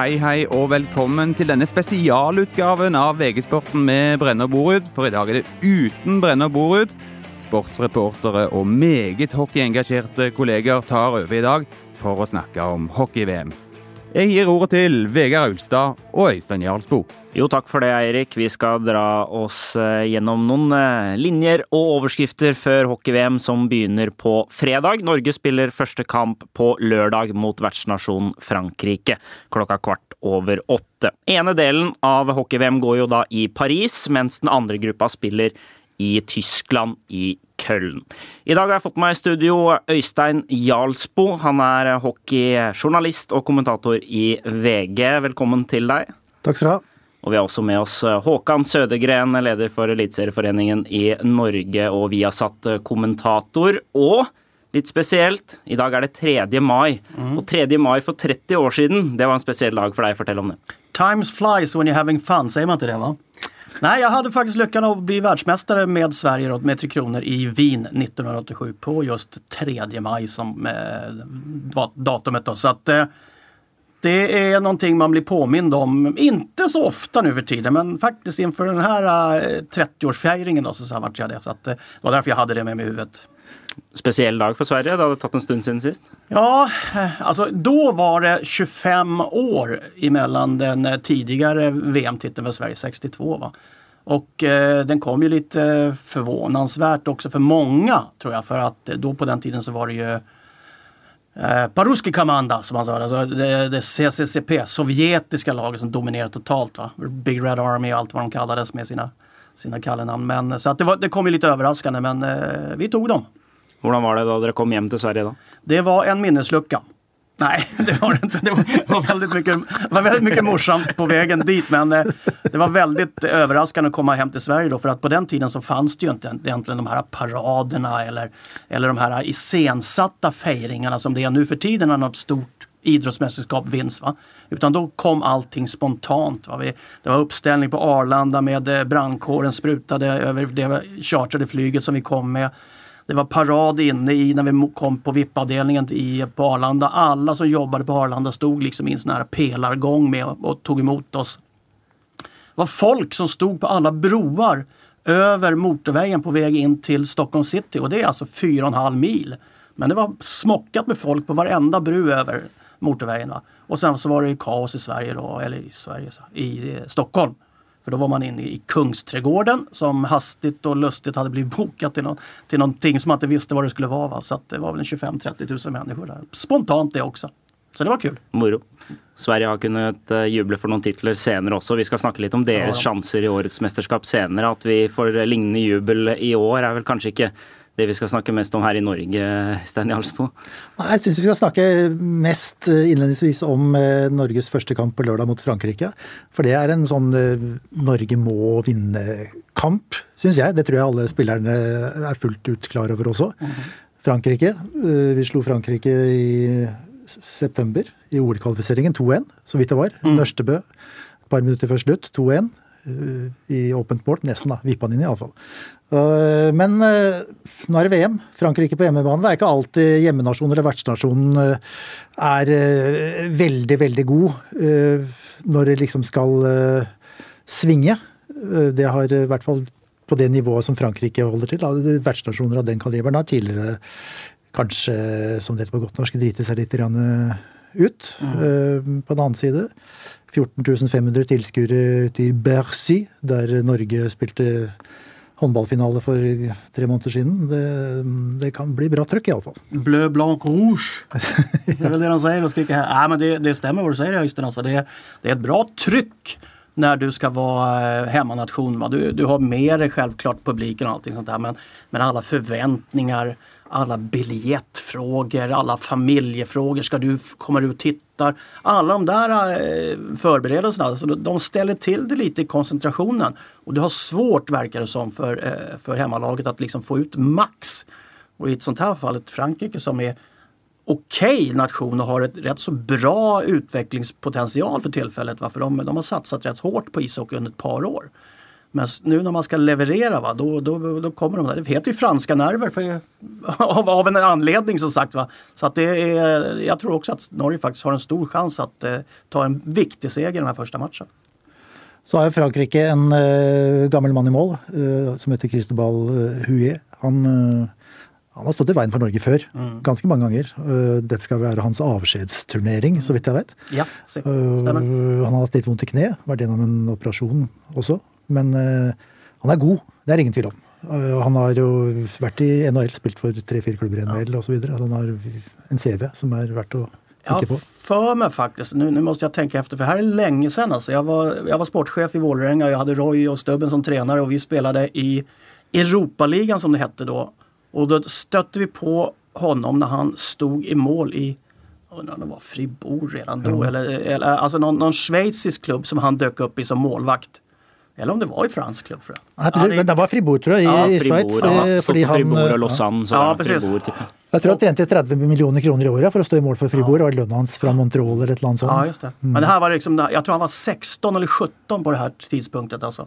hei hei og velkommen til denne spesialutgaven av VG-sporten med Brenner Borud. For i dag er det uten Brenner Borud. Sportsreportere og meget hockeyengasjerte kolleger tar over i dag for å snakke om hockey-VM. Jeg gir ordet til Vegard Aulstad og Øystein Jarlsbo. Jo, takk for det, Eirik. Vi skal dra oss eh, gjennom noen eh, linjer og overskrifter før hockey-VM som begynner på fredag. Norge spiller første kamp på lørdag mot vertsnasjonen Frankrike klokka kvart over åtte. Ene delen av hockey-VM går jo da i Paris, mens den andre gruppa spiller i Tyskland i Köln. I dag har jeg fått meg i studio Øystein Jarlsbo. Han er hockeyjournalist og kommentator i VG. Velkommen til deg. Takk skal du ha. Og vi har også med oss Håkan Sødegren, leder for Eliteserieforeningen i Norge og Viasat-kommentator. Og litt spesielt, i dag er det 3. mai. Mm. Og 3. mai for 30 år siden, det var en spesiell dag for deg. Fortell om det. Times flies when you're having fun, sier man ikke det? va? Nej, jag hade faktiskt lyckan att bli världsmästare med Sverige med Tre Kronor i Wien 1987 på just 3 maj som eh, var datumet. Då. Så att, eh, det är någonting man blir påmind om, inte så ofta nu för tiden, men faktiskt inför den här eh, 30-årsfejringen då, så, så vart jag det. Så att, eh, det var därför jag hade det med mig i huvudet. Speciell dag för Sverige? Det hade tagit en stund sedan sist? Ja, eh, alltså då var det 25 år emellan den eh, tidigare VM-titeln för Sverige, 62. Va? Och eh, den kom ju lite förvånansvärt också för många tror jag. För att då på den tiden så var det ju eh, Paruski Kamanda som man sa, alltså det, det CCCP, sovjetiska laget som dominerade totalt. Va? Big Red Army och allt vad de kallades med sina, sina kallenamn. Men, eh, så att det, var, det kom ju lite överraskande men eh, vi tog dem. Hvordan var det da dere kom hjem til Sverige da? Det var en minneslucka. Nej, det var det inte. Det var väldigt mycket, var väldigt mycket morsamt på vägen dit. Men eh, det var väldigt överraskande att komma hem till Sverige då. För att på den tiden så fanns det ju inte egentligen de här paraderna eller, eller de här iscensatta fejringarna som det är nu för tiden när något stort idrottsmästerskap vinns. Va? Utan då kom allting spontant. Va? Vi, det var uppställning på Arlanda med eh, brandkåren sprutade över det chartrade flyget som vi kom med. Det var parad inne i när vi kom på VIP-avdelningen på Arlanda. Alla som jobbade på Arlanda stod liksom i en sån här pelargång med och tog emot oss. Det var folk som stod på alla broar över motorvägen på väg in till Stockholm city och det är alltså 4,5 mil. Men det var smockat med folk på varenda bru över motorvägen. Va? Och sen så var det kaos i Sverige då, eller i Sverige, i eh, Stockholm. För då var man inne i Kungsträdgården som hastigt och lustigt hade blivit bokat till, någon, till någonting som man inte visste vad det skulle vara. Va? Så att det var väl 25-30 000 människor där. Spontant det också. Så det var kul. Moro. Sverige har kunnet uh, juble for noen titler senere også. Vi skal snakke litt om deres ja, ja. sjanser i årets mesterskap senere. At vi får lignende jubel i år er vel kanskje ikke det vi skal snakke mest om her i Norge, Stein Jarlsbo? Jeg syns vi skal snakke mest eh, innledningsvis om eh, Norges første kamp på lørdag mot Frankrike. For det er en sånn eh, Norge må vinne-kamp, syns jeg. Det tror jeg alle spillerne er fullt ut klar over også. Mhm. Frankrike. Vi slo Frankrike i september i OL-kvalifiseringen 2-1, så vidt det var. Mm. Nørstebø et par minutter før slutt, 2-1 i åpent mål. Nesten, da. Vippa den inn, iallfall. Eh, men eh, nå er det VM. Frankrike på hjemmebane. Det er ikke alltid hjemmenasjonen eller vertsnasjonen eh, er veldig, veldig god når det liksom skal svinge. Det har i hvert fall på det nivået som Frankrike holder til. Vertsnasjoner av den kaliberen har tidligere kanskje, som det heter på godt norsk, driti seg litt ut. Mm. På den annen side 14 500 tilskuere ute i Bercy, der Norge spilte håndballfinale for tre måneder siden. Det, det kan bli bra trøkk, iallfall. Bleu blanc rouge. Det er vel det de sier. Nei, men det, det stemmer hva du sier, Øystein. Altså, det, det, er et bra trykk når du skal være hemmanation. Du, du har med deg selvklart publiken og alt sånt der, men, men alle forventninger alla biljettfrågor, alla familjefrågor. Ska du, komma ut och titta? Alla de där eh, förberedelserna, alltså, de ställer till det lite i koncentrationen. Och det har svårt, verkar det som, för, eh, för hemmalaget att liksom få ut max. Och i ett sånt här fall, ett Frankrike som är okej okay nation och har ett rätt så bra utvecklingspotential för tillfället. För de, de har satsat rätt hårt på ishockey under ett par år. Men nu när man ska leverera, va, då, då, då kommer de där. Det heter ju franska nerver för, av, av en anledning som sagt. Va. Så att det är, jag tror också att Norge faktiskt har en stor chans att eh, ta en viktig seger i den här första matchen. Så har Frankrike en uh, gammel man i mål uh, som heter Cristobal uh, Huet. Han, uh, han, har stått i veien for Norge før, mm. ganske mange ganger. dette skal være hans avskjedsturnering, så vidt jeg vet. Ja, stemmer. han har hatt litt vondt i kne, vært gjennom en operasjon også. Men han er god, det er ingen tvil om. Han har jo vært i NHL, spilt for tre-fire klubber i NHL osv. Han har en CV som er verdt å jag har för mig faktiskt, nu, nu, måste jag tänka efter för här är länge sedan alltså. Jag var, jag var sportchef i Vålerenga, jag hade Roy och Stubben som tränare och vi spelade i Europaligan som det hette då. Och då stötte vi på honom när han stod i mål i undrar om det var Fribourg redan då, mm. eller, eller alltså någon, någon schweizisk klubb som han dök upp i som målvakt. Eller om det var i fransk klubb. För det. Ja, det, men det var Fribourg tror jag, i, ja, i Schweiz. Ja, eh, fordi han, Fribourg og Lausanne. Så ja. Fribourg, typ. Jag tror han tjente 30 miljoner kronor i året för att stå i mål för Fribourg. Ja. Var lönen hans från Montreal eller ett land sånt. Ja, just det. Mm. Men det här var liksom, jag tror han var 16 eller 17 på det här tidspunktet alltså.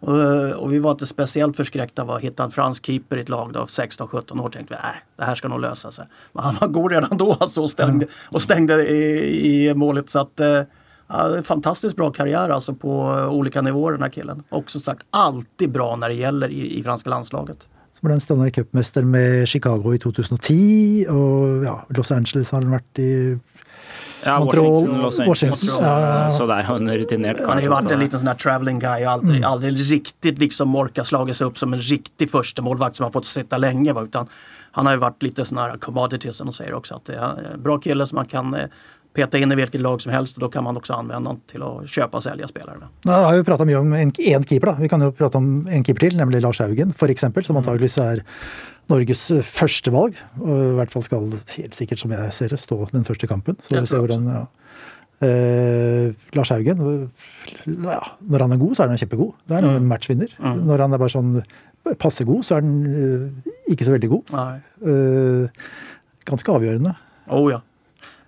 Och, och, vi var inte speciellt förskräckta av att hitta en fransk keeper i ett lag av 16-17 år. Tänkte vi, nej, det här ska nog lösa sig. Men han var god redan då alltså och stängde, och stängde i, i målet. Så att, eh, Ja, fantastiskt bra karriär alltså på olika nivåer den här killen. Också sagt alltid bra när det gäller i, i franska landslaget. Så ble han Stanley Cup-mester med Chicago i 2010, och ja, Los Angeles har han varit i ja, Montreal, Washington, Los Angeles. Washington. Ja, så där, han är rutinerad. Han har ju varit en liten sån här traveling guy och aldrig, mm. aldrig riktigt liksom orkat slagit sig upp som en riktig första målvakt som har fått sitta länge. Utan han har ju varit lite sån här commodity som de säger också. Att det är en bra kille som man kan eh, peta in i vilket lag som helst och då kan man också använda den till att köpa och sälja spelare. Jag har ju pratat mycket om en, en keeper. Då. Vi kan ju prata om en keeper till, nämligen Lars Haugen för exempel, som mm. antagligen är Norges första val. Och I hvert fall ska helt säkert som jag ser det stå den första kampen. Så vi ser hur den, ja. Eh, Lars Haugen, ja, när han är god så är han jättegod. Det är mm. en matchvinner. Mm. När han är bara sån passe god så är han eh, inte så väldigt god. Eh, ganska avgörande. Oh ja.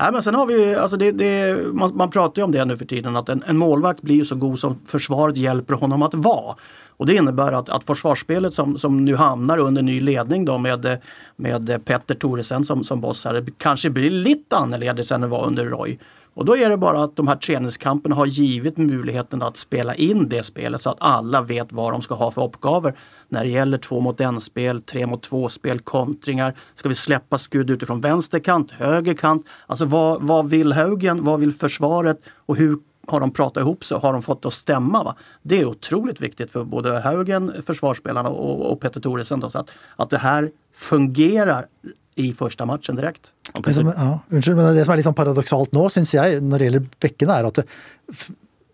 Nej, men sen har vi alltså det, det, man, man, pratar ju om det nu för tiden att en, en målvakt blir så god som försvaret hjälper honom att vara. Och det innebär att, att försvarsspelet som, som nu hamnar under ny ledning då med, med Petter Thoresen som, som boss här, kanske blir lite annorledes än det var under Roy. Och då är det bara att de här träningskamperna har givit möjligheten att spela in det spelet så att alla vet vad de ska ha för uppgifter när det gäller två mot en spel, tre mot två spel, kontringar. Ska vi släppa skudd utifrån vänsterkant, högerkant? Alltså vad, vad vill Haugen? Vad vill försvaret? Och hur har de pratat ihop sig har de fått det att stämma? Va? Det är otroligt viktigt för både Haugen, försvarsspelarna och, och Petter Thoresen. Då, så att, att det här fungerar i första matchen direkt. Det som, ja, unnskyld, men det som är liksom paradoxalt nu, syns jag, när det gäller bekkene, är att det,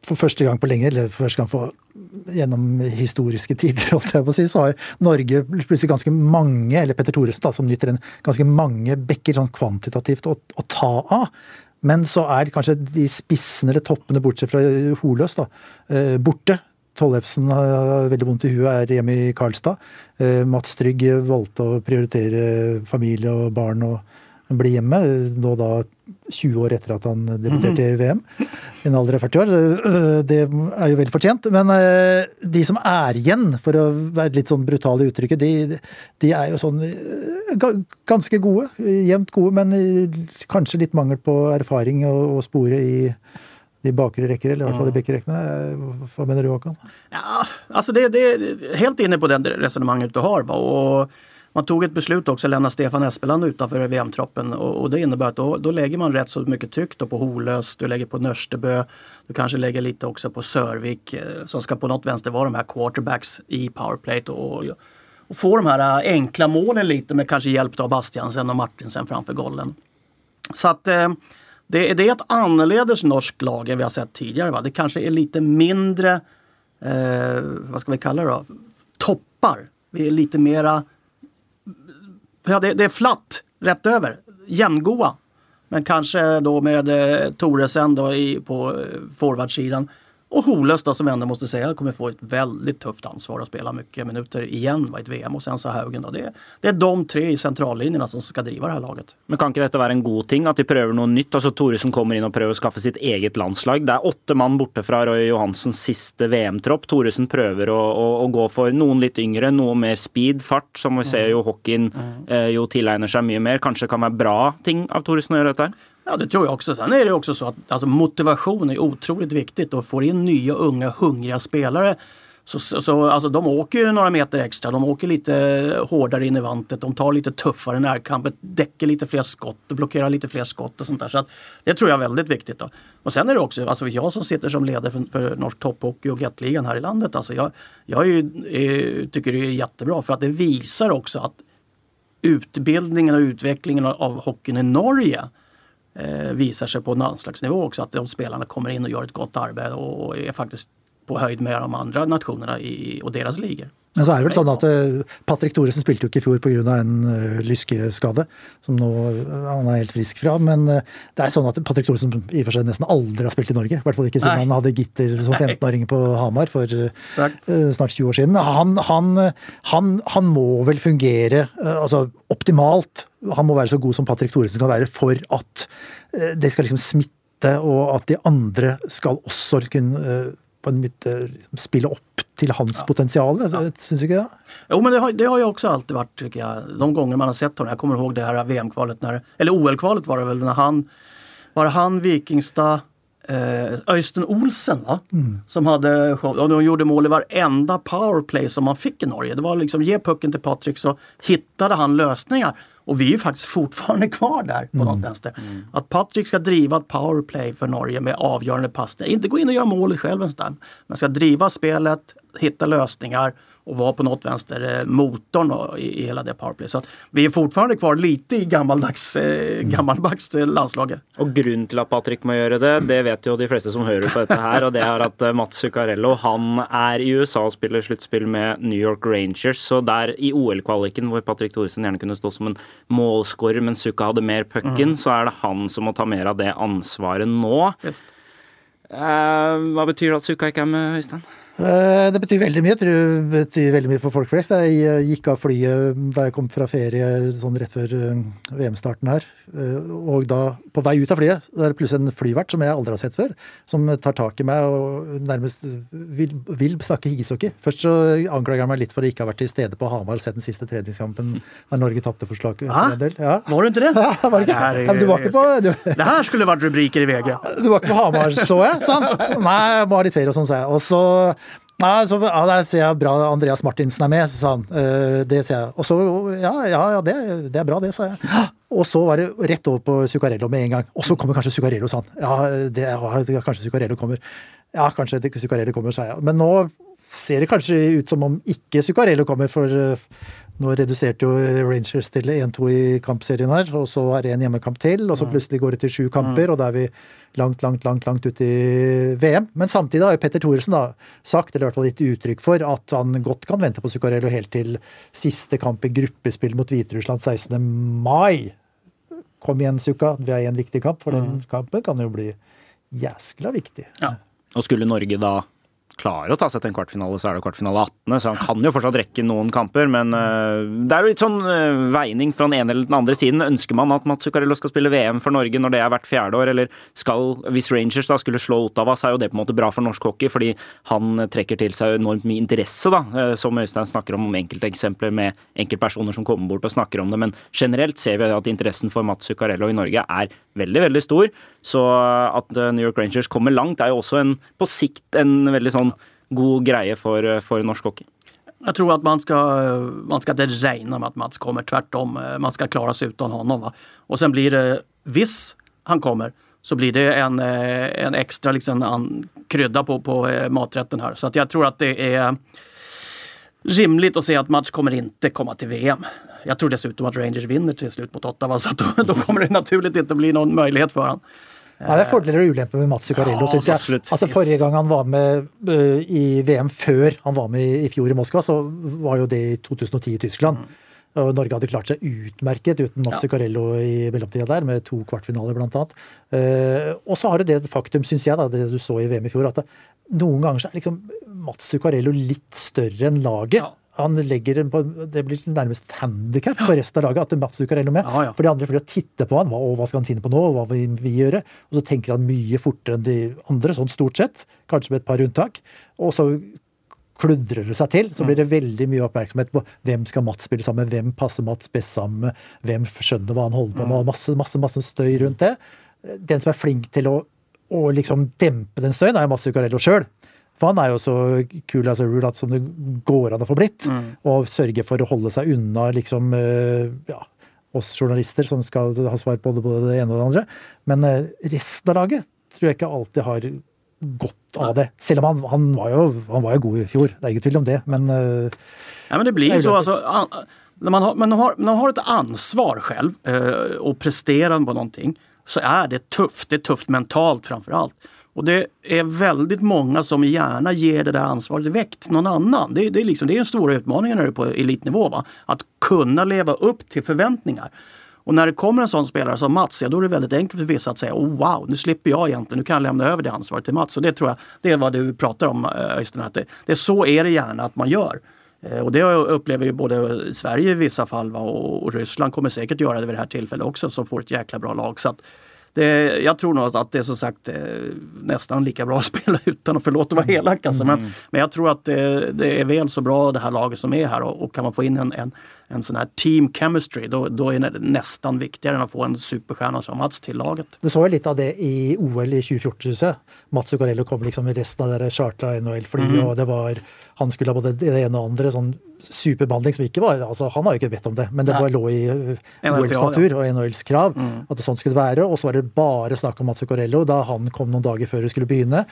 for første gang på lenge, eller for første gang for, gjennom historiske tider, holdt jeg på å si, så har Norge plutselig ganske mange, eller Petter Thoresen, da, som nyter en, ganske mange bekker sånn kvantitativt å, å, ta av. Men så er kanskje de spissene eller toppene, bortsett fra Holøs, da, eh, borte. Tollefsen har veldig vondt i huet, er hjemme i Karlstad. Eh, Mats Trygg valgte å prioritere familie og barn og bli hjemme. Nå da 20 år etter at han debuterte i VM. I en alder av 40 år. Eh, det er jo veldig fortjent. Men eh, de som er igjen, for å være litt sånn brutale i uttrykket, de, de, er jo sånn ganske gode. Jevnt gode, men kanskje litt mangel på erfaring å spore i i bakre räcker eller i alla fall i bäckräckena. Vad menar du Håkan? Ja, alltså det, det helt inne på det resonemanget du har. Va? Man tog ett beslut också att lämna Stefan Espeland utanför VM-troppen och, och, det innebär att då, då lägger man rätt så mycket tryck på Holös, du lägger på Nörstebö, du kanske lägger lite också på Sörvik eh, som ska på något vänster vara de här quarterbacks i powerplay och, och få de här eh, enkla målen lite med kanske hjälp av Bastiansen och Martinsen framför gollen. Så att eh, det, det är ett annorledes norskt lag än vi har sett tidigare. Va? Det kanske är lite mindre, eh, vad ska vi kalla det då, toppar. Vi är lite mera, ja det, det är flatt rätt över, jämngoa. Men kanske då med eh, Toresen då i, på eh, forwardsidan och Holes då som ändå måste säga kommer få ett väldigt tufft ansvar att spela mycket minuter igen i ett VM och sen så Haugen. Då. Det, det är de tre i centrallinjerna som ska driva det här laget. Men kan inte detta vara en god ting att de prövar något nytt? Alltså Thoresen kommer in och prövar att skaffa sitt eget landslag. Det är åtta man borta från Roy Johansens sista VM-tropp. Thoresen prövar att, gå för någon lite yngre, något mer speed, fart, som vi ser ju hockeyn mm. eh, tillägnar sig mycket mer. Kanske kan vara bra ting av Thoresen att göra detta? Ja, det tror jag också. Sen är det också så att alltså, motivation är otroligt viktigt och får in nya, unga, hungriga spelare så, så, så, alltså, de åker ju några meter extra, de åker lite hårdare in i vantet, de tar lite tuffare närkampet, däcker lite fler skott, blockerar lite fler skott och sånt där. Så att, det tror jag är väldigt viktigt. Då. Och sen är det också, alltså jag som sitter som ledare för, för norsk topphockey och Gattligan här i landet, alltså jag, jag är, är, tycker det är jättebra för att det visar också att utbildningen och utvecklingen av hockeyn i Norge eh, visar sig på landslagsnivå också. Att de spelarna kommer in och gör ett gott arbete och är faktiskt på höjd med de andra nationerna i, och deras ligor. Men så er det vel sånn at uh, Patrick Thoresen spilte jo ikke i fjor pga. en uh, lyskeskade, som nå uh, han er helt frisk fra. Men det er sånn at Patrick Thoresen i og for seg nesten aldri har spilt i Norge. I hvert fall ikke siden Nei. han hadde gitter som 15-åring på Hamar for snart 20 år siden. Han, han, han, han må vel fungere altså optimalt. Han må være så god som Patrick Thoresen kan være for at det skal liksom smitte, og at de andre skal også kunne på en måte liksom, spille opp till hans ja. potential. Ja. Syns du inte det? Jo men det har, det har ju också alltid varit tycker jag. De gånger man har sett honom. Jag kommer ihåg det här VM-kvalet, när, eller OL-kvalet var det väl när han, var han Vikingstad eh, Öystein Olsen va? Mm. Som hade och de gjorde mål i varenda powerplay som man fick i Norge. Det var liksom ge pucken till Patrik så hittade han lösningar. Och vi är faktiskt fortfarande kvar där på mm. något vänster. Mm. Att Patrik ska driva ett powerplay för Norge med avgörande passningar. Inte gå in och göra målet själv ens där. Men ska driva spelet, hitta lösningar och vara på något vänster eh, motorn i, i hela det powerplay. Så vi är fortfarande kvar lite i gammaldags, eh, mm. gammaldags eh, landslaget. Och grunden till att Patrik må göra det, det vet ju de flesta som hör på det här och det är att eh, Mats Zuccarello, han är i USA och spelar slutspel med New York Rangers. Så där i OL-kvaliken, där Patrik Thoresen gärna kunde stå som en målscorer, men Zucca hade mer pucken, mm. så är det han som må ta mer av det ansvaret nu. Eh, vad betyder det att Zucca inte är med, Øystein? Eh, det betyr veldig mye. Jeg tror det betyr veldig mye for folk flest. Jeg eh, gikk av flyet da jeg kom fra ferie sånn rett før eh, VM-starten her. Og da, på vei ut av flyet, så er det plutselig en flyvert som jeg aldri har sett før, som tar tak i meg og nærmest vil, vil snakke ishockey. Først så anklager han meg litt for å ikke ha vært til stede på Hamar og sett den siste treningskampen da Norge tapte for slag. Ja. ja. Var du ikke det? Ja, var ikke. Nei, ja, du var ikke på du, Det her skulle vært rubriker i VG. Du var ikke på Hamar, så jeg? Sånn. Nei, bare litt ferie og sånn, sa jeg. Og så ja, så, ja, der ser jeg bra Andreas Martinsen er med, sa han. Uh, det ser jeg. Og så Ja, ja, ja det, det, er bra, det, sa jeg. Og så var det rett over på Zuccarello med en gang. Og så kommer kanskje Zuccarello, sa han. Ja, det, ja, kanskje Zuccarello kommer. Ja, kanskje Zuccarello kommer, sa jeg. Men nå ser det kanskje ut som om ikke Zuccarello kommer, for uh, nå reduserte jo Rangers til 1-2 i kampserien her, og så er det en hjemmekamp til, og så plutselig går det til sju kamper, da er vi langt, langt, langt langt ut i VM. Men samtidig har Petter Thoresen da sagt, eller i hvert fall gitt uttrykk for, at han godt kan vente på Zuccarello helt til siste kamp i gruppespill mot Hviterussland 16. mai. Kom igjen, Zucca, vi har en viktig kamp, for den mm. kampen kan jo bli jæskla viktig. Ja. Og skulle Norge da klarer å ta seg til en kvartfinale, så er det kvartfinale 18., så han kan jo fortsatt rekke noen kamper. Men uh, det er jo litt sånn uh, veining fra den ene eller den andre siden. Ønsker man at Mats Zuccarello skal spille VM for Norge når det er hvert fjerde år, eller skal, hvis Rangers da skulle slå Ottawa, så er jo det på en måte bra for norsk hockey, fordi han trekker til seg enormt mye interesse, da. Uh, som Øystein snakker om, om enkelteksempler med enkeltpersoner som kommer bort og snakker om det. Men generelt ser vi at interessen for Mats Zuccarello i Norge er veldig, veldig stor. Så at New York Rangers kommer langt, er jo også en, på sikt en veldig sånn god greie for, eh, for norsk hockey. Jag tror att man ska, eh, man ska inte räkna med att Mats kommer, tvärtom. Eh, man ska klara sig utan honom. Va? Och sen blir det, viss han kommer, så blir det en, en extra liksom, en krydda på, på maträtten här. Så att jag tror att det är rimligt att säga att Mats kommer inte komma till VM. Jag tror dessutom att Rangers vinner till slut mot Ottawa så då, då kommer det naturligt inte bli någon möjlighet för honom. Ja, det er fordeler og ulemper med Mats Zuccarello, ja, syns jeg. Altså, forrige gang han var med uh, i VM, før han var med i fjor i Moskva, så var jo det i 2010 i Tyskland. Mm. Og Norge hadde klart seg utmerket uten Mats Ja. Zuccarello i mellomtida der, med to kvartfinaler blant annet. Eh, og så har du det faktum, syns jeg, da, det du så i VM i fjor, at det, noen ganger så er liksom Mats Zuccarello litt større enn laget. Ja. Han legger en på, Det blir nærmest et handikap for resten av laget at det er Mats Zuccarello med. Ja, ja. For de andre får titte på han, hva, og hva skal han finne på nå, og hva vil vi gjøre? Og så tenker han mye fortere enn de andre, sånn stort sett. Kanskje med et par unntak. Og så kludrer det seg til, så blir det veldig mye oppmerksomhet på hvem skal Mats spille sammen med, hvem passer Mats best sammen med, hvem skjønner hva han holder på med, og masse, masse, masse støy rundt det. Den som er flink til å, å liksom dempe den støyen, er Mats Zuccarello sjøl. For han er jo så kul as a rule at som det går an å få blitt. Og sørge for å holde seg unna liksom eh, ja, oss journalister som skal ha svar på både det ene og det andre. Men eh, resten av laget tror jeg ikke alltid har godt av det. Selv om han, han, var, jo, han var jo god i fjor, det er ingen tvil om det. Men eh, Ja, men det blir så. Alltså, när man har, man har, man har ett ansvar själv eh, och presterar på någonting så är det tufft. Det är tufft mentalt framför allt. Och det är väldigt många som gärna ger det där ansvaret direkt till någon annan. Det, det, är liksom, det är den stora utmaningen när du är på elitnivå. Va? Att kunna leva upp till förväntningar. Och när det kommer en sån spelare som Mats, ja, då är det väldigt enkelt för vissa att säga oh, wow, nu slipper jag egentligen, nu kan jag lämna över det ansvaret till Mats. Och det tror jag, det är vad du pratar om eh, Öystein, att det, det är så är det gärna att man gör. Eh, och det upplever ju både Sverige i vissa fall va, och, och Ryssland kommer säkert göra det vid det här tillfället också som får ett jäkla bra lag. Så att det, jag tror nog att det är som sagt eh, nästan lika bra att spela utan, och förlåt att vara elak alltså, men, men jag tror att det, det är väl så bra det här laget som är här och, och kan man få in en, en, en sån här team chemistry då, då är det nästan viktigare än att få en superstjärna som Mats till laget. Du så jo litt av det i OL i 2014, syns jeg. Mats Zuccarello kom liksom med resten av det chartra NHL-flyet, og det var Han skulle ha både det ene og andre sånn superbehandling som ikke var altså Han har jo ikke bedt om det, men det Nei. bare lå i NLPA, OLs natur og NHLs krav at sånn skulle det være. Og så var det bare snakk om Mats Zuccarello da han kom noen dager før det skulle begynne.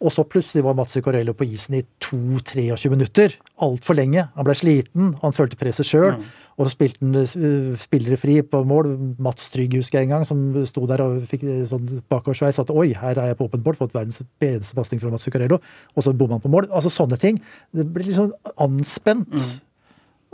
Og så plutselig var Mats Zuccarello på isen i 2-23 minutter. Altfor lenge. Han ble sliten, han følte presset sjøl. Og så spilte han uh, spillere fri på mål. Mats Trygg husker jeg en gang, som sto der og fikk uh, sånn bakoversveis at oi, her er jeg på åpent mål, fått verdens bedste pasning fra Mats Zuccarello. Og så bomma han på mål. Altså sånne ting. Det blir sånn anspent.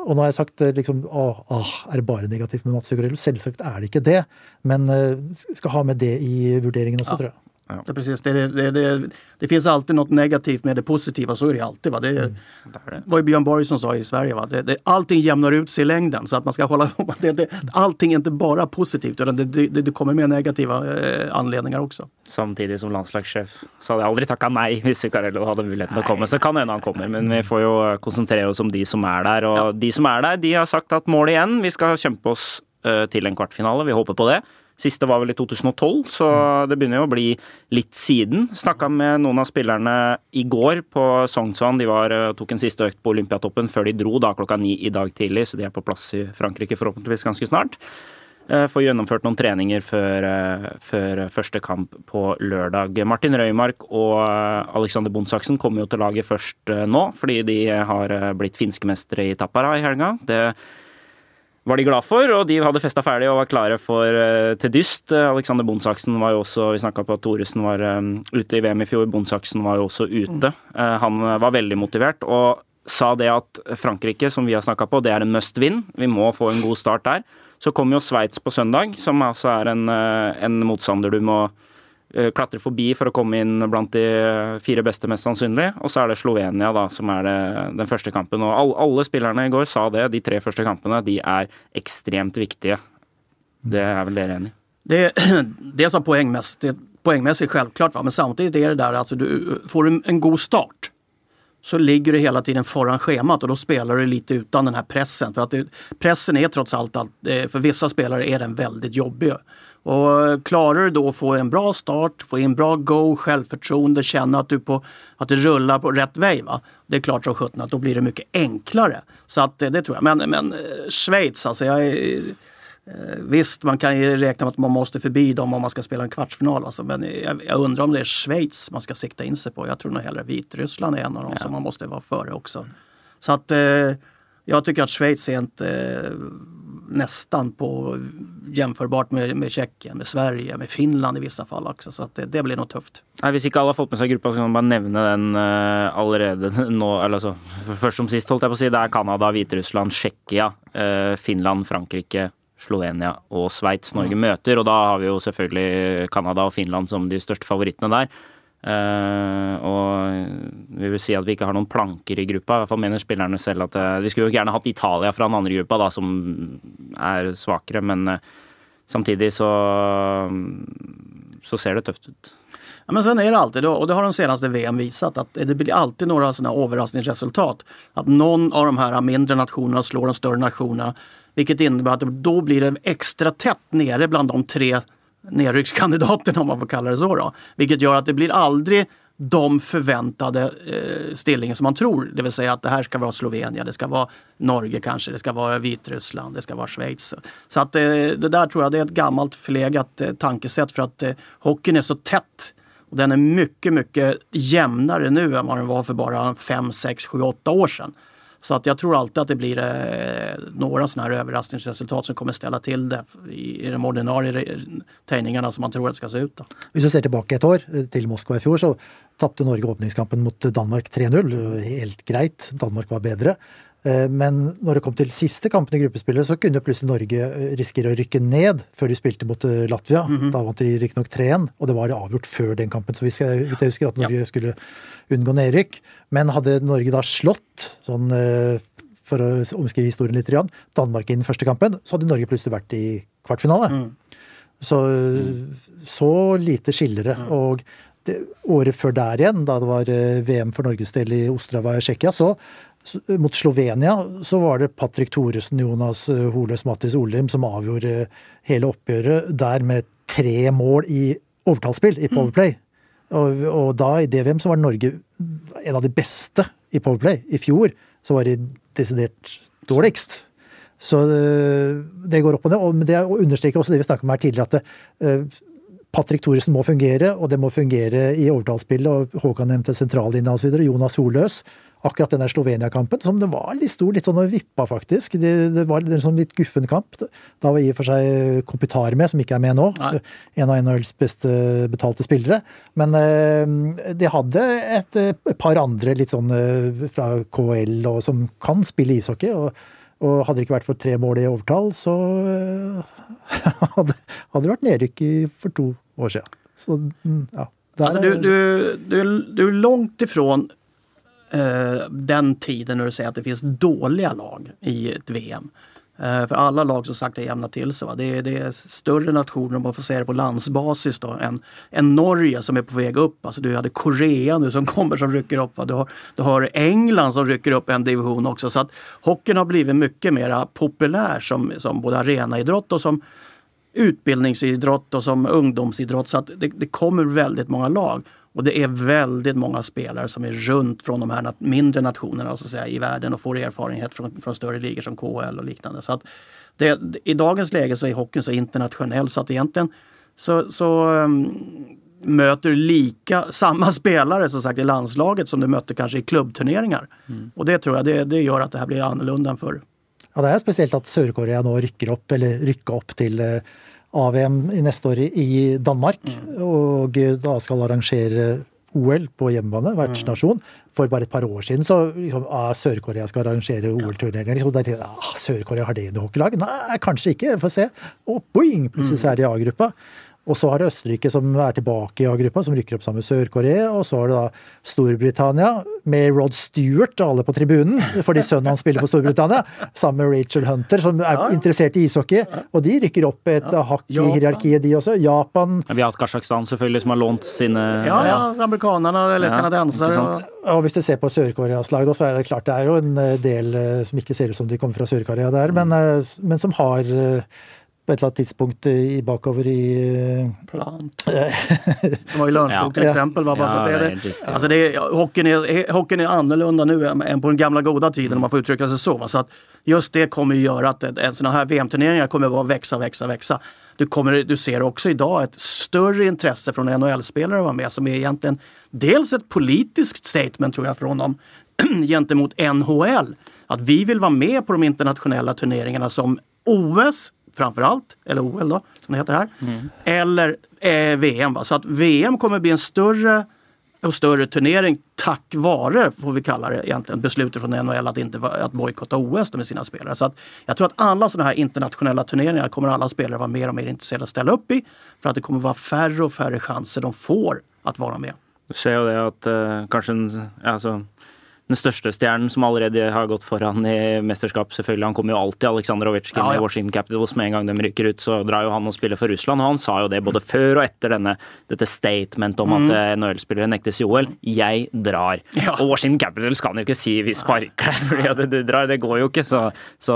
Og nå har jeg sagt eh, liksom, åh, åh, er det bare negativt med Mats Zuccarello? Selvsagt er det ikke det, men eh, skal ha med det i vurderingen også, tror jeg. Det, är precis, det, det, det, det finns alltid något negativt med det positiva, så är det alltid. Va? Det, Det er det. var ju Björn Borg som sa i Sverige. Va? Det, det, allting jämnar ut sig i längden. Så att man ska hålla att det, det, allting är inte bara positivt utan det, det, det kommer med negativa eh, anledningar också. Samtidig som landslagssjef så hadde jeg aldri takka nei hvis Zuccarello hadde muligheten til å komme. Så kan hende han kommer, men vi får jo konsentrere oss om de som er der. Og de som er der, de har sagt at mål igjen. Vi skal kjempe oss eh, til en kvartfinale. Vi håper på det. Siste var vel i 2012, så det begynner jo å bli litt siden. Snakka med noen av spillerne i går på Sognsvann. De var, eh, tok en siste økt på Olympiatoppen før de dro da klokka ni i dag tidlig, så de er på plass i Frankrike forhåpentligvis ganske snart. Eh, Får gjennomført noen treninger før, eh, før første kamp på lørdag. Martin Røymark og Alexander Bondsaksen kommer jo til laget først nå, fordi de har blitt finske mestere i Tappara i helga. Det var de glad for, og de hadde festa ferdig og var klare for uh, til dyst. Eh, Alexander Bondsaksen var jo også Vi snakka på at Thoresen var um, ute i VM i fjor. Bondsaksen var jo også ute. Uh, han var veldig motivert og sa det at Frankrike, som vi har snakka på, det er en must win. Vi må få en god start der. Så kom jo Sveits på søndag, som altså er en, uh, en motstander du må Eh, klatre forbi for å komme inn blant de fire beste, mest sannsynlig. Og så er det Slovenia, da, som er det, den første kampen. Og all, alle spillerne i går sa det. De tre første kampene de er ekstremt viktige. Det er vel dere enig i? Det, dels har poängmässigt, det, poängmässigt självklart, va? men samtidigt är det där alltså du får du en, en god start så ligger du hela tiden föran schemat och då spelar du lite utan den här pressen. För att det, pressen är trots allt, eh, för vissa spelare är den väldigt jobbig. Och klarar du då att få en bra start, få in bra go, självförtroende, känna att du på, att det rullar på rätt väg. Va? Det är klart som sjutton att då blir det mycket enklare. Så att eh, det tror jag. Men, men eh, Schweiz, alltså jag är, Eh, Visst, man kan ju räkna med att man måste förbi dem om man ska spela en kvartsfinal. Alltså, men jag, jag undrar om det är Schweiz man ska sikta in sig på. Jag tror nog hellre Vitryssland är en av dem som man måste vara före också. Så att eh, jag tycker att Schweiz är inte eh, nästan på jämförbart med, med Tjeckien, med Sverige, med Finland i vissa fall också. Så det, det, blir nog tufft. Nei, Hvis ikke alle har fått med seg gruppa, så kan man bare nevne den uh, allerede nå. eller altså, Først som sist, holdt jeg på å si. Det er Canada, Hviterussland, Tsjekkia, uh, Finland, Frankrike, Slovenia og Sveits Norge mm. møter. Og da har vi jo selvfølgelig Canada og Finland som de største favorittene der. Uh, og vi vil si at vi ikke har noen planker i gruppa. I hvert fall mener spillerne selv at uh, Vi skulle jo gjerne hatt Italia fra den andre gruppa, da, som er svakere. Men uh, samtidig så, så ser det tøft ut. Ja, men sen är det alltid, och det har de senaste VM visat, att det blir alltid några sådana överraskningsresultat. Att någon av de här mindre nationerna slår de större nationerna. Vilket innebär att då blir det extra tätt nere bland de tre nedryckskandidaterna om man får kalla det så. Då. Vilket gör att det blir aldrig de förväntade eh, stillingen som man tror. Det vill säga att det här ska vara Slovenien, det ska vara Norge kanske, det ska vara Vitryssland, det ska vara Schweiz. Så att eh, det där tror jag det är ett gammalt förlegat eh, tankesätt för att eh, hockeyn är så tätt. Och den är mycket, mycket jämnare nu än vad den var för bara 5, 6, 7, 8 år sedan. Så att jag tror alltid att det blir eh, några sådana här överraskningsresultat som kommer ställa till det i, i de ordinarie tegningarna som man tror att det ska se ut. Om du ser tillbaka ett år, eh, till Moskva i fjol, så tappade Norge öppningskampen mot Danmark 3-0. Helt grejt, Danmark var bättre. Eh, men når det kom til siste kampen i gruppespillet, så kunne plutselig Norge eh, risikere å rykke ned før de spilte mot eh, Latvia. Mm -hmm. Da vant de riktignok 3-1, og det var avgjort før den kampen. Så hvis jeg, hvis jeg husker at Norge ja. skulle unngå nedrykk. Men hadde Norge da slått, sånn for å omskrive historien litt, Danmark i den første kampen, så hadde Norge plutselig vært i kvartfinale. Mm. Så, så lite skiller det. Mm. Og det, året før der igjen, da det var VM for Norges del i Ostrava i Tsjekkia, så Eh, mot Slovenia så var det Patrick Thoresen, Jonas eh, Holes, Mattis Olim som avgjorde eh, hela uppgörelsen oppgjøret der med tre mål i overtallsspill i Powerplay. Mm. Og, og, da i DVM så var Norge en av de beste i Powerplay. I fjor så var de desidert dårligst. Så det går opp og ned. Og det understreker også det vi snakket om her tidligere, at Patrick Thoresen må fungere, og det må fungere i overtallsspillet. og Håkan nevnte sentrallinja osv. Jonas Soløs akkurat den der Slovenia-kampen, som det var litt stor, litt sånn og vippa, faktisk. Det, det var en sånn litt guffen kamp. Da var i og for seg Kopitar med, som ikke er med nå. Nei. En av NHLs beste betalte spillere. Men eh, de hadde et, et, par andre litt sånn eh, fra KL og, som kan spille ishockey. og og hadde det ikke vært for tre mål i overtall, så hadde, hadde, det vært nedrykk for to år siden. Så, mm, ja. Alltså, du, du, du, du är långt ifrån eh, den tiden när du säger att det finns dåliga lag i ett VM. Eh, för alla lag som sagt är jämna till sig. Det är, det, är, större nationer, om man får säga det på landsbasis, då, än, än Norge som är på väg upp. Alltså du hade Korea nu som kommer som rycker upp. Va? Du, har, du har England som rycker upp en division också. Så att hockeyn har blivit mycket mer populär som, som både arenaidrott och som utbildningsidrott och som ungdomsidrott. Så att det, det kommer väldigt många lag. Och det är väldigt många spelare som är runt från de här mindre nationerna så att säga, i världen och får erfarenhet från, från större ligor som KHL och liknande. Så att det, I dagens läge så är hockeyn så internationell så att egentligen så, så um, möter du lika, samma spelare som sagt i landslaget som du mötte kanske i klubbturneringar. Mm. Och det tror jag det, det gör att det här blir annorlunda än förr. Ja, det är speciellt att Sydkorea nu rycker upp, eller rycker upp till uh AVM i neste år i Danmark. Mm. Og da skal arrangere OL på hjemmebane, vertsnasjon. For bare et par år siden så liksom, ah, Sør-Korea skal arrangere OL-turneringer. Liksom, ah, Sør-Korea har det noe hockeylag? Nei, kanskje ikke. Få se. Og boing! Plutselig så er det A-gruppa. Og så har det Østerrike som er tilbake i A-gruppa, som rykker opp sammen med Sør-Korea. Og så har det da Storbritannia med Rod Stewart, alle på tribunen, fordi sønnen hans spiller på Storbritannia. Sammen med Rachel Hunter, som er ja. interessert i ishockey. Og de rykker opp et ja. hakk i hierarkiet, de også. Japan Vi har hatt Kasjokstan, selvfølgelig, som har lånt sine Ja, ja. Amerikanerne eller ja. canadiensere. Og hvis du ser på Sør-Koreas lag, så er det klart det er jo en del eh, som ikke ser ut som de kommer fra Sør-Korea der, men, eh, men som har eh, på ett eller tidspunkt i, bakover i... Eh, Plant. Som var i Lönnskog ja. till exempel. Va? Ja, så det, det, alltså det, hockeyn, är, hockeyn är annorlunda nu än på den gamla goda tiden mm. om man får uttrycka sig så. Så att just det kommer ju göra att en sån här VM-turneringar kommer bara växa, växa, växa. Du, kommer, du ser också idag ett större intresse från NHL-spelare att vara med som är egentligen dels ett politiskt statement tror jag från dem gentemot NHL. Att vi vill vara med på de internationella turneringarna som OS framförallt, eller OL då, som det heter här. Eller eh, VM. Va? Så att VM kommer bli en större och större turnering tack vare, får vi kalla det egentligen, beslutet från NHL att, inte, att bojkotta OS med sina spelare. Så att jag tror att alla sådana här internationella turneringar kommer alla spelare vara mer och mer intresserade att ställa upp i. För att det kommer vara färre och färre chanser de får att vara med. Du ser det at uh, kanskje en, altså, den største stjernen som allerede har gått foran i mesterskap, selvfølgelig. Han kommer jo alltid, Aleksandr Ovetsjkin Ja, ja. i Washington Capitals. Med en gang de rykker ut, så drar jo han og spiller for Russland. Og han sa jo det både før og etter denne, dette statement om at eh, NHL-spillere nektes i OL. Jeg drar. Mm. Ja. Og Washington Capitals kan jo ikke si vi sparker deg fordi at du drar. Det går jo ikke. Så, så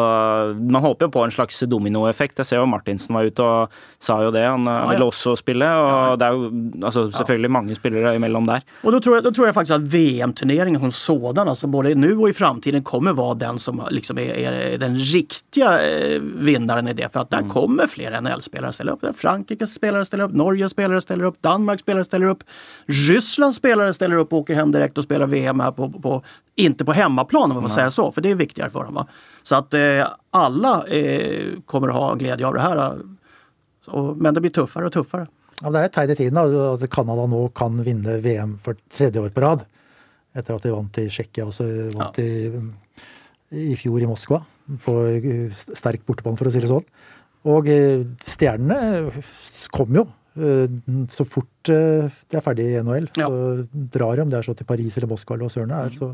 man håper jo på en slags dominoeffekt. Jeg ser jo Martinsen var ute og sa jo det. Han eh, ville også spille. Og det er jo altså, selvfølgelig mange spillere imellom der. Och då tror, jag, då tror jag faktiskt att VM-turneringen som sådan, alltså både nu och i framtiden, kommer vara den som liksom är, är den riktiga eh, vinnaren i det. För att där kommer fler NHL-spelare ställa upp. Frankrikes spelare ställer upp, Norges spelare ställer upp, Danmarks spelare ställer upp. Rysslands spelare ställer upp och åker hem direkt och spelar VM här på, på, inte på hemmaplan om man får säga så, för det är viktigare för dem. Va? Så att eh, alla eh, kommer att ha glädje av det här. eh, Så, men det blir tuffare och tuffare. Ja, det er et tegn i tiden da, at Canada nå kan vinne VM for tredje år på rad. Etter at de vant i Tsjekkia og så vant de i fjor i Moskva. På eh, sterk bortebane, for å si det sånn. Og eh, stjernene kommer jo. eh, Så fort eh, de er ferdig i NHL, Ja. så drar de. Om det er så til Paris eller Moskva eller hva søren det er. Så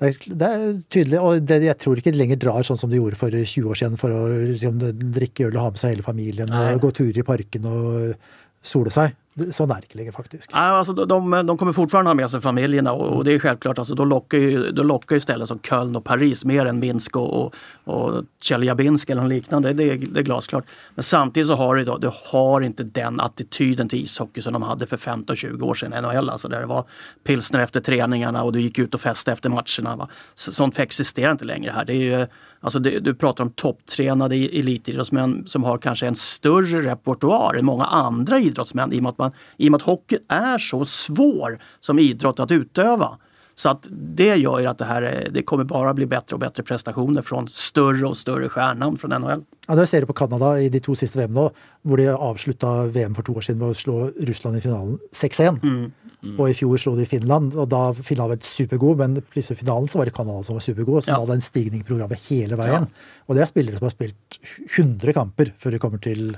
det er, det er tydelig. Og det, jeg tror ikke de lenger drar sånn som de gjorde for 20 år siden, for å liksom, drikke øl og ha med seg hele familien Nei. og gå turer i parken og sole seg. Så Sånn faktiskt. Ja, alltså, de, de, kommer fortfarande ha med sig familjerna och, och det är självklart, alltså, då, lockar ju, då lockar ju ställen som Köln och Paris mer än Minsk och, och, och Tjeljabinsk eller något liknande. Det, är- det är glasklart. Men samtidigt så har du, då, du har inte den attityden till ishockey som de hade för 15-20 år sedan i NHL. Alltså, där det var pilsner efter träningarna och du gick ut och festade efter matcherna. Va? Så, sånt existerar inte längre här. Det är ju, alltså, det, du pratar om topptränade i- elitidrottsmän som har kanske en större repertoar än många andra idrottsmän i och med att, man, i med att hockey är så svår som idrott att utöva. Så att det gör ju att det här är- det kommer bara bli bättre och bättre prestationer från större och större stjärnor från NHL. Ja, Når ser du på Canada i de to siste VM nå, hvor de avslutta VM for to år siden med å slå Russland i finalen 6-1. Og i fjor slo de Finland, og da Finland var supergod, men plutselig i finalen så var det Canada som var supergod, som Ja. hadde en stigning i programmet hele veien. Og det er spillere som har spilt 100 kamper før de kommer til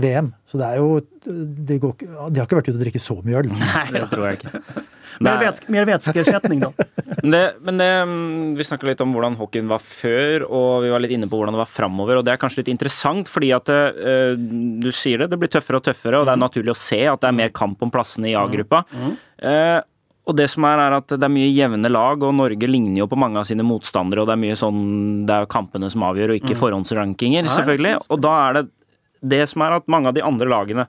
VM. Så det er jo De, går, de har ikke vært ute og drikke så mye øl. Nei, det tror jeg ikke. Mer, Nei. vätsk, mer vätskeersättning då. Men, det, men det, mm, vi snakka litt om hvordan hockeyen var før, og vi var litt inne på hvordan det var framover. Og det er kanskje litt interessant, fordi at eh, du sier det, det blir tøffere og tøffere, og det er naturlig å se at det er mer kamp om plassene i A-gruppa. Eh, og det som er, er at det er mye jevne lag, og Norge ligner jo på mange av sine motstandere, og det er mye sånn Det er kampene som avgjør, og ikke forhåndsrankinger, selvfølgelig. Og da er det det som er at mange av de andre lagene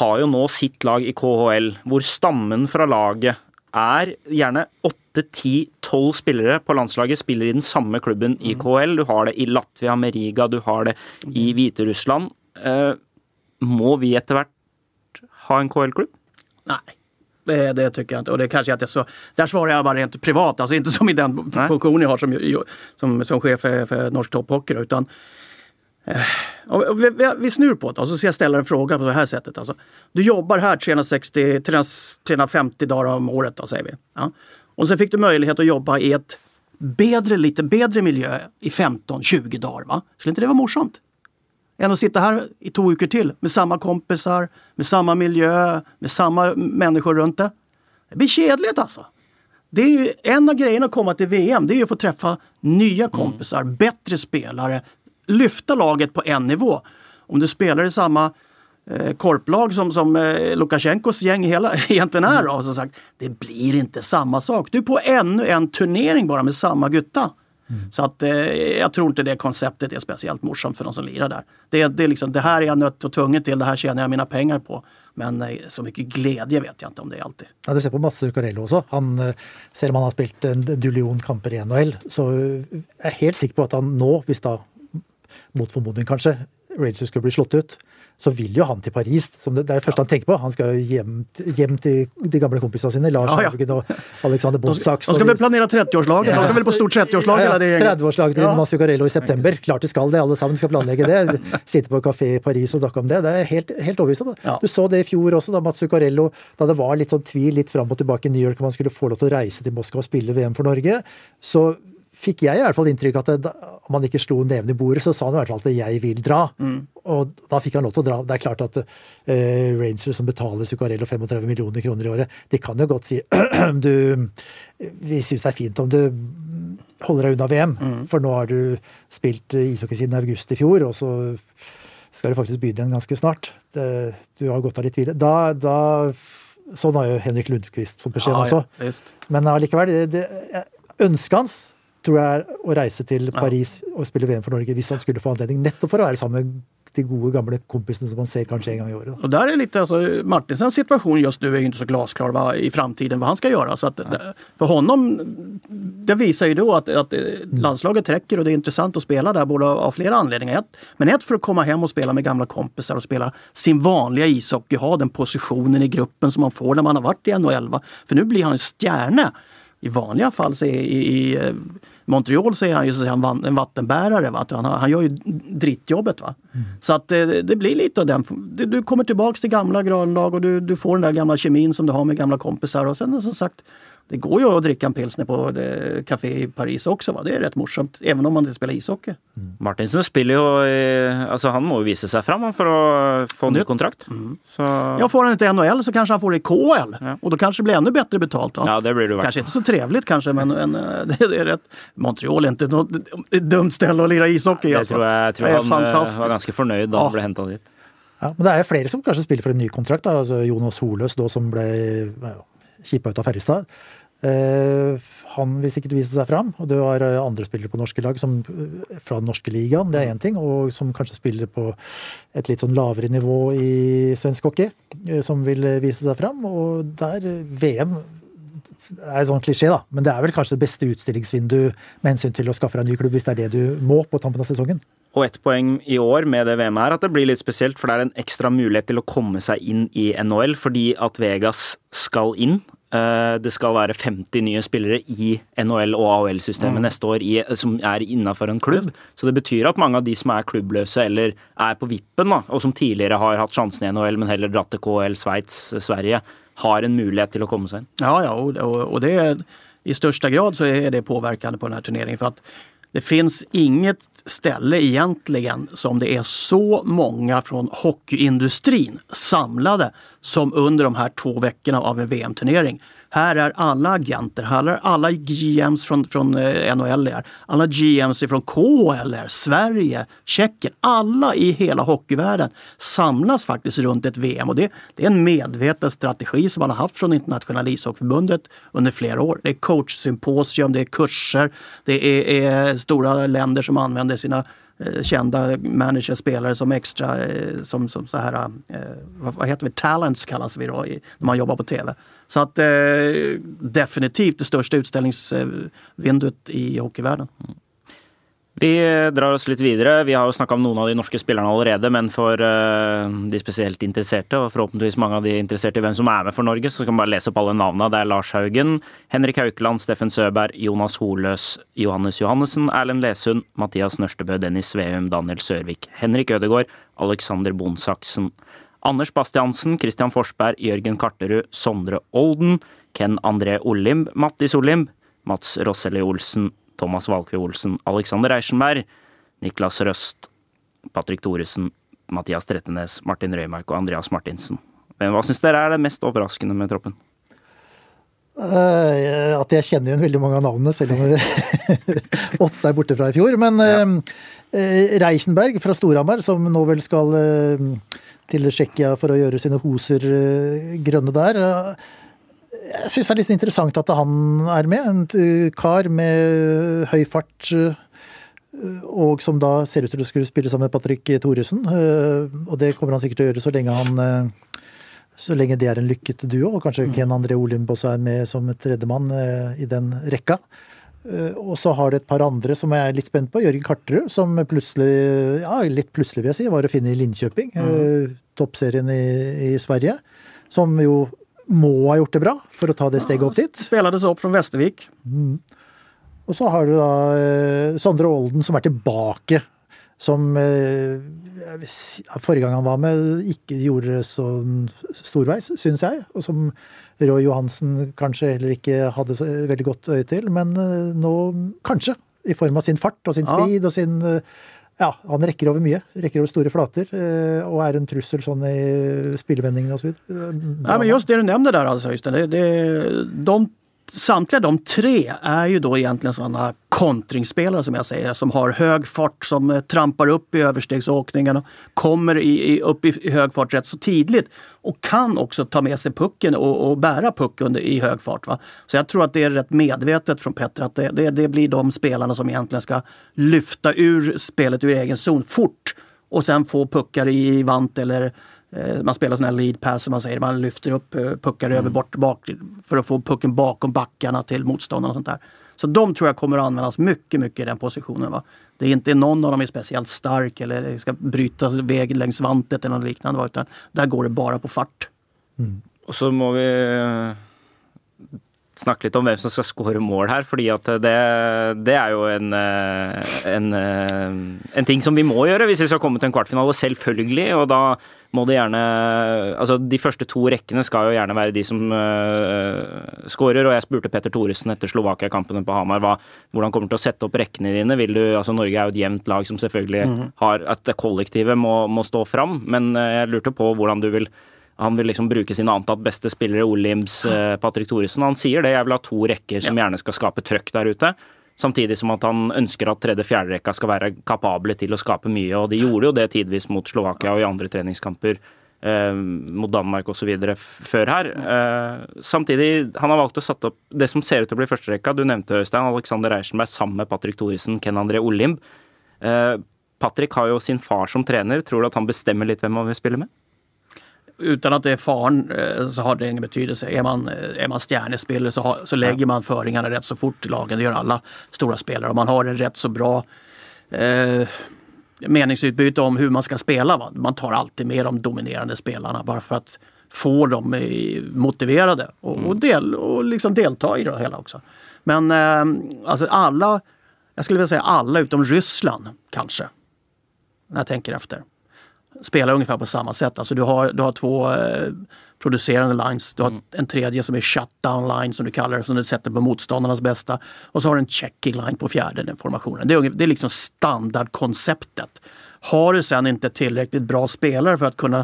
har jo nå sitt lag i KHL, hvor stammen fra laget er gjerne 8-10-12 spillere på landslaget spiller i den samme klubben i KHL. Du har det i Latvia med Riga, du har det i Hviterussland. Eh, må vi etter hvert ha en KHL-klubb? Nej. Det, det tycker jag inte. Och det kanske att jag så, där svarar jag bara rent privat, alltså inte som i den funktion jag har som, som, som chef för, för Norsk Topphockey. Utan, Eh, vi, vi, vi snur på det och så ska jag ställa en fråga på det här sättet. Alltså, du jobbar här 360, 350 dagar om året då, säger vi. Ja. Och sen fick du möjlighet att jobba i ett bedre, lite bättre miljö i 15-20 dagar. Va? Skulle inte det vara morsamt? än att sitta här i två veckor till med samma kompisar, med samma miljö, med samma människor runt det. Det blir kedligt alltså. Det är ju en av grejerna att komma till VM, det är ju att få träffa nya kompisar, bättre spelare, lyfta laget på en nivå. Om du spelar i samma eh, korplag som, som eh, Lukasjenkos gäng hela, egentligen är av, som sagt, det blir inte samma sak. Du är på ännu en turnering bara med samma gutta. Så att eh, jag tror inte det konceptet är speciellt morsamt för de som lirar där. Det, det, är liksom, det här är jag nött och tvungen till, det här tjänar jag mina pengar på. Men eh, så mycket glädje vet jag inte om det är alltid. Ja, du ser på Mats Zuccarello også. Han, eh, selv om han har spilt en dullion kamper i NHL, så er jeg helt sikker på at han hvis da mot formodning kanskje, Rangers skulle bli slått ut, så vil jo han til Paris. Som det, er det første han tenker på. Han skal hjem, hjem til de gamle kompisene sine. Lars Ja, ja. Haugen og Alexander De ska, Bonsax. de ska väl planera 30-årslaget? De ska väl på stort 30-årslag Ja, ja, gänget? 30-årslag til Ja. Mazzucarello i september. Klart de skal det, alle sammen skal planlegge det. Sitte på kafé i Paris og snakke om det. Det er helt, helt overbevist om. Ja. Du så det i fjor også, da Mazzucarello Da det var litt sånn tvil litt fram og tilbake i New York om han skulle få lov til å reise til Moskva og spille VM for Norge, så fikk jeg i hvert fall inntrykk at det, om han ikke slo neven i bordet, så sa han i hvert fall at 'jeg vil dra'. Og da fikk han lov til å dra. Det er klart at eh, Rangers som betaler Zuccarello 35 millioner kroner i året, de kan jo godt si du, vi syns det er fint om du holder deg unna VM, for nå har du spilt ishockey siden august i fjor, og så skal du faktisk begynne igjen ganske snart. Det, du har gått av litt hvile. Da, da Sånn har jo Henrik Lundqvist fått beskjed om Ja, også. visst. Men allikevel, det, det, ønsket hans tror jeg å reise til Paris og spille VM for Norge hvis han skulle få anledning. Nettopp for å være sammen med de gode, gamle kompisene som man ser kanskje en gang i året. Och där är lite, alltså, Martinsens situation just nu är inte så glasklar va, i framtiden vad han ska göra. Så att, det- för honom, det visar ju då att, att eh, landslaget räcker och det är intressant att spela där både av flera anledningar. Ett, men ett för att komma hem och spela med gamla kompisar och spela sin vanliga ishockey, ha den positionen i gruppen som man får när man har varit i NHL. Va? För nu blir han stjärna. I vanliga fall så är i, i eh, Montreal så är han ju så att säga en vattenbärare. Va? Han, han gör ju drittjobbet. Va? Så att eh, det blir lite av den. Du kommer tillbaks till gamla granlag och du, du får den där gamla kemin som du har med gamla kompisar. Och sen som sagt, det går ju att dricka en pilsner på det café i Paris också. Va? Det är rätt morsomt, även om man inte spelar ishockey. Martinsen spiller jo i Altså, han må jo vise seg fram han, for å få ny Nytt. kontrakt. Så Ja, får han inte NHL så kanske han får det i KL. Ja. Och då kanske det blir ännu bättre betalt. Va? Ja, det blir det Kanske inte så trevligt kanske, men, men eh, det, är rätt. Montreal är inte något ett dumt ställe att lira ishockey i. Det Alltså. tror jeg tror det är han eh, fantastiskt. var ganske fornøyd da Ja. han ble henta dit. Ja, men det jo flere som kanskje spiller for en ny kontrakt. Da. Altså Jonas Holøs, da, som ble ja, kippa ut av Ferjestad. Eh, han vil sikkert vise seg fram. Og det var eh, andre spillere på norske lag som, eh, fra den norske ligaen, det er én ting. Og som kanskje spiller på et litt sånn lavere nivå i svensk hockey, som vil vise seg fram. Og der VM er sånn klisjé, da. Men det er vel kanskje det beste utstillingsvindu med hensyn til å skaffe deg en ny klubb, hvis det er det du må på tampen av sesongen. Og ett poeng i år med det VM er at det blir litt spesielt, for det er en ekstra mulighet til å komme seg inn i NHL fordi at Vegas skal inn. Eh, Det skal være 50 nye spillere i NHL- og AHL-systemet neste år i, som er innafor en klubb. Så det betyr at mange av de som er klubbløse eller er på vippen, da, og som tidligere har hatt sjansen i NHL, men heller dratt til KL, Sveits, Sverige, har en möjlighet till att komma sen. Ja, ja och, och, och det är, i största grad så är det påverkande på den här turneringen. För att det finns inget ställe egentligen som det är så många från hockeyindustrin samlade som under de här två veckorna av en VM-turnering. Här är alla agenter, här är alla GMs från, från eh, NHL, är, alla GMs från KHL, Sverige, Tjeckien. Alla i hela hockeyvärlden samlas faktiskt runt ett VM. Och det, det är en medveten strategi som man har haft från Internationella ishockeyförbundet under flera år. Det är coachsymposium, det är kurser, det är, är stora länder som använder sina eh, kända managers, spelare som extra, eh, som, som så här, vad, heter vi, talents kallas vi då när man jobbar på TV. Så att eh, definitivt det största utställningsvinduet i hockeyvärlden. Vi drar oss litt videre. Vi har jo snakka om noen av de norske spillerne allerede, men for eh, de spesielt interesserte, og forhåpentligvis mange av de interesserte i hvem som er med for Norge, så skal man bare lese opp alle navnene. Det er Lars Haugen, Henrik Haukeland, Steffen Søberg, Jonas Holøs, Johannes Johannessen, Erlend Lesund, Mathias Nørstebø, Dennis Sveum, Daniel Sørvik, Henrik Ødegaard, Alexander Bonsaksen, Anders Bastiansen, Christian Forsberg, Jørgen Karterud, Sondre Olden, Ken André Olimb, Mattis Olimb, Mats Rosselli Olsen, Thomas Valkve Olsen, Alexander Reichenberg, Niklas Røst, Patrick Thoresen, Mathias Trettenes, Martin Røymark og Andreas Martinsen. Men hva syns dere er det mest overraskende med troppen? Eh, at jeg kjenner igjen veldig mange av navnene, selv om åtte er borte fra i fjor. Men eh, Reichenberg fra Storhamar, som nå vel skal eh, til Tsjekkia for å gjøre sine hoser eh, grønne der. jeg syns det er litt interessant at han er med. En eh, kar med høy fart. eh, Og som da ser ut til å skulle spille sammen med Patrick Thoresen. Og det kommer han sikkert til å gjøre så lenge han så lenge det er en lykket duo, og kanskje Ken André Olimb også er med som tredjemann i den rekka. Eh, Og så har det et par andre som jeg er litt spent på. Jørgen Karterud, som plutselig, ja litt plutselig vil jeg si, var å finne i Linköping. eh, Toppserien i, i Sverige. Som jo må ha gjort det bra for å ta det steget opp dit. Spelades upp från Västervik. Og så har du da eh, Sondre Olden som er tilbake. Som eh, forrige gang han var med, ikke gjorde det sånn storveis, syns jeg. Og som Roy Johansen kanskje heller ikke hadde så veldig godt øye til. Men eh, nå kanskje, i form av sin fart og sin speed og sin eh, Ja, han rekker over mye. Rekker over store flater. eh, Og er en trussel sånn i spillevendingene osv. Ja, men just det du nämnde där alltså, Øystein, det, det, de, samtliga de tre är ju då egentligen sådana kontringsspelare som jag säger, som har hög fart, som eh, trampar upp i överstegsåkningen och kommer i, i, upp i, hög fart rätt så tidigt. Och kan också ta med sig pucken och, och bära puck under, i hög fart. Va? Så jag tror att det är rätt medvetet från Petter att det, det, det blir de spelarna som egentligen ska lyfta ur spelet ur egen zon fort och sen få puckar i vant eller man spelar sådana här lead pass som man säger. Man lyfter upp eh, puckar över bort bak för att få pucken bakom backarna till motståndarna och sånt där. Så de tror jag kommer att användas mycket, mycket i den positionen. Va? Det är inte någon av dem är speciellt stark eller ska bryta väg längs vantet eller något liknande. Va? Utan där går det bara på fart. Og så må vi eh, snakke litt om hvem som skal skåre mål her, fordi at det, det er jo en, eh, en, eh, en ting som vi må gjøre hvis vi skal komme til en kvartfinale, selvfølgelig. Og da må det gjerne Altså, de første to rekkene skal jo gjerne være de som uh, skårer. Og jeg spurte Petter Thoresen etter Slovakia-kampene på Hamar hva, hvordan kommer du til å sette opp rekkene dine. Vil du, altså Norge er jo et jevnt lag som selvfølgelig har at det kollektivet må, må stå fram, men eh, jeg lurte på hvordan du vil han vil liksom bruke sine antatt beste spillere, Olims, eh, Patrick Thoresen. Han sier det. Jeg vil ha to rekker som gjerne skal skape trøkk der ute. Samtidig som at han ønsker at tredje-fjerderekka skal være kapable til å skape mye. Og de gjorde jo det tidvis mot Slovakia og i andre treningskamper. Eh, mot Danmark osv. før her. Eh, samtidig, han har valgt å satt opp det som ser ut til å bli førsterekka. Du nevnte Øystein, Alexander Reichenberg sammen med Patrick Thoresen, Ken André Olimb. Eh, Patrick har jo sin far som trener. Tror du at han bestemmer litt hvem han vil spille med? Utan att det är faren eh, så har det ingen betydelse. Är man, eh, är man stjärnespelare så, har, så lägger man föringarna rätt så fort i lagen. Det gör alla stora spelare. Om man har en rätt så bra eh, meningsutbyte om hur man ska spela. Va? Man tar alltid med de dominerande spelarna bara för att få dem eh, motiverade och, och, del, och liksom delta i det hela också. Men eh, alltså alla, jag skulle vilja säga alla utom Ryssland kanske. När jag tänker efter spelar ungefär på samma sätt. Alltså du har, du har två eh, producerande lines. Du har en tredje som är shutdown line som du kallar det, som du sätter på motståndarnas bästa. Och så har du en checking line på fjärde den formationen. Det är, det är liksom standardkonceptet. Har du sen inte tillräckligt bra spelare för att kunna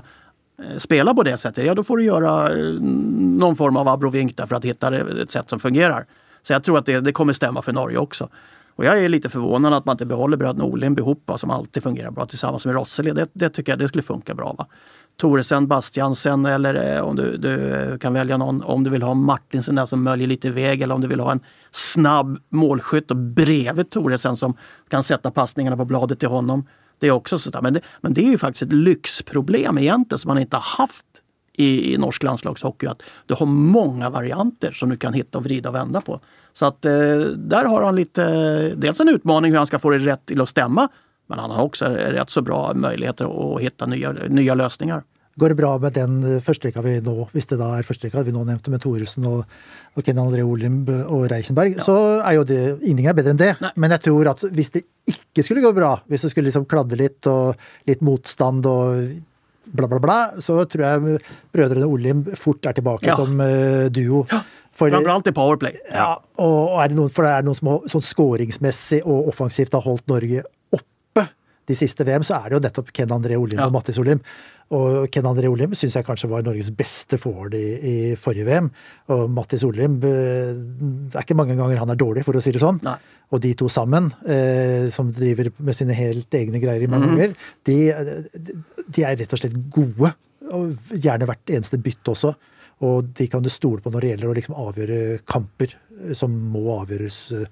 eh, spela på det sättet, ja då får du göra eh, någon form av abrovink för att hitta ett sätt som fungerar. Så jag tror att det, det kommer stämma för Norge också. Och jag är lite förvånad att man inte behåller bröderna Olimb ihop, som alltid fungerar bra tillsammans med Rosseli. Det, det tycker jag det skulle funka bra. Va? Toresen, Bastiansen eller eh, om du, du eh, kan välja någon, om du vill ha Martinsen där som möljer lite iväg eller om du vill ha en snabb målskytt och bredvid Toresen som kan sätta passningarna på bladet till honom. Det är också sådär. Men det, men det är ju faktiskt ett lyxproblem egentligen som man inte har haft i, i norsk landslagshockey. Att du har många varianter som du kan hitta och vrida och vända på. Så att eh, där har han lite, dels en utmaning hur han ska få det rätt till att stämma. Men han har också rätt så bra möjligheter att hitta nya, nya lösningar. Går det bra med den eh, førsterekka vi nå, hvis det da er førsterekka vi nå nevnte, med Thoresen og, og Ken André Olimb og Reichenberg, så er jo det ingenting er bedre enn det. Nei. Men jeg tror at hvis det ikke skulle gå bra, hvis det skulle liksom kladde litt og litt motstand og bla, bla, bla, så tror jeg brødrene Olimb fort er tilbake Ja. som eh, duo. For, Framförallt i powerplay. ja, og, er det noen, for det er noen som har, sånn skåringsmessig og offensivt har holdt Norge oppe de siste VM, så er det jo nettopp Ken André Olimb Ja. og Mattis Olimb. Og Ken André Olimb syns jeg kanskje var Norges beste forward i, i forrige VM. Og Mattis Olimb eh, Det er ikke mange ganger han er dårlig, for å si det sånn. Nei. Og de to sammen, eh, som driver med sine helt egne greier i Mhm. mange ganger, de, de er rett og slett gode. Og gjerne hvert eneste bytte også. Og de kan du stole på når det gjelder å liksom avgjøre kamper eh, som må avgjøres eh,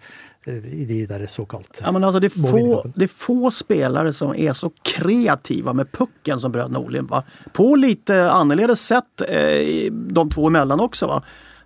i de der såkalt Ja, men alltså det, Må få, det är få spelare som är så kreativa med pucken som bröderna. Va? På lite annorledes sätt eh, de två emellan också. Va?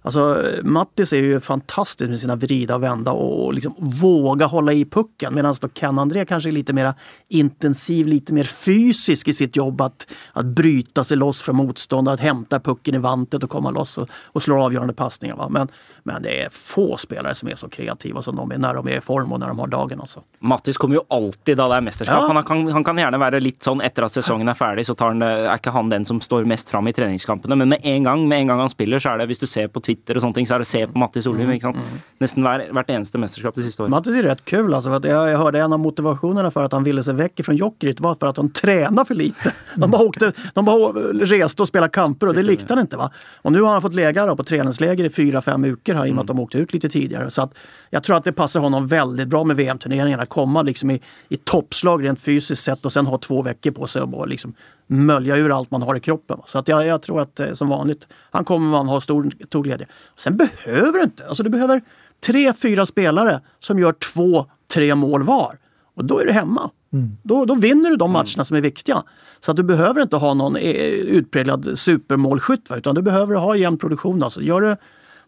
Alltså Mattis är ju fantastisk med sina vrida och vända och liksom våga hålla i pucken medan då Ken André kanske är lite mer intensiv, lite mer fysisk i sitt jobb att, att bryta sig loss från motståndare, att hämta pucken i vantet och komma loss och, och slå avgörande passningar. Va? Men, men det är få spelare som är så kreativa som de är när de är i form och när de har dagen. Alltså. Mattis kommer jo alltid da det er mesterskap. Ja. Han, kan, han, kan, gjerne være litt sånn etter at sesongen er ferdig, så tar han, er ikke han den som står mest fram i treningskampene. Men med en gang med en gang han spiller, så er det, hvis du ser på Twitter och sånt, så är det se på Mattis Solheim. Sant? Mm. Nesten hver, hvert eneste mesterskap det sista året. Mattis är rätt kul alltså. För att jag, jag hörde en av motivationerna för att han ville sig väck från Jokerit var för att han tränar för lite. De bara, åkte, de bara reste och spelade kamper och det liknade han inte. Va? Och nu har han fått lägga på träningsläger i fyra, fem veckor här i och med att de åkte ut lite tidigare. Så att jag tror att det passar honom väldigt bra med VM-turneringarna. Komma liksom i, i toppslag rent fysiskt sett och sen ha två veckor på sig och bara liksom mölja ur allt man har i kroppen. Så att jag, jag tror att eh, som vanligt, han kommer man ha stor, stor glädje. Sen behöver du inte, alltså du behöver tre, fyra spelare som gör två, tre mål var. Och då är du hemma. Mm. Då, då vinner du de matcherna mm. som är viktiga. Så att du behöver inte ha någon eh, utpräglad supermålskytt utan du behöver ha jämn produktion. Alltså gör du,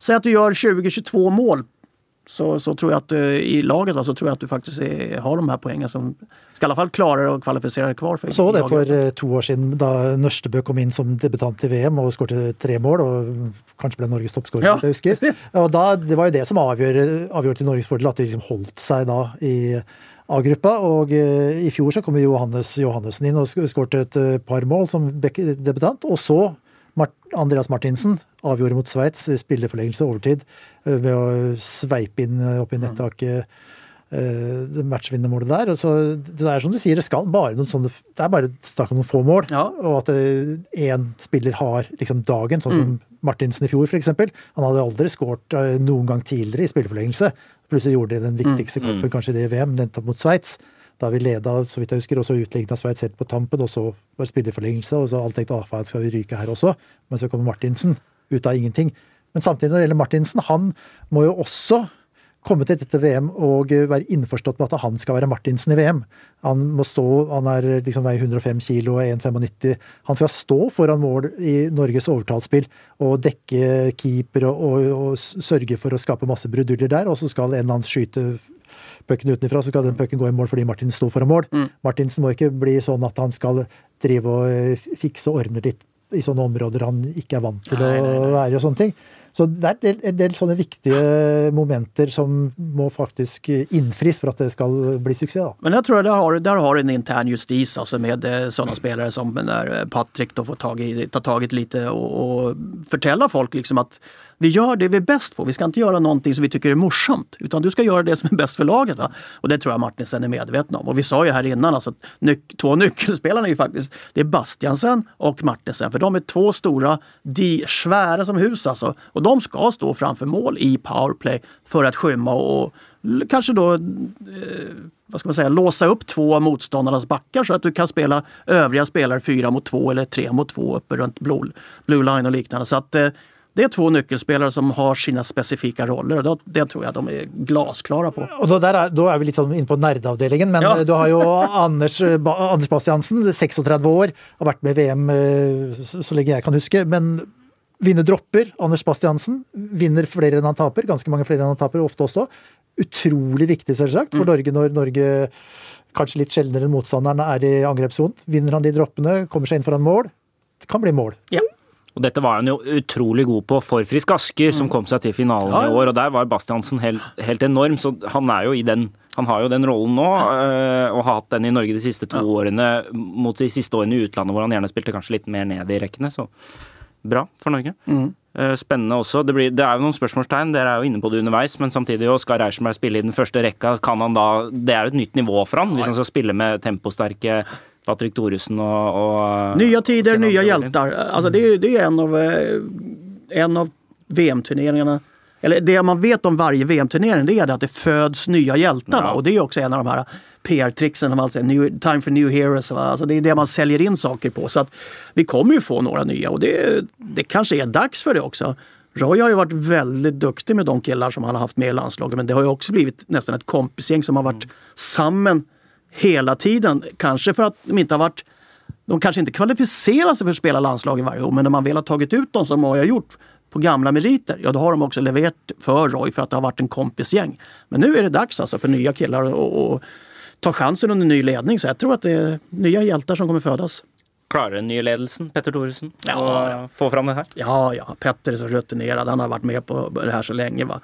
säg att du gör 20-22 mål så, så tror jag att uh, i laget va, så tror jag att du faktiskt är, har de här poängen som ska i alla fall klara och kvalificera dig kvar. För så det för uh, två år sedan då Nörstebø kom in som debutant i VM och skåret tre mål och kanske blev Norges toppskårer. Ja, och då, det var ju det som avgjorde till Norges fördel att de liksom hållit sig då i A-gruppa. Och uh, i fjol så kom Johannes Johannessen in och skåret ett par mål som debutant. Och så Andreas Martinsen avgjorde mot Sveits i spilleforlengelse overtid ved eh, å sveipe inn eh, opp i nettaket uh, det matchvinnermålet der. Så det er som du sier, det, skal bare noen sånne, det er bare snakk om noen få mål. Ja. Og at én spiller har liksom dagen, sånn som mm. Martinsen i fjor f.eks. Han hadde aldri skåret noen gang tidligere i spilleforlengelse. Plutselig gjorde de den viktigste mm. kampen mm. kanskje i det VM, nettopp mot Sveits da vi leda, så vidt jeg husker, og så utligna Sveits helt på tampen, og så var det spillerforlengelse, og så alle tenkte ah, skal vi ryke her også? Men så kommer Martinsen ut av ingenting. Men samtidig, når det gjelder Martinsen, han må jo også komme til dette VM og være innforstått med at han skal være Martinsen i VM. Han må stå, han er liksom veier 105 kilo og 1,95. Han skal stå foran mål i Norges overtallsspill og dekke keeper og, og, og, sørge for å skape masse bruduljer der. Og så skal en eller annen skyte pucken utenfra, så skal den pucken gå i mål fordi Martin står foran mål. Mm. Martinsen må ikke bli sånn at han skal drive og eh, fikse og ordne litt i sånne områder han ikke er vant til nei, nei, nei. å være og sånne ting. Så det er en del, sånne viktige momenter som må faktisk innfris for att det ska bli succé. Da. Men jag tror att där har, där har en intern justis alltså med eh, sådana spelare som när Patrik då får tag i, ta tag i lite och, och förtälla folk liksom att vi gör det vi är bäst på. Vi ska inte göra någonting som vi tycker är morsamt. Utan du ska göra det som är bäst för laget. Va? Och det tror jag Martinsen är medveten om. Och vi sa ju här innan, alltså, nyc två nyckelspelarna är ju faktiskt det är Bastiansen och Martinsen. För de är två stora, de svära som hus alltså. Och de ska stå framför mål i powerplay för att skymma och kanske då eh, vad ska man säga, låsa upp två av motståndarnas backar så att du kan spela övriga spelare fyra mot två eller tre mot två uppe runt blue, blue line och liknande. Så att eh, det är två nyckelspelare som har sina specifika roller och det tror jag de är glasklara på. Och då, där är, då är vi liksom inne på nerdavdelningen, men ja. du har ju Anders, eh, Anders Bastiansen, 36 år, har varit med i VM eh, så, länge jag kan huska, men vinner dropper, Anders Bastiansen, vinner fler än han taper, ganska många fler än han taper, ofta också. Otroligt viktigt selvsagt för mm. Norge när Norge kanske lite sjeldnere än motståndaren är i angreppszon. Vinner han de droppene, kommer sig in foran mål, det kan bli mål. Ja. Og dette var han jo utrolig god på for Frisk Asker, som mm. kom seg til finalen i år. Og der var Bastiansen helt, helt enorm, så han den han har jo den rollen nå, øh, og har hatt den i Norge de siste to årene, mot de siste årene i utlandet, hvor han gjerne spilte kanskje litt mer ned i rekkene. Så bra for Norge. Mm. Eh, spennende også. Det, blir, det, er jo noen spørsmålstegn, dere er jo inne på det underveis, men samtidig jo skal Reichenberg spille i den første rekka. Kan han da Det er jo et nytt nivå for han, hvis han skal spille med temposterke Patrik Thoresen och, och... Nya tider, nya hjältar. Alltså det, är, det är en av, eh, en av VM-turneringarna eller det man vet om varje VM-turnering det är att det föds nya hjältar. Ja. Och det är också en av de här PR-tricksen, alltså new, time for new heroes. Va? Alltså det är det man säljer in saker på. Så att vi kommer ju få några nya och det, det kanske är dags för det också. Roy har ju varit väldigt duktig med de killar som han har haft med i landslaget men det har ju också blivit nästan ett kompisgäng som har varit mm. samman hela tiden. Kanske för att de inte har varit de kanske inte kvalificerar sig för att spela landslagen varje år, men när man väl har tagit ut dem som har jag gjort på gamla meriter, ja då har de också levererat för Roy för att det har varit en kompisgäng. Men nu är det dags alltså för nya killar att ta chansen under ny ledning. Så jag tror att det är nya hjältar som kommer födas. Klarar den nye ledelsen, Petter Thoresen, Ja, å få fram det här? Ja, ja, Petter är så rutinerad. Han har varit med på det här så länge. Va?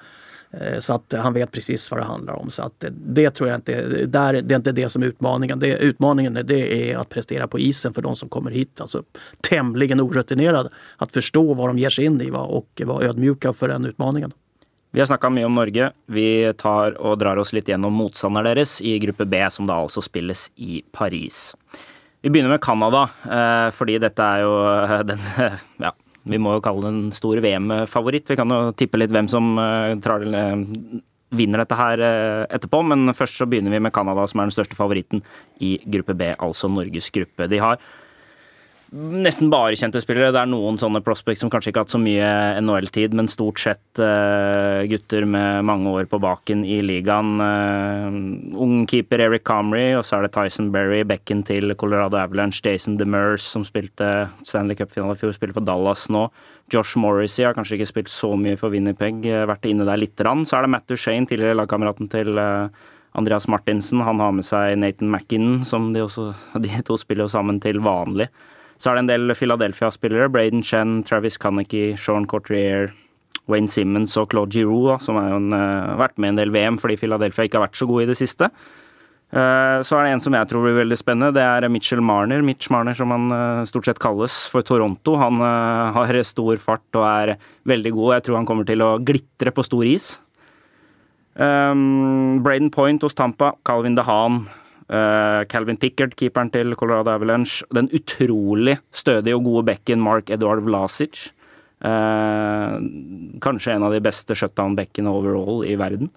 Eh, så att han vet precis vad det handlar om. Så att det, det tror jag inte, där, det är inte det som är utmaningen. Det, utmaningen det är att prestera på isen för de som kommer hit. Alltså tämligen orutinerade. Att förstå vad de ger sig in i va? och vara ödmjuka för den utmaningen. Vi har snackat mycket om Norge. Vi tar och drar oss lite gjennom motstanderen deres i gruppe B, som då alltså spelas i Paris. Vi börjar med Canada, eh, fordi dette er eh, den Ja, vi må jo kalle det en stor VM-favoritt. Vi kan jo tippe litt hvem som eh, tar, eh, vinner dette her eh, etterpå, men først så begynner vi med Canada, som er den største favoritten i gruppe B, altså Norges gruppe. De har nesten bare kjente spillere. Det er noen sånne prospects som kanskje ikke har hatt så mye NHL-tid, men stort sett uh, gutter med mange år på baken i ligaen. Uh, ung keeper Eric Comrie, og så er det Tyson Berry, bekken til Colorado Avalanche, Jason Demers, som spilte Stanley Cup-finale i fjor, spiller for Dallas nå. Josh Morrissey har kanskje ikke spilt så mye for Winnipeg, eh, vært inne der lite grann. Så er det Matt Duchene, tidligere lagkameraten til Andreas Martinsen. Han har med seg Nathan McKinnon, som de, også, de to spiller jo sammen til vanlig. Så er det en del Philadelphia-spillere. Braden Chen, Travis Connicky, Sean Cotrier, Wayne Simmons og Claude Giroux, som har uh, eh, vært med en del VM fordi Philadelphia ikke har vært så gode i det siste. Eh, så er det en som jeg tror blir veldig spennende. Det er Mitchell Marner. Mitch Marner, som han eh, stort sett kalles for Toronto. Han har stor fart og er veldig god. Jeg tror han kommer til å glitre på stor is. Um, Braden Point hos Tampa, Calvin DeHan. Eh, Calvin Pickard, keeperen til Colorado Avalanche. Den utrolig stødige og gode bekken Mark Edward Vlasic. Eh, kanskje en av de beste shutdown-bekkene overall i verden.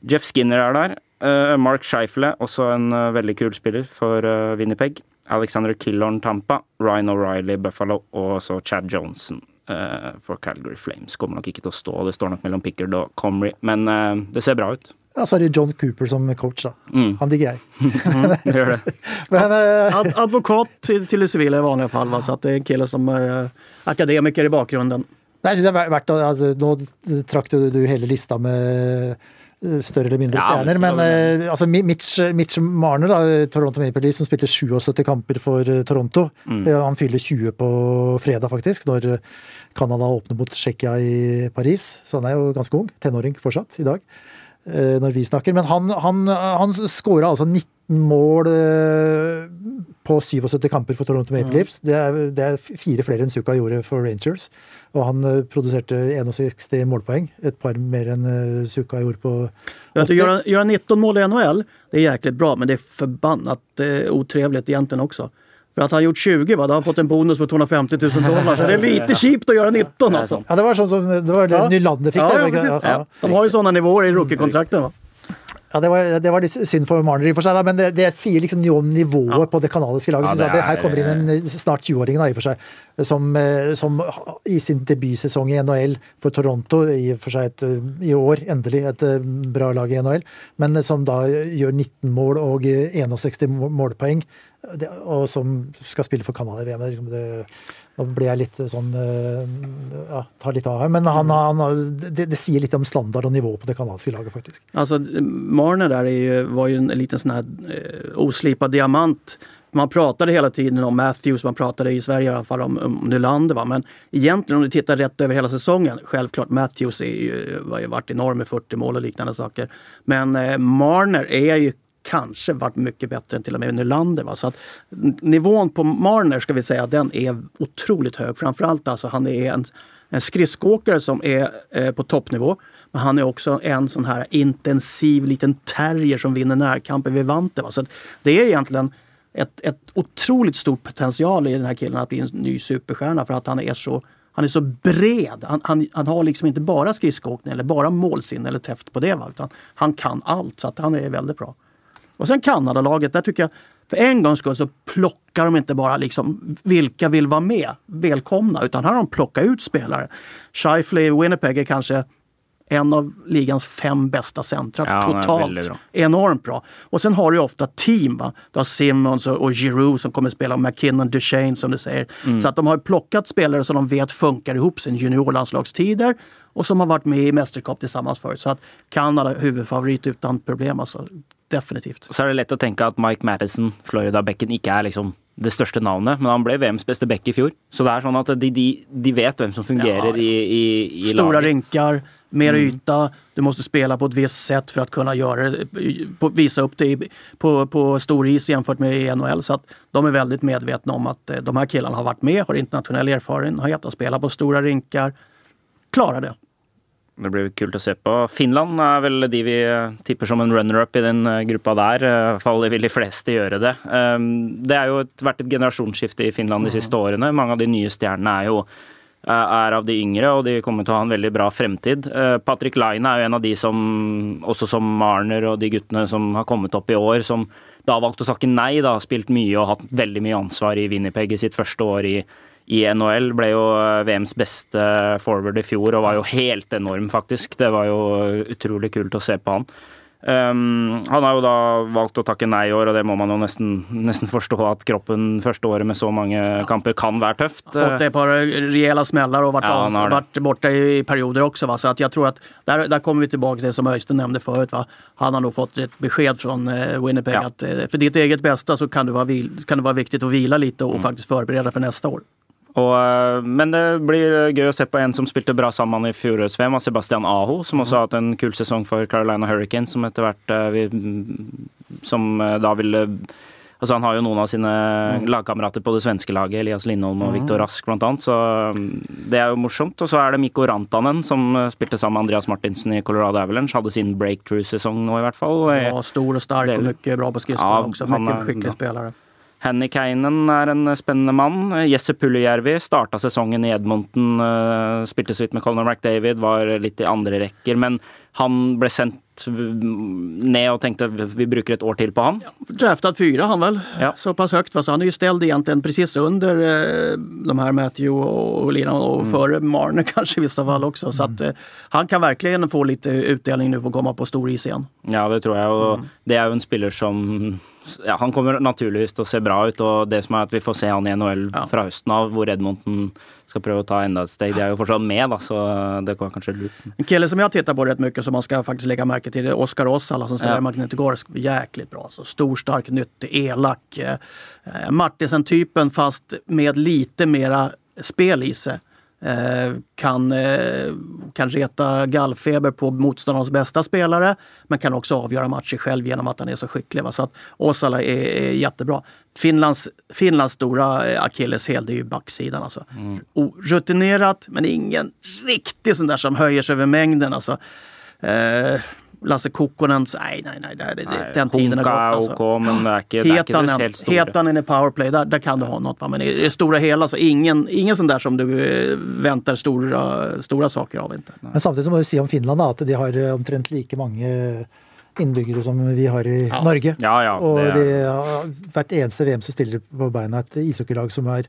Jeff Skinner er der. Eh, Mark Scheifele, også en veldig kul spiller for Winnipeg. Alexander Killorn Tampa. Ryan O'Reilly Buffalo og så Chad Johnson for Calgary Flames. Kommer nok ikke til å stå, det står nok mellom Pickard og Comrie, men det ser bra ut. Ja, så har de John Cooper som coach, da. Mm. Han digger jeg. Mm, gjør det. Men eh, Ad, advokat till, till det civila i vanliga fall. Va? Så att det är en kille som är akademiker i bakgrunden. Synes det er verdt å altså, Nå trakk du, du hele lista med eh, større eller mindre Ja, stjerner, men vi- eh, altså, Mi- Mitch, Mitch Marner, da, Toronto Maple Leafs, som spilte 77 kamper for eh, Toronto. Mm. Eh, Han fyller 20 på fredag, faktisk, når eh, Canada åpner mot Tsjekkia i Paris. Så han er jo ganske ung. Tenåring fortsatt i dag. Eh, Når vi snakker. Men han, han, han skåra altså 19 mål eh, på 77 kamper for Toronto Maple Leafs. Det er, det er fire flere enn Suka gjorde for Rangers. Og han eh, produserte 61 målpoeng. Et par mer enn Suka gjorde på Att 80. göra, göra 19 mål i NHL, det är jäkligt bra, men det är förbannat eh, otrevligt egentligen också. För att han gjort 20, va, då har han fått en bonus på 250 000 dollar. Så det är lite cheapt att göra 19 alltså. Ja, det var som det var det Ja. Nylander fikk. Ja, det, ja, precis. ja, ja. De har ju sådana nivåer i rookie-kontrakten. Va? Ja, det var, det var litt synd for Marner i for seg, da, men det, det sier liksom noe om nivået på det kanadiske laget. Ja, det det her er- kommer inn en snart 20-åring da, i for seg, som, eh, som i sin debutsesong i NHL for Toronto, i for seg et, eh, i år endelig et eh, bra lag i NHL, men eh, som da gjør 19 mål og eh, 61 må- målpoeng, det, og som skal spille for Canada i VM. Det, liksom det, da blir jeg litt eh, sånn eh, ja, tar litt av her, men han, han, det, det sier litt om standard og nivå på det canadiske laget, faktisk. Alltså, Marner där ju, var ju en liten sån här eh, oslipad diamant. Man pratade hela tiden om Matthews, man pratade i Sverige i alla fall om, om Nylander. Va? Men egentligen om du tittar rätt över hela säsongen, självklart Matthews är ju, har ju varit enorm med 40 mål och liknande saker. Men eh, Marner är ju kanske varit mycket bättre än till och med Nylander. Va? Så att nivån på Marner ska vi säga, den är otroligt hög. Framförallt alltså, han är en, en skridskoåkare som är eh, på toppnivå. Men han är också en sån här intensiv liten terrier som vinner närkamper vid vanten. Va? Så att det är egentligen ett, ett otroligt stort potential i den här killen att bli en ny superstjärna för att han är så han är så bred. Han, han, han har liksom inte bara skridskoåkning eller bara målsinne eller täft på det. Va? Utan han kan allt, så att han är väldigt bra. Och sen Kanadalaget, där tycker jag för en gångs skull så plockar de inte bara liksom vilka vill vara med, välkomna, utan här har de plockat ut spelare. Scheifele i Winnipeg är kanske en av ligans fem bästa centra Ja, totalt. bra. Enormt bra. Och sen har du ju ofta team. Va? Du har Simmons och, och Giroud som kommer spela, McKinnon, Duchene som du säger. Mm. Så att de har plockat spelare som de vet funkar ihop sin juniorlandslagstider och som har varit med i mästerskap tillsammans förut. Så att Kanada huvudfavorit utan problem alltså. Definitivt. Så er det lett å tenke at Mike Madison, Florida-bekken, ikke er liksom det største navnet, men han ble VMs beste back i fjor. Så det er sånn at de, de, de vet hvem som fungerer Ja, ja. i, i, i Stora laget. rinkar, mer yta, du måste spela på ett visst sätt för att kunna göra det, på, visa upp det på, på stor is jämfört med i NHL. Så att de är väldigt medvetna om att eh, de här killarna har varit med, har internationell erfarenhet, har spelat på stora rinkar. Klarar det. Det blir kult å se på. Finland er vel de vi tipper som en runner-up i den eh, gruppa der. eh, I hvert fall vil de fleste gjøre det. Um, Det har jo et, vært et generasjonsskifte i Finland de siste årene. Mange av de nye stjernene er jo eh, er av de yngre, og de kommer til å ha en veldig bra fremtid. Eh, Patrick Laine er jo en av de som, også som Marner og de guttene som har kommet opp i år, som da har valgt å takke nei, da har spilt mye og hatt veldig mye ansvar i Winnipeg i sitt første år i, i NHL. Ble jo eh, VMs beste forward i fjor og var jo helt enorm, faktisk. Det var jo utrolig kult å se på han. Um, han har jo da valgt å takke nei i år, og det må man jo nesten, nesten forstå at kroppen første året med så mange kamper kan være tøft. Fått ett par rejäla smällar och varit, Ja, av, varit borta i perioder också. Va? Så att jag tror att där, där kommer vi tillbaka till det som Öystein nämnde förut. Va? Han har nog fått ett besked från eh, Winnipeg Ja. att eh, för ditt eget bästa så kan det vara, kan det vara viktigt att vila lite Mm. och faktiskt förbereda för nästa år. Og, eh, men det blir gøy å se på en som spilte bra sammen i fjorårets VM, Sebastian Aho, som også har hatt en kul sesong for Carolina Hurricanes, som etter hvert eh, vi, Som eh, da vil eh, Altså Han har jo noen av sine lagkamerater på det svenske laget, Elias Lindholm og Viktor Rask annet, så mm, det er jo morsomt. Og så er det Mikko Rantanen, som eh, spilte sammen med Andreas Martinsen i Colorado Avalanche, hadde sin breakthrough-sesong nå, i hvert fall. Ja, stor och stark och mycket bra på skridskor Ja, också. Mycket skicklig spelare. Henny Keinen er en spennende mann. Jesse Puljärvi starta sesongen i Edmonton. eh, Spilte så vidt med Conor McDavid, var litt i andre rekker. Men han ble sendt mm, ned og tenkte vi bruker et år til på han. Draftad fyra han väl, Ja. så pass högt. Va? Så han är ju ställd egentligen precis under eh, de här Matthew och Lina och Mm. före Marner kanske i vissa fall också. Så att eh, han kan verkligen få lite utdelning nu och komma på stor is igen. Ja, det tror jeg. Og det er jo en spiller som ja, Han kommer naturligvis til å se bra ut, og det som er at vi får se han i NHL Ja. fra høsten av, hvor Edmonton skal prøve å ta enda et steg. De er jo fortsatt med, da, så det går kanskje lurt. En kille som jag tittar på rätt mycket som man ska faktiskt lägga märke till det är Oskar Ossala som spelar Ja. i Magnitogorsk. Jäkligt bra. Så stor, stark, nyttig, elak. Eh, eh, Martinsen-typen fast med lite mera spel i sig. Eh, kan, eh, kan reta gallfeber på motståndarens bästa spelare men kan också avgöra matcher själv genom att han är så skicklig. Va? Så att Osala är, är jättebra. Finlands, Finlands stora eh, akilleshäl det är ju backsidan. Alltså. O- Rutinerat men ingen riktig sån där som höjer sig över mängden. Alltså. Eh, Lasse Kokkonen, nej, nej, nej, det, det, Nei, den tiden är er gått. Alltså. ok, men det er ikke, det er ikke det helt store. Hetanen i powerplay, där, där kan du ha något. Va? Men i det stora hela så ingen, ingen sån där som du eh, väntar stora, stora saker av. Inte. Men samtidig så må du si om Finland da, at de har eh, omtrent like mange innbyggere som vi har i Norge. Ja, ja, det er- det har hvert eneste VM så stiller på beina et ishockeylag som er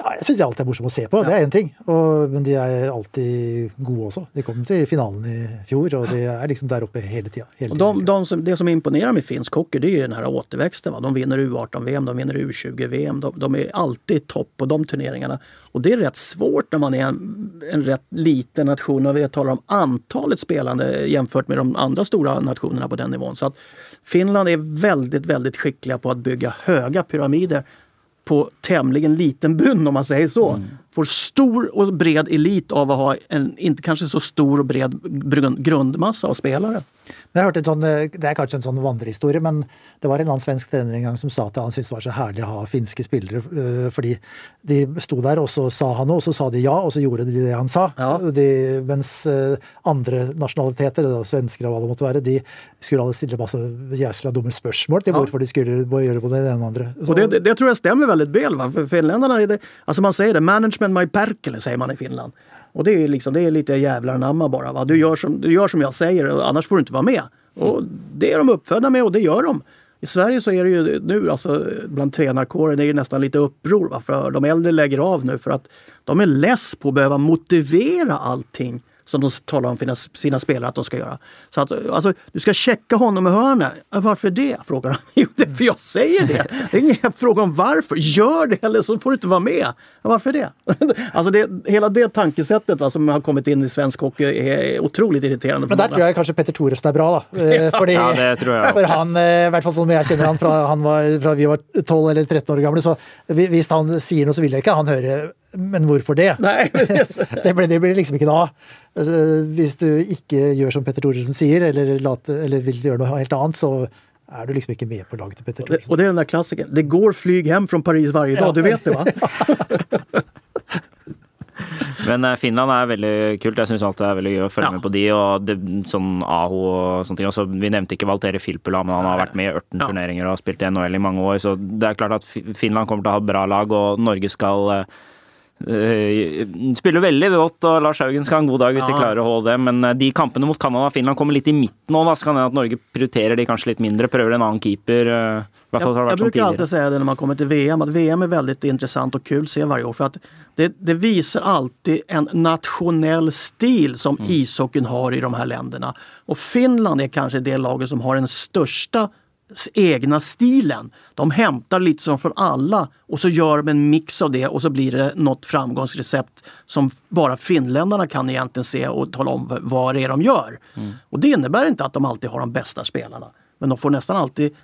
ja, Jeg syns alltid er morsomt å se på, det er én ting. Og, men de er alltid gode også. De kom til finalen i fjor, og de er liksom tida. Hele Och tiden. de, de som, det som imponerar med finsk hockey det är ju den här återväxten. Va? De vinner U18-VM, de vinner U20-VM. De, de är alltid topp på de turneringarna. Och det är rätt svårt när man är en, en rätt liten nation och vi talar om antalet spelande jämfört med de andra stora nationerna på den nivån. Så att Finland är väldigt, väldigt skickliga på att bygga höga pyramider på tämligen liten bunn om man säger så. Får stor och bred elit av att ha en inte kanske så stor och bred grund- grundmassa av spelare. Jeg hørte en sånn, eh, Det er kanskje en sånn vandrehistorie, men det var en eller annen svensk trener en gang som sa at han syntes det var så herlig å ha finske spillere, eh, fordi de sto der, og så sa han noe, og så sa de ja, og så gjorde de det han sa. Ja. De, mens eh, andre nasjonaliteter, svensker og hva det måtte være, de skulle alle stille masse jæsla dumme spørsmål til Ja. hvorfor de skulle gjøre både det ene og andre. Så- Och det, det, det tror jag stämmer väldigt väl. Va? För finländarna det, alltså man säger det, management my perkele säger man i Finland. Och det är, liksom, det är lite jävlar anamma bara. Va? Du, gör som, du gör som jag säger annars får du inte vara med. Och det är de uppfödda med och det gör de. I Sverige så är det ju nu alltså bland tränarkåren det är ju nästan lite uppror. Va? För de äldre lägger av nu för att de är less på att behöva motivera allting som de talar om för sina spelare att de ska göra. Så att, alltså, du ska checka honom i hörnet. Varför det? frågar han. Jo, det är för jag säger det. Det är ingen fråga om varför. Gör det eller så får du inte vara med. Varför det? Alltså det, hela det tankesättet va, som har kommit in i svensk hockey är otroligt irriterande. Men där tror jag kanske Petter Thoresen är bra. Då. Eh, Fordi, ja, det tror jag. For han, eh, i hvert fall som jeg kjenner han fra, han var, fra vi var 12 eller 13 år gamle, så hvis han sier noe, så vil jeg ikke han høre men hvorfor det? Nei, det, blir, det blir liksom da. Altså, hvis du ikke gjør som Petter Thoresen sier, eller, eller, vil gjøre noe helt annet, så är du liksom inte med på laget till Petter Thoresen. Och det är den där klassikern. Det går flyg hem från Paris varje dag, ja. du vet det va? Men eh, Finland er veldig kult. Jeg syns alltid det er veldig gøy å følge ja. med på de. og det, sånn Aho og sånne ting. Også, vi nevnte ikke Valtere Filppula, men han har vært med i 18 ja. turneringer og har spilt i NHL i mange år. Så det er klart at Finland kommer å ha bra lag, og Norge skal Uh, spiller veldig godt, og Lars Haugen skal ha en god dag hvis ja. de klarer å holde det. Men de kampene mot Canada og Finland kommer litt i midten nå. Da. Så kan det at Norge prioriterer de kanske lite mindre, prövar en annan keeper. Uh, jag, jag brukar alltid säga det när man kommer till VM, att VM är väldigt intressant och kul att se varje år. För att det, det visar alltid en nationell stil som mm. ishockeyn har i de här länderna. Och Finland är kanske det laget som har den största egna stilen. De hämtar lite som från alla och så gör de en mix av det och så blir det något framgångsrecept som bara finländarna kan egentligen se och tala om vad det är de gör. Mm. Och det innebär inte att de alltid har de bästa spelarna. Men de får nästan alltid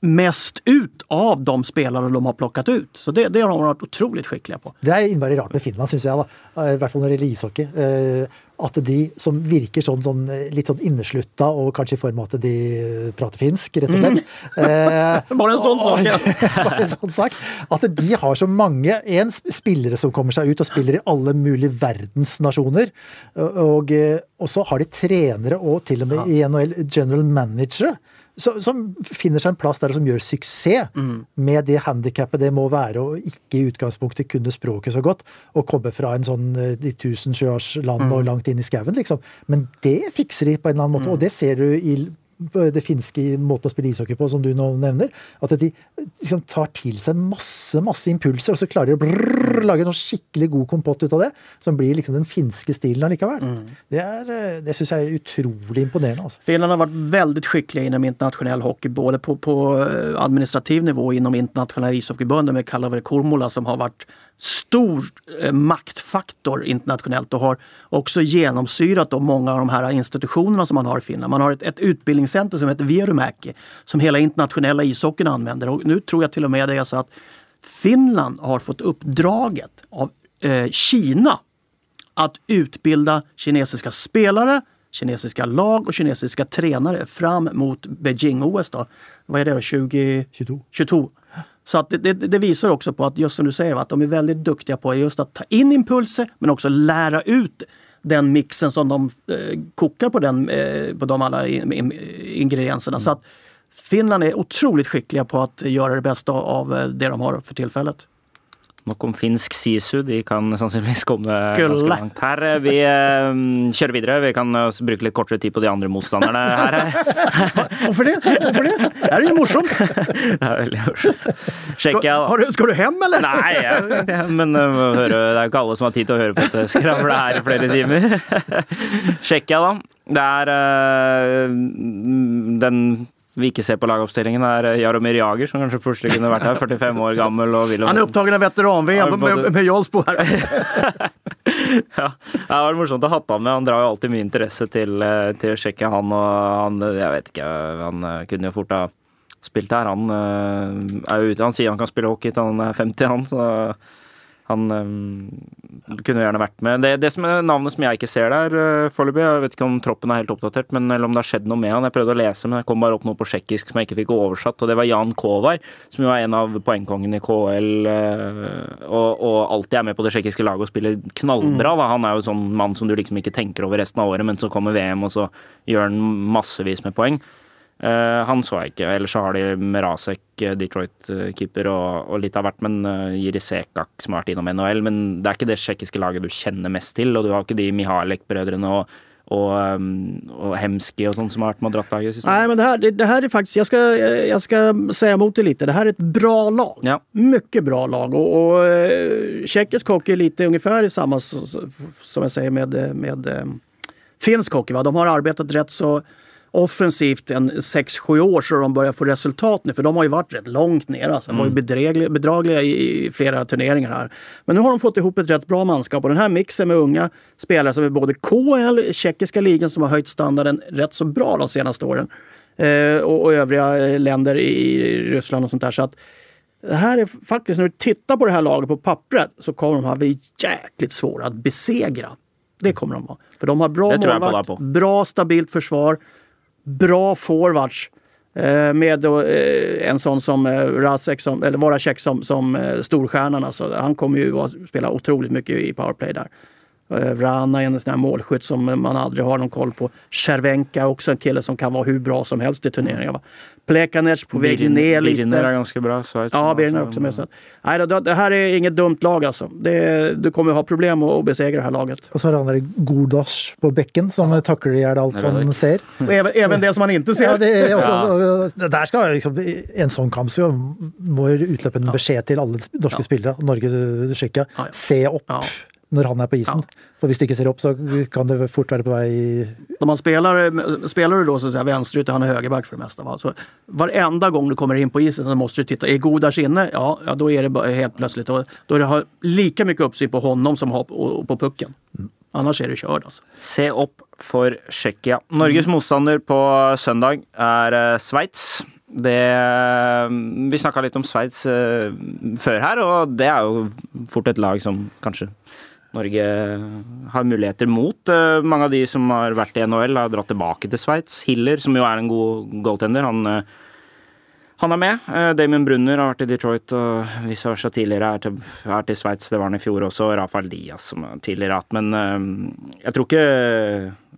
mest ut av de spelare de har plockat ut. Så det, det har de varit otroligt skickliga på. Det är innmari rart med Finland syns jag, da. i hvert fall når det gjelder ishockey. At de som virker sånn, sånn, litt sånn inneslutta, og kanskje i form av at de prater finsk, rett og slett. Mm. Bare en sånn sak, ja. bare en sånn sak. At de har så mange en, spillere som kommer seg ut og spiller i alle mulige verdens nasjoner. Og, og så har de trenere og til og med i NHL general managere som finner seg en plass der som gjør suksess mm. med det handikappet det må være å ikke i utgangspunktet kunne språket så godt, og komme fra en sånn eh, de tusen sjøers land mm. og langt inn i skauen, liksom. Men det fikser de på en eller annen måte, mm. og det ser du i det finske måten å spille ishockey på, som du nå nevner. At de liksom tar til seg masse masse impulser, og så klarer de å brrr, lage noe skikkelig god kompott ut av det. Som blir liksom den finske stilen allikevel. Mm. Det, er, eh, det syns jeg er utrolig imponerende. Altså. Finland har vært veldig skickliga inom internationell hockey, både på, på eh, administrativ nivå inom internationella ishockeyförbundet med Kalaver Kormola som har vært stor eh, maktfaktor internationellt och har också genomsyrat då många av de här institutionerna som man har i Finland. Man har ett, ett utbildningscenter som heter Vierumäki som hela internationella ishockeyn använder. Och nu tror jag till och med det är så att Finland har fått uppdraget av eh, Kina att utbilda kinesiska spelare, kinesiska lag och kinesiska tränare fram mot Beijing-OS. Vad är det då? 2022. 22. Så att det, det, det, visar också på att, just som du säger, att de är väldigt duktiga på just att ta in impulser men också lära ut den mixen som de eh, kokar på, den, eh, på de alla in, in, ingredienserna. Mm. Så att Finland är otroligt skickliga på att göra det bästa av eh, det de har för tillfället. Nok om finsk sisu. De kan sannsynligvis komme ganske langt her. Vi um, kjører videre. Vi kan uh, bruke litt kortere tid på de andre motstanderne her. Hvorfor det? Hvorfor det? Det er jo morsomt. det er veldig morsomt. Tsjekkia, da. Skal du hjem, eller? Nei, ja, men høre, det er jo ikke alle som har tid til å høre på dette skravlet her i flere timer. Tsjekkia, da. Det er den vi ikke ser på lagoppstillingen, er eh, Jaromir Jager, som kanskje plutselig kunne vært her. 45 år gammel. Og vil Han er opptatt av veteran-VM med, med Jarlsbo her. ja, det var morsomt å ha han med. Han drar jo alltid mye interesse til, eh, til Tsjekkia, han. Og han, jeg vet ikke, han eh, kunne jo fort ha spilt her. Han er jo ute. Han sier han kan spille hockey til han er 50, han. så han um, kunne gjerne vært med. Det, det som er navnet som jeg ikke ser der uh, foreløpig, jeg vet ikke om troppen er helt oppdatert, men eller om det har skjedd noe med han. Jeg prøvde å lese, men det kom bare opp noe på tsjekkisk som jeg ikke fikk oversatt, og det var Jan Kovar, som jo er en av poengkongene i KL, uh, og, og, alltid er med på det tsjekkiske laget og spiller knallbra. Mm. Han er jo sånn mann som du liksom ikke tenker over resten av året, men så kommer VM, og så gjør han massevis med poeng. Uh, han så jeg ikke. Ellers så har de Merasek, eh, Detroit-keeper, og, og, litt av hvert. Men uh, Jiri Sekak, som har vært innom NHL. Men det er ikke det tsjekkiske laget du kjenner mest til. Og du har ikke de Mihalek-brødrene og, um, og Hemski og sånn som har vært med og dratt laget. Nej, men det här, det, det här är faktiskt, jag ska, jag ska säga emot det lite. Det här är ett bra lag. Ja. Mycket bra lag. Och, och tjeckisk hockey är lite ungefär samma som jag säger med, med finsk hockey. Va? De har arbetat rätt så offensivt en 6-7 år så de börjar få resultat nu. För de har ju varit rätt långt ner. Alltså. De var ju bedrägliga, bedragliga i, i flera turneringar här. Men nu har de fått ihop ett rätt bra manskap och den här mixen med unga spelare som är både KL, tjeckiska ligan som har höjt standarden rätt så bra de senaste åren. Eh, och, och, övriga eh, länder i Ryssland och sånt där. Så att det här är faktiskt, när du tittar på det här laget på pappret så kommer de ha bli jäkligt svåra att besegra. Det kommer de vara. För de har bra målvakt, bra stabilt försvar bra forwards. Eh, med eh, en sån som eh, Rasek, som, eller Voracek som, som storstjärnan. Alltså, han kommer ju att spela otroligt mycket i powerplay där. Eh, Vrana är en sån här målskytt som man aldrig har någon koll på. Cervenka också en kille som kan vara hur bra som helst i turneringar. Plekanec på väg ner lite. Biriner är ganska bra. Så ja, Biriner är också med. Så. Nej, det, det, här är inget dumt lag alltså. Det, du kommer ha problem att besegra det här laget. Och så har han där Godas på bäcken som ja. tacklar ihjäl allt han ser. Och även, även det som man inte ser. Ja, det, och, och, och, där ska liksom, en sån kamp så må utløpe en beskjed til alle norske ja. spillere, Norge-Tsjekkia. Ja, Se opp när han är på isen. Ja. För hvis du inte ser upp så kan det fort vara på väg... Om man spelar, spelar du då så att säga vänsterytter, han är högerback för det mesta. Va? Så varenda gång du kommer in på isen så måste du titta, är Godas inne? Ja, ja då är det helt plötsligt, då, då är det lika mycket uppsyn på honom som på, på pucken. Mm. Annars är du körd alltså. Se upp för Tjeckien. Norges mm. motståndare på söndag är eh, Schweiz. Det, vi snakka litt om Sveits uh, før her, og det er jo fort et lag som kanskje Norge har muligheter mot. Eh, mange av de som har vært i NHL, har dratt tilbake til Sveits. Hiller, som jo er en god goaltender, han, eh, han er med. Eh, Damien Brunner har vært i Detroit og vice versa tidligere. Er til, er til Sveits, det var han i fjor også. Rafael Diaz som tidligere hatt. Men jeg tror ikke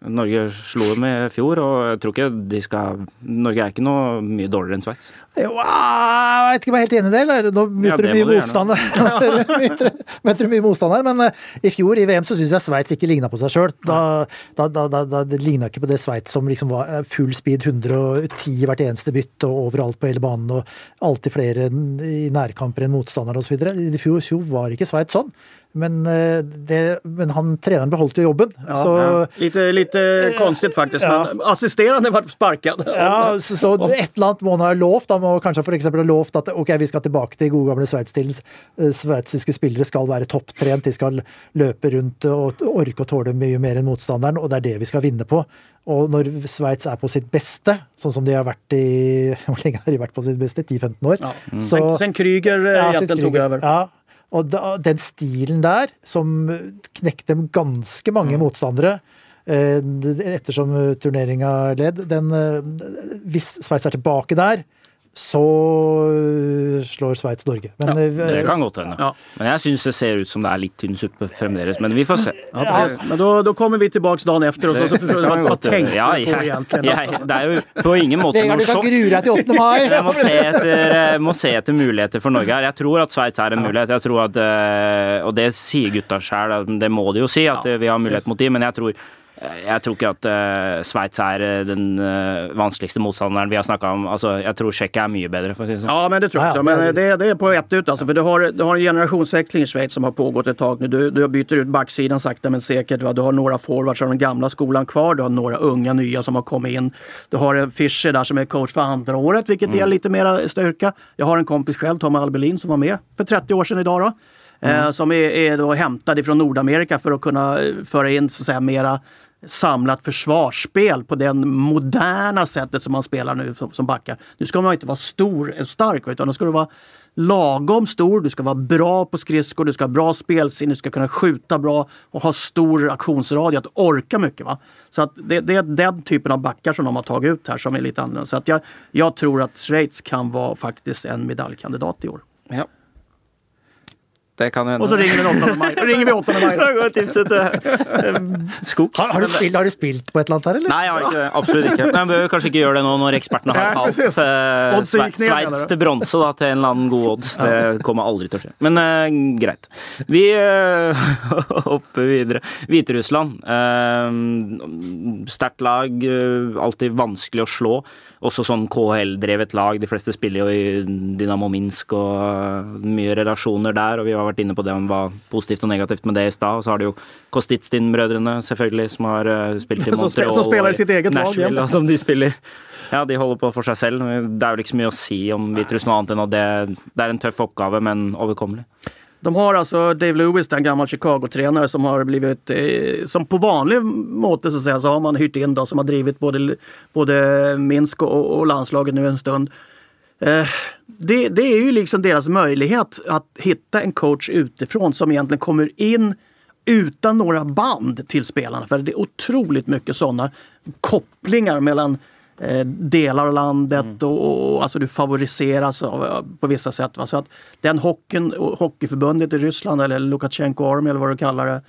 Norge slo dem i fjor, og jeg tror ikke de skal Norge er ikke noe mye dårligere enn Sveits. Jeg vet ikke om jeg er helt enig i det. Nå møter ja, mye motstand møter mye motstand her, men uh, i fjor i VM så syns jeg Sveits ikke ligna på seg sjøl. Da, da, da, da, det ligna ikke på det Sveits som liksom var eh, full speed, 110 hvert eneste bytt og overalt på hele banen og alltid flere i nærkamper enn motstandere osv. I fjor, fjor var ikke Sveits sånn. Men, eh, det, men han, tränaren behållit jobben. Ja, så, ja. Lite, lite konstigt faktiskt, ja. men assisterande var sparkad. Ja, så, så et eller annet må han ha lovt. Han må kanskje f.eks. ha lovt at ok, vi skal tilbake til gode gamle Sveits-stilen. Eh, sveitsiske spillere skal være topptrent, de skal løpe rundt og orke å tåle mye mer enn motstanderen, og det er det vi skal vinne på. Og når Sveits er på sitt beste, sånn som de har vært i Hvor lenge har de vært på sitt beste? 10-15 år? Ja. Mm. Så, sen Krüger eh, ja, tok over. Ja, og da, den stilen der, som knekte ganske mange mm. motstandere eh, ettersom turneringa led, den eh, Hvis Sveits er tilbake der, så øh, slår Sveits Norge. Men, ja, øh, det kan godt hende. Ja. Men jeg syns det ser ut som det er litt tynn suppe fremdeles. Men vi får se. Ja, men da kommer vi tilbake dagen etter og så, forsøker vi å tenke ja, jeg, på egentlig. Jeg, det er jo på ingen måte Vegard, du kan grue deg til 8. mai! Jeg må se, etter, må se etter muligheter for Norge her. Jeg tror at Sveits er en mulighet. Jeg tror at, Og det sier gutta sjøl, det må de jo si, at vi har mulighet mot de, men jeg tror jeg tror ikke at uh, Sveits er eh, den uh, vanskeligste motstanderen vi har snakka om. Altså, jeg tror Tsjekkia er mye bedre. for å si sånn. Ja, men det tror jeg også. Men det, det er på ett ut. Altså, for du har, du har en generasjonsväxling i Schweiz som har pågått et tag nu. Du, du byter ut backsidan sakta men säkert. Va? Du har några forwards av den gamla skolan kvar. Du har några unga nya som har kommit in. Du har en Fischer där som är coach för andra året, vilket mm. ger lite mera styrka. Jag har en kompis själv, Tom Albelin, som var med för 30 år sedan idag. Då. Mm. Eh, som är, är då hämtad ifrån Nordamerika för att kunna föra in så att säga, mera samlat försvarsspel på det moderna sättet som man spelar nu som backar. Nu ska man inte vara stor och stark utan då ska du vara lagom stor, du ska vara bra på skridskor, du ska ha bra spelsinne, du ska kunna skjuta bra och ha stor aktionsradie, att orka mycket. Va? Så att det, det, är den typen av backar som de har tagit ut här som är lite annorlunda. Så att jag, jag tror att Schweiz kan vara faktiskt en medaljkandidat i år. Ja. Det kan hende. Og så ringer vi 8. mai. ringer vi 8. mai. Da går tipset til Skogs. Har, har, du spilt, har, du spilt, på et eller annet her, eller? Nei, jeg har ikke, absolutt ikke. Men jeg bør kanskje ikke gjøre det nå når ekspertene har kalt uh, Sveits til bronse da, til en eller annen god odds. Det kommer aldri til å skje. Men uh, greit. Vi uh, hopper videre. Hviterussland. Uh, Sterkt lag. alltid vanskelig å slå også sånn KHL-drevet lag. De fleste spiller jo i Dynamo Minsk og mye relasjoner der. Og vi har vært inne på det om hva positivt og negativt med det i stad. Og så har du jo Kostitstin-brødrene, selvfølgelig, som har uh, spilt i Montreal. Som spiller i sitt eget lag. Nashville, som de spiller. Ja, de holder på for seg selv. Det er jo ikke så mye å si om Hviterussland annet enn at det, det er en tøff oppgave, men overkommelig. De har alltså Dave Lewis, en gammal Chicago-tränare som har blivit, eh, som på vanlig måte så, säga, så har man hyrt in då, som har drivit både, både Minsk och, och landslaget nu en stund. Eh, det, det, är ju liksom deras möjlighet att hitta en coach utifrån som egentligen kommer in utan några band till spelarna. För det är otroligt mycket sådana kopplingar mellan eh, delar av landet mm. och, och, alltså du favoriseras av, på vissa sätt. Va? Så att den hockeyn, hockeyförbundet i Ryssland eller Lukasjenko Army eller vad du kallar det.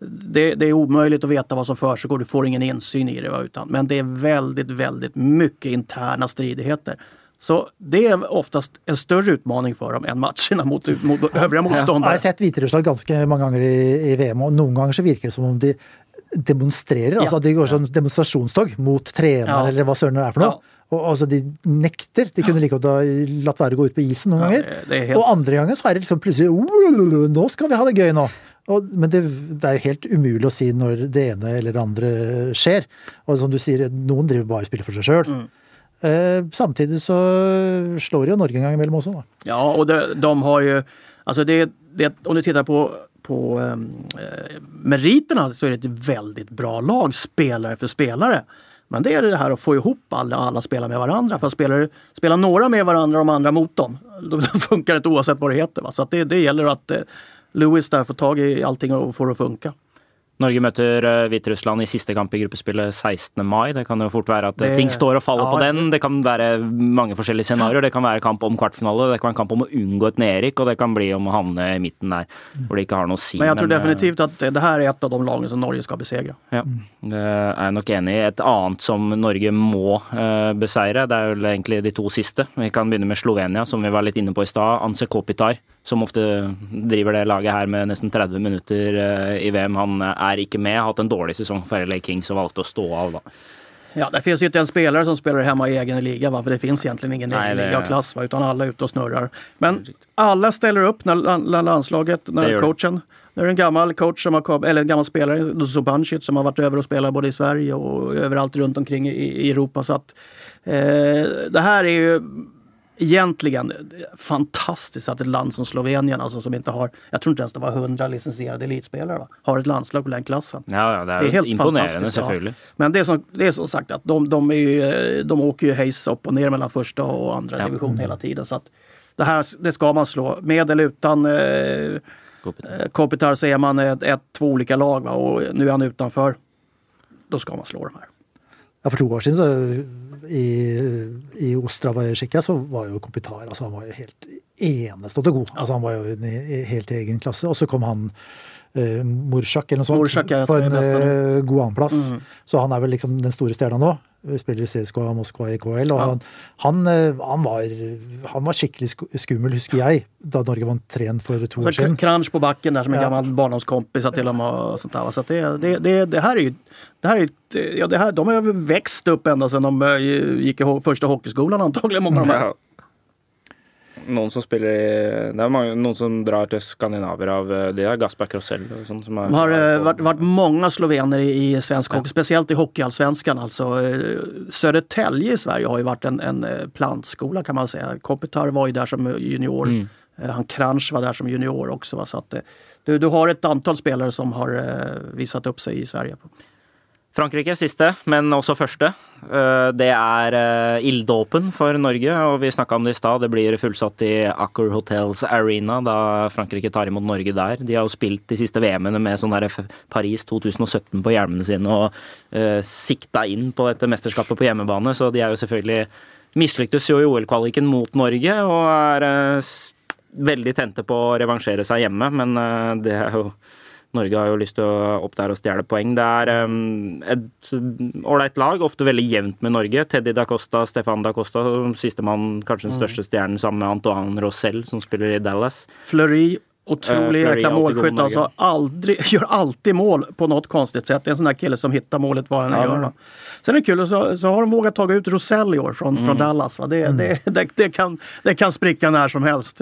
Det, det är omöjligt att veta vad som försiggår. Du får ingen insyn i det. Va? Utan, men det är väldigt, väldigt mycket interna stridigheter. Så det är oftast en större utmaning för dem än matcherna mot, mot övriga motståndare. Jag har sett Vitryssland ganska många gånger i, i VM och någon gånger så verkar det som om de demonstrerer. Ja. Altså de går sånn demonstrasjonstog mot trener ja. eller hva søren det er for noe. Ja. Og altså De nekter. De kunne like godt latt være å gå ut på isen noen ganger. Helt... Og andre ganger så er det liksom plutselig Nå skal vi ha det gøy nå! Og, men det, det, er jo helt umulig å si når det ene eller det andre skjer. Og som du sier, noen driver bare og spiller for seg sjøl. Mm. Eh, samtidig så slår jo Norge en gang imellom også. Da. Ja, og de, de har jo Altså det, det, om du tittar på på ehm, eh, meriterna så är det ett väldigt bra lag, spelare för spelare. Men det är det här att få ihop alla, alla spela med varandra. För spelar, spelar några med varandra och de andra mot dem, då, då funkar det inte oavsett vad det heter. Va? Så att det, det gäller att eh, Lewis där får tag i allting och får det att funka. Norge møter uh, Hviterussland i siste kamp i gruppespillet 16. mai. Det kan jo fort være at det, ting står og faller ja, på den. Det kan være mange forskjellige scenarioer. Det kan være kamp om kvartfinale, det kan være kamp om å unngå et nedrykk, og det kan bli om å havne i midten der hvor det ikke har noe å si. Men jeg tror men, definitivt at det her er et av de lagene som Norge skal besegre. Ja, det er jeg nok enig i. Et annet som Norge må beseire, det er vel egentlig de to siste. Vi kan begynne med Slovenia, som vi var litt inne på i stad. Anse Kopitar som ofte driver det laget her med nesten 30 minutter eh, i VM. Han er ikke med. Har hatt en dårlig säsong för LA Kings och valgte å stå av. da. Ja, det finns ju inte en spelare som spelar hemma i egen liga, va? för det finns egentligen ingen Nej, egen ligaklass, va? utan alla är ute och snurrar. Men alla ställer upp när landslaget, när coachen, det är en gammal coach, som har, eller en gammal spelare, Zubancic, som har varit över och spelat både i Sverige och överallt runt omkring i, i Europa. Så att, eh, det här är ju egentligen fantastiskt att ett land som Slovenien, alltså som inte har, jag tror inte ens det var hundra licensierade elitspelare, va? har ett landslag på den klassen. Ja, ja det, är det är helt imponerande selvfølgelig. Ja. Men det är, som, det är som sagt att de, de, är ju, de åker ju hejs upp och ner mellan första och andra ja. division mm. hela tiden. Så att det här det ska man slå. Med eller utan eh, Kopitar så är man ett, ett, två olika lag va? och nu är han utanför. Då ska man slå de här. Ja, för två år sedan så i, i Ostrava i Tsjekkia så var jo Kopitar altså han var jo helt enestående god. Altså han var jo i helt egen klasse. Og så kom han eh, Morsjak eller noe sånt Morsak, ja, på en eh, god annenplass. Mm. Så han er vel liksom den store stjerna nå. Spiller i CSKA Moskva i KL. Og ja. han, han, eh, han, var, han, var, skikkelig skummel, husker jeg, da Norge vant 3 for to år siden. Crunch på backen der som en ja. gammel barndomskompis til dem. och sånt där. Så det, det, det, det här är ju det här är, ja, det här, de har växt upp ända sedan de eh, gick i första hockeyskolan antagligen, många av de här. Noen som spiller i Det er mange, noen som drar til Skandinavier av eh, det. er Gaspar Krosell og. Som har, har eh, vært, vært många slovener i, i svensk hockey, spesielt i hockeyallsvenskan. Alltså, Södertälje i Sverige har ju varit en, en plantskola kan man säga. Kopitar var ju där som junior. Mm. Han Kranch var där som junior också. Va? Så att, du, du har ett antal spelare som har visat upp sig i Sverige. Frankrike siste, men også første. Eh, det er eh, ilddåpen for Norge, og vi snakka om det i stad. Det blir fullsatt i Acker Hotels Arena da Frankrike tar imot Norge der. De har jo spilt de siste VM-ene med sånn der Paris 2017 på hjelmene sine og eh, uh, sikta inn på dette mesterskapet på hjemmebane, så de er jo selvfølgelig Mislyktes jo i OL-kvaliken mot Norge og er uh, veldig tente på å revansjere seg hjemme, men uh, det er jo Norge har jo lyst til å opp der og stjele poeng. Det er um, et ålreit lag, ofte veldig jevnt med Norge. Teddy da Costa, Stefan da Costa, sistemann, kanskje den mm. største stjernen sammen med Antoine Rosell, som spiller i Dallas. Fleury Otrolig uh, jäkla målskytt alltså. Aldrig, gör alltid mål på något konstigt sätt. Det är en sån där kille som hittar målet vad han ja, gör. Sen är det kul, så, så har de vågat ta ut Rosell i år från, mm. från Dallas. Va? Det, mm. det, det, det, kan, det kan spricka när som helst.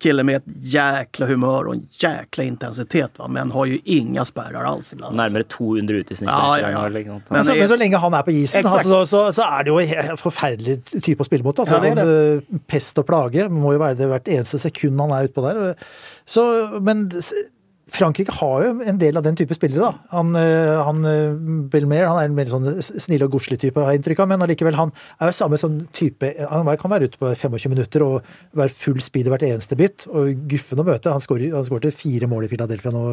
Kille med ett jäkla humör och en jäkla intensitet. Va? Men har ju inga spärrar alls ibland. Nærmere 200 utvisninger. Ja, ja, ja. Sant? Men Men så, det men så lenge han er på isen, Exakt. altså, så, så er det jo en helt forferdelig type å spille mot. Altså, Ja, det eh, pest og plage må jo være det hvert eneste sekund han er utpå der. Så, men Frankrike har jo en del av den type spillere. da. Han, eh, han eh, Belmer han er en mer sånn snill og godslig type, har jeg inntrykk av, men allikevel han er jo samme sånn type Han kan være ute på 25 minutter og være full speed i hvert eneste bytt. og Guffen å møte. Han skåret fire mål i Philadelphia nå,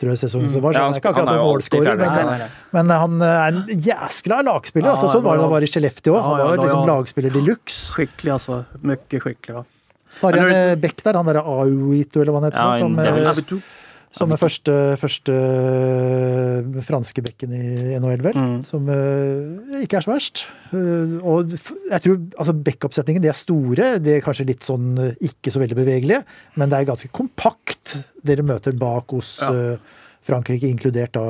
tror jeg sesongen som var. så han er ikke akkurat en jo alltid målskårer, men, men han er en jæskla lagspiller. Altså, sånn var det da han var i Skellefteå òg. Han var liksom lagspiller de luxe. Skicklig alltså. Mycket skicklig. Va? Så har når en eh, Beck der, han derre Auito, eller hva han heter. Ja, som, det er vel- eh, som er første, første eh, franske bekken i NHL, vel. Mm. Som eh, ikke er så verst. Eh, og jeg tror altså Beck-oppsetningen, de er store. De er kanskje litt sånn ikke så veldig bevegelige, men det er ganske kompakt dere møter bak hos Ja. eh, Frankrike, inkludert da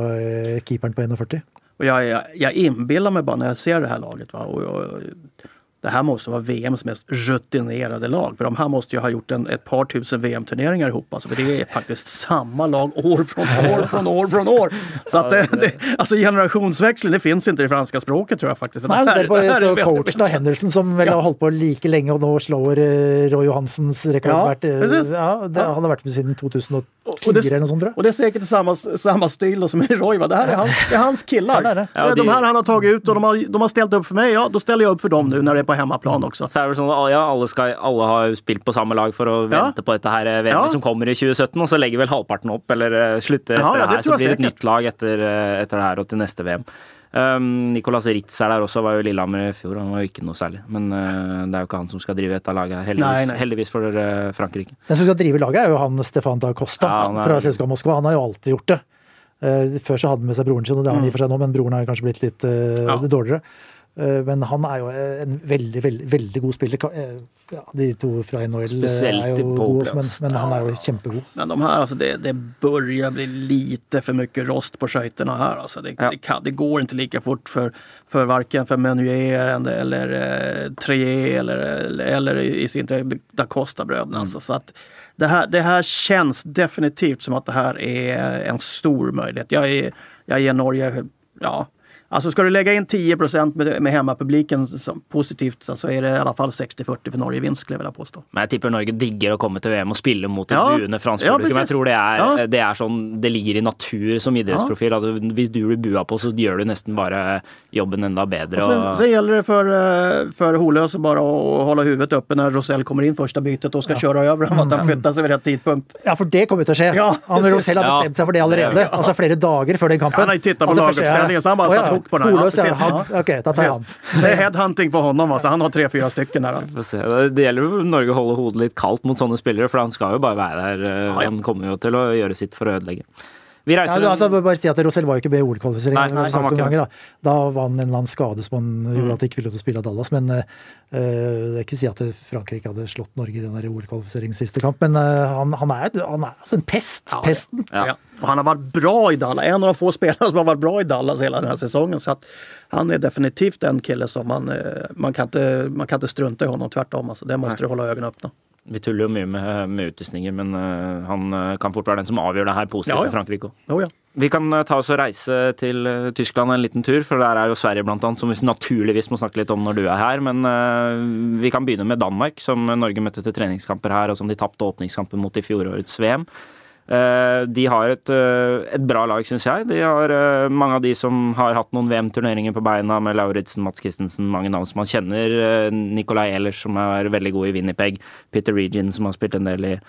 keeperen på 41. Och jag, jag, jag inbillar mig bara när jag ser det här laget. Va? Och, och, det här måste vara VMs mest rutinerade lag. För de här måste ju ha gjort en, ett par tusen VM-turneringar ihop. Alltså, för det är faktiskt samma lag år från år från år från år. Så att det, det, alltså generationsväxling, det finns inte i franska språket tror jag faktiskt. För Nei, det på det här så är väldigt- coachen da, Henderson, som vel har holdt på like lenge og nå slår eh, Roy Johansens rekord. Ja, eh, precis. ja, det, Ja. Han har vært med siden 2010 Och det, eller noe sånt, tror och det är säkert samma, samma stil då som i Roy. Va? Det här är hans, det är hans killar. Ja, det är det. De här han har tagit ut och de har, de har ställt upp för mig. Ja, då ställer jag upp för dem nu när det på hemmaplan också. Så er det sånn at ja, alle, skal, alle har spilt på samme lag for å Ja. vente på dette her VM-et Ja. som kommer i 2017, og så legger vel halvparten opp, eller eh, slutter Ja, etter ja, det det her. tror Så blir det et sikkert. nytt lag etter, eh, etter det her og til neste VM. Um, Nicolas Ritz er der også, var jo i Lillehammer i fjor. Han var jo ikke noe særlig. Men eh, det er jo ikke han som skal drive dette laget her, heldigvis, Nei, nei. heldigvis for eh, Frankrike. Den som skal drive laget, er jo han Stefan da Costa Ja, han er- fra CSKA Moskva. Han har jo alltid gjort det. Eh, før så hadde han med seg broren sin, og det har han i og for seg nå, men broren har kanskje blitt litt eh, Ja. dårligere. Eh, men han er jo en veldig, veldig, veldig god spiller. Ka- eh, Ja, de to fra NHL eh, Spesielt er i jo gode, men, men han er jo kjempegod. Men de här, alltså det, det börjar bli lite för mycket rost på skjortorna här. Alltså det, Ja. det, kan, det går inte lika fort för, för varken för Menuer eller, eh, Trier eller, eller, eller i sin tur da Costa-bröderna. Alltså. Så att det, här, det här känns definitivt som att det här är en stor möjlighet. Jag, är, jag ger Norge, ja, Alltså ska du lägga in 10 med, med hemmapubliken som positivt så så är det i alla fall 60-40 för Norge i vinst skulle jag vilja påstå. Men jeg tipper Norge digger å komme til VM og spille mot et Ja. buende fransk Ja, publikum. Precis. tror det er, Ja. det er sånn Det ligger i natur som idrettsprofil. At hvis du blir bua på, så gjør du nesten bare jobben enda bedre. Och sen, Og, sen gäller det för, eh, för Holös att bara att hålla huvudet uppe när Rosell kommer in första bytet och ska köra över honom. Att han flyttar sig vid rätt tidpunkt. Ja, for det kommer å skje. Ja. Rosell har Ja. bestemt seg for det allerede. Altså flere dager før den kampen. Han har ju tittat på laguppställningen, så han bara Hook på den. Ja, Holøs, ja, precis, han, ja. ok, da tar han. Det är headhunting på honom. Alltså. Han har tre, fyra stycken där. Det- gjelder jo Norge å holde hodet litt kaldt mot sånne spillere, for han være der. eh, Ja, ja. Han kommer jo til å gjøre sitt for å ødelegge. Vi Ja, reiser du, altså, bare si at Rosell var jo ikke med i OL-kvalifiseringen. Ikke da. da var han en eller annen skade som han gjorde Mm. at han ikke å spille av Dallas. Men eh, det er ikke si at Frankrike hadde slått Norge i den OL-kvalifiseringens siste kamp. Men eh, han, han, er, han er altså en pest. Ja, Pesten. Ja. Ja. Och han har varit bra i Dallas. En av de få spelare som har varit bra i Dallas hela den här säsongen. Så att han är definitivt en kille som man, man, kan, inte, man kan inte strunta i honom. Tvärtom. Alltså. Det måste du hålla ögonen öppna. Vi tuller jo mye med, med utvisninger, men eh, han eh, kan fort være den som avgjør det her positivt Ja, ja. for Frankrike òg. Oh, ja. Vi kan eh, ta oss og reise til eh, Tyskland en liten tur, for der er jo Sverige blant annet, som vi naturligvis må snakke litt om når du er her. Men eh, vi kan begynne med Danmark, som Norge møtte til treningskamper her, og som de tapte åpningskampen mot i fjorårets VM. Eh, De har et, eh, et bra lag, syns jeg. De har eh, mange av de som har hatt noen VM-turneringer på beina, med Lauritzen, Mats Christensen, mange navn som man kjenner. Nicolai Ehlers, som er veldig god i Winnipeg. Peter Regin, som har spilt en del i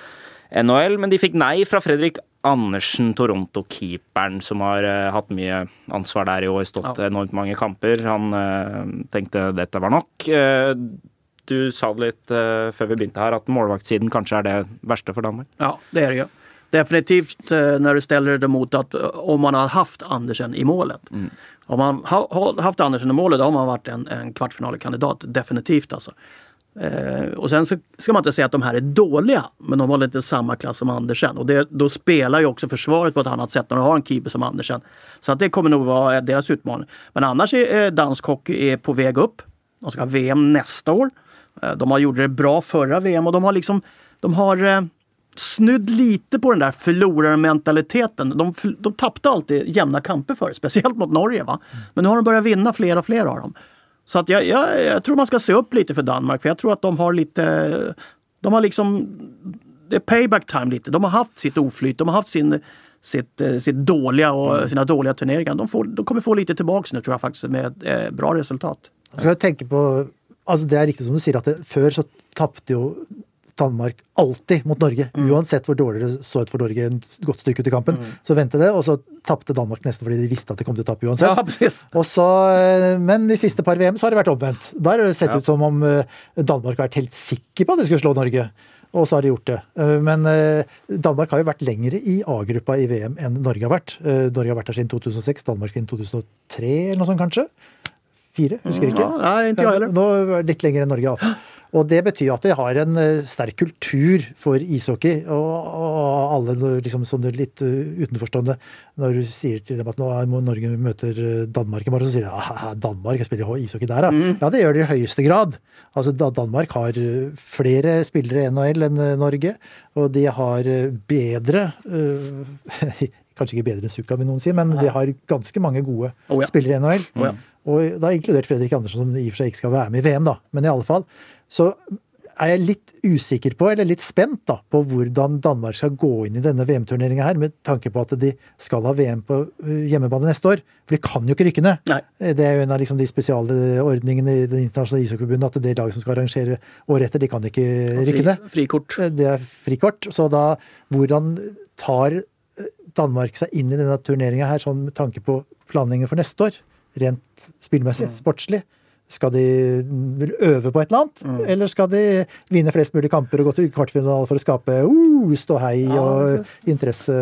NHL. Men de fikk nei fra Fredrik Andersen, Toronto-keeperen, som har hatt mye ansvar der i år, stått enormt mange kamper. Han tenkte dette var nok. Du sa det litt før vi begynte her, at målvaktsiden kanskje er det verste for Danmark. Ja, det är det ju. Definitivt eh, när du ställer det mot att eh, om man har haft Andersen i målet. Om man har ha, haft Andersen i målet då har man varit en, en kvartsfinalkandidat. Definitivt alltså. Eh, och sen så ska man inte säga att de här är dåliga, men de håller inte samma klass som Andersen. Och det, då spelar ju också försvaret på ett annat sätt när du har en keeper som Andersen. Så att det kommer nog vara deras utmaning. Men annars är eh, dansk hockey är på väg upp. De ska ha VM nästa år. Eh, de har gjort det bra förra VM och de har liksom de har, eh, snudd lite på den där förlorarmentaliteten. De, de tappade alltid jämna kamper för speciellt mot Norge. Va? Men nu har de börjat vinna fler och fler av dem. Så att jag, jag, jag, tror man ska se upp lite för Danmark, för jag tror att de har lite... De har liksom... Det är payback time lite. De har haft sitt oflyt, de har haft sin, sitt, eh, sitt dåliga och mm. sina dåliga turneringar. De, får, de kommer få lite tillbaks nu tror jag faktiskt med eh, bra resultat. Jag tänker på, alltså det är riktigt som du säger att det, förr så tappade ju Danmark alltid mot Norge. Mm. Uansett hvor dårlig det så ut for Norge en godt stykke ut i kampen, mm. så ventet det, og så tapte Danmark nesten fordi de visste at de kom til å tape uansett. Ja, og så, eh, men de siste par VM så har det vært omvendt. Da har det sett ja. ut som om eh, Danmark har vært helt sikker på at de skulle slå Norge. Og så har de gjort det. Eh, men Danmark har jo vært lenger i A-gruppa i VM enn Norge har vært. Norge har vært der siden 2006, Danmark siden 2003 eller noe sånt kanskje. Fire, husker ikke. Ja, nei, ikke jeg heller. Nå litt lenger enn Norge, iallfall. Og det betyr at de har en eh, sterk kultur for ishockey. Og, og alle liksom sånn litt eh, utenforstående Når du sier til dem at nå Norge møter eh, Danmark i morgen, så sier de ah, Danmark, jeg spiller ishockey der, ja. Mm. Ja, det gjør de i høyeste grad. Altså, Danmark har flere spillere i NHL enn Norge, og de har bedre Kanskje ikke bedre enn Suka, vil noen si, men de har ganske mange gode oh, ja. spillere i NHL. Oh, ja. Og da inkludert Fredrik Andersen, som i og for seg ikke skal være med i VM, da. Men i alle fall så er jeg litt usikker på, eller litt spent da, på hvordan Danmark skal gå inn i denne VM-turneringa her, med tanke på at de skal ha VM på øh, hjemmebane neste år. For de kan jo ikke rykke ned. Nei. Det er jo en av liksom de spesialordningene i Det internasjonale ishockeyforbundet at det laget som skal arrangere året etter, de kan ikke rykke ned. frikort. Eh, det er frikort. Så da, hvordan tar Danmark seg inn i denne turneringa her, sånn med tanke på planleggingen for neste år? Rent spillmessig, mm. sportslig. Skal de øve på et eller annet, mm. eller skal de vinne flest mulig kamper og gå til kvartfinale for å skape uh, ståhei ja, og interesse?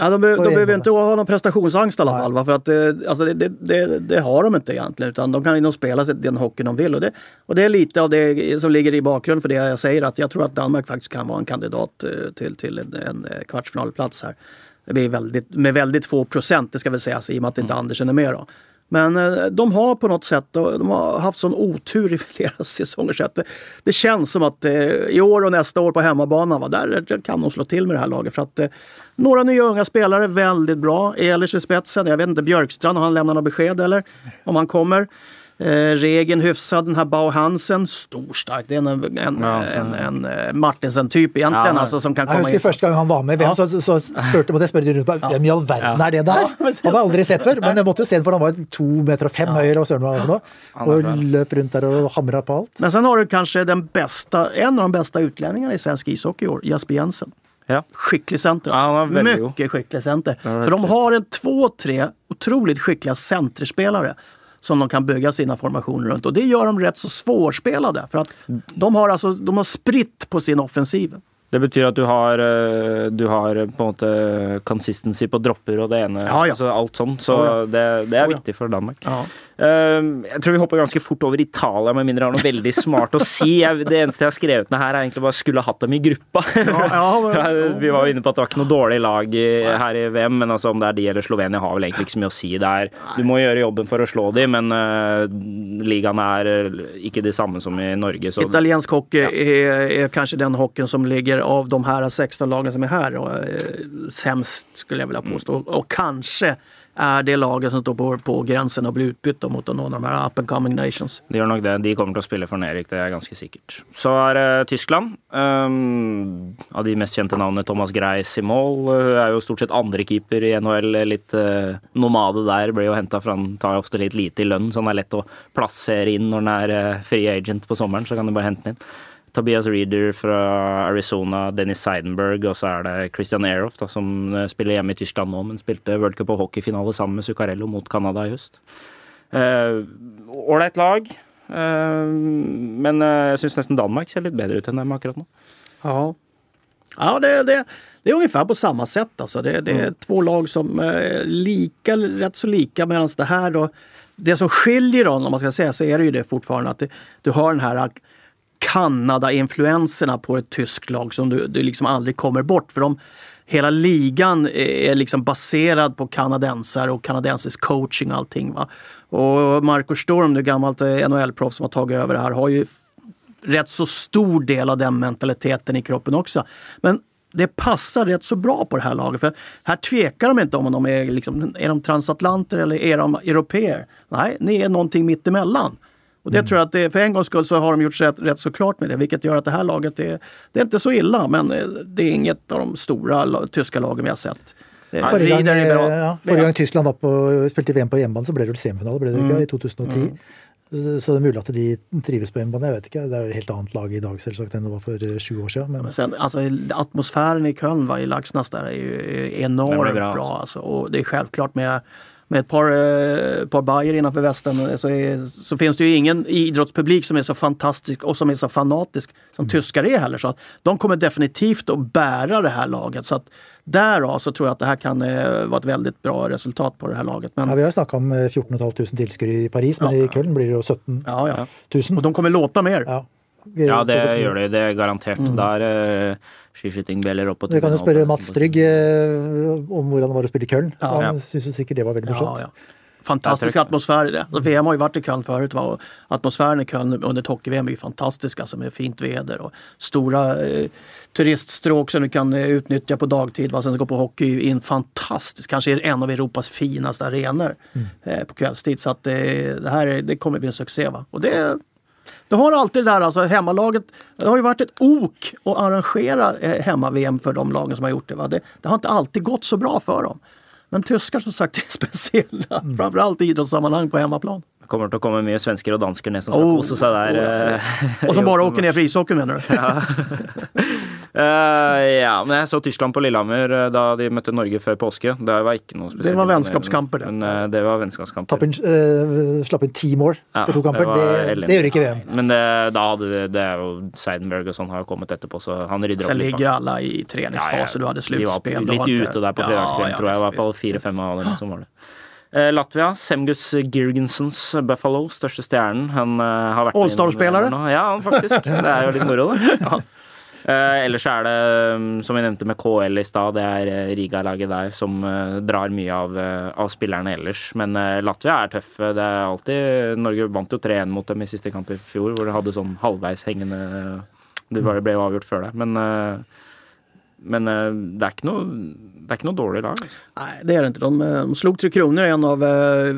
Ja, de, de behöver inte ha någon prestationsangst i alla fall. För att, eh, alltså det, det, det, har de inte egentligen. Utan de kan nog spela den hockey de vill. Och det, och det är lite av det som ligger i bakgrunden för det jag säger. Att jag tror att Danmark faktiskt kan vara en kandidat eh, till, till en, en eh, kvartsfinalplats här. Det blir väldigt, med väldigt få procent, det ska väl sägas, i och med att inte mm. Andersen är med. Då. Men eh, de har på något sätt de har haft sån otur i flera säsonger så att det, det känns som att eh, i år och nästa år på hemmabanan, va, där eh, kan de slå till med det här laget. För att eh, några nya unga spelare, väldigt bra. Ehlers i spetsen. Jag vet inte, Björkstrand, har han lämnat något besked eller? Om han kommer. Eh, regeln hyfsad, den här Bau Hansen, stor stark. Det är en, en, ja, en, en, en Martinsen-typ egentligen. Ja, alltså, som kan komma jag husker första gången han var med, vem, ja. så, så spurte, måtte jeg spørre rundt meg hvem i all verden er det der? Han har aldri sett før, men jeg måtte jo se den for han var to meter och fem hög eller vad var för Och löp runt där och hamrade på allt. Men sen har du kanske den bästa, en av de bästa utlänningarna i svensk ishockey i år, Jasper Jensen. Ja. Skicklig center. Alltså. Mycket skicklig center. För de har en två, tre otroligt skickliga centerspelare som de kan bygga sina formationer runt. Och det gör dem rätt så svårspelade. För att de har, alltså, de har spritt på sin offensiv. Det betyr at du har, eh, du har eh, på en måte consistency på dropper og det ene. Ja, ja. Altså alt sånn. Så ja, det, det, er viktig for Danmark. Uh, jeg tror vi hopper ganske fort over Italia, med mindre jeg har noe veldig smart å si. Jeg, det eneste jeg har skrevet ned her, er egentlig bare skulle hatt dem i gruppa. vi var jo inne på at det var ikke noe dårlig lag her i VM, men altså om det er de eller Slovenia har vel egentlig ikke så mye å si der. Du må gjøre jobben for å slå dem, men uh, ligaen er ikke de samme som i Norge. Så Italiensk hockey er, er kanskje den hockeyen som ligger av de här 16 lagen som är här och, eh, sämst skulle jag vilja påstå. Mm. Och kanske är det laget som står på, på gränsen att bli utbytta mot någon av de här up and coming nations. De gör nog det. De kommer att spela för Erik, det är ganska säkert. Så är det Tyskland. Ehm, um, av de mest kända namnen, Thomas Greis i mål. är ju stort sett andrekeeper i NHL. Lite uh, nomade där, Blir ju hämtad för han tar ofta lite lite i lön. så han är lätt att placera in när han är uh, eh, free agent på sommaren, Så kan du bara hämta in. Tobias Reeder fra Arizona, Dennis Seidenberg, og så er det Christian Aeroff, da, som eh, spiller hjemme i Tyskland nå, men spilte World Cup og hockeyfinale sammen med Zuccarello mot Canada i høst. Eh, ålreit uh, lag, uh, men uh, jeg syns nesten Danmark ser litt bedre ut enn dem akkurat nå. Ja, ja det, det, det är ungefär på samma sätt. Alltså. Det, det är mm. två lag som är lika, rätt så lika medan det här då, det som skiljer dem om man ska säga så är det ju det fortfarande att du har den här Kanada-influenserna på ett tyskt lag som du, du liksom aldrig kommer bort. För de, hela ligan är liksom baserad på kanadensare och kanadensisk coaching och allting. Va? Och Marco Storm, det gammalt NHL-proffs som har tagit över det här, har ju rätt så stor del av den mentaliteten i kroppen också. Men det passar rätt så bra på det här laget. För här tvekar de inte om de är, liksom, är de transatlanter eller är de europeer. Nej, ni är någonting mittemellan. Och det mm. tror jag att det, för en gångs skull så har de gjort rätt, rätt så klart med det, vilket gör att det här laget är, det är inte så illa, men eh, det är inget av de stora tyska lagen vi har sett. Forrige gang, ja, forrige gang Tyskland var på, spilte VM på hjemmebane, så ble det vel semifinale, ble det ikke, mm. i 2010. Mm. Så det er mulig at de trives på hjemmebane. Jeg vet ikke. Det er et helt annet lag i dag selvsagt enn det var eh, sju år siden. Men... Sen, alltså, atmosfären i Köln var i där är ju enormt bra. bra alltså. Och det är självklart med med ett par, eh, par bajer innanför västen eh, så, är, så, finns det ju ingen idrottspublik som är så fantastisk och som är så fanatisk som mm. tyskar är heller. Så att de kommer definitivt att bära det här laget. Så att därav så tror jag att det här kan eh, vara ett väldigt bra resultat på det här laget. Men... Ja, vi har snackat om 14 500 tilskuere i Paris, men ja. i Köln blir det ju 17 ja, ja. 000. Och de kommer låta mer. Ja. Det gjør de. Det er garantert. Mm. Der uh, skiskytingbjeller opp på Du kan jo spørre Mats Trygg uh, om hvordan det var å spille i Köln. Ja. Han syns sikkert det var veldig morsomt. Ja, ja. Fantastisk atmosfär i det. Alltså, VM har ju varit i Köln förut va? och atmosfären i Köln under hockey-VM är ju fantastisk alltså med fint väder och stora eh, turiststråk som du kan eh, utnyttja på dagtid. Va? Sen ska gå på hockey är en fantastisk, kanske en av Europas finaste arenor mm. eh, på kvällstid. Så att eh, det här det kommer bli en succé. Va? Och det, du har alltid det där, alltså hemmalaget. Det har ju varit ett ok att arrangera eh, hemma-VM för de lagen som har gjort det, det. Det har inte alltid gått så bra för dem. Men tyskar som sagt är speciella, mm. framförallt i idrottssammanhang på hemmaplan. Det kommer att komma mycket svenskar och danskar ner som ska oh, kose sig där. Oh, och som bara åker ner för ishockey menar du? ja. Uh, ja, men jag såg Tyskland på Lillehammer uh, da de mötte Norge før påske. Det var inte något speciellt. Det var vänskapskamper. Men, uh, det var vänskapskamper. Tappen, uh, slapp in tio mål ja, på to kamper. Det, det, det gjør ikke VM. Men det, da hadde det, det jo Seidenberg og sånn har kommet etterpå, så han opp litt. Sen ligger alla i treningsfase, ja, ja. du hade slutspel. De var litt ute der på fredagskvelden, tror jeg. I hvert fall fire-fem av dem som var det. Eh, Latvia, Semgus Girgensons Buffalo, største stjernen. Han uh, har vært Allstar-spillere? Ja, faktisk. Det er jo litt moro, det. Ja. Uh, ellers er det, um, som vi nevnte med KL i stad, det er uh, Riga-laget der som uh, drar mye av, av, spillerne ellers. Men Latvia er tøffe. Det er alltid Norge vant jo 3-1 mot dem i siste kamp i fjor, hvor de hadde sånn halvveis hengende Det ble jo avgjort før det. Men, men det, er ikke noe, det er ikke noe dårlig lag. Altså. Nej, det är det inte. De, de slog Tre Kronor i en av eh,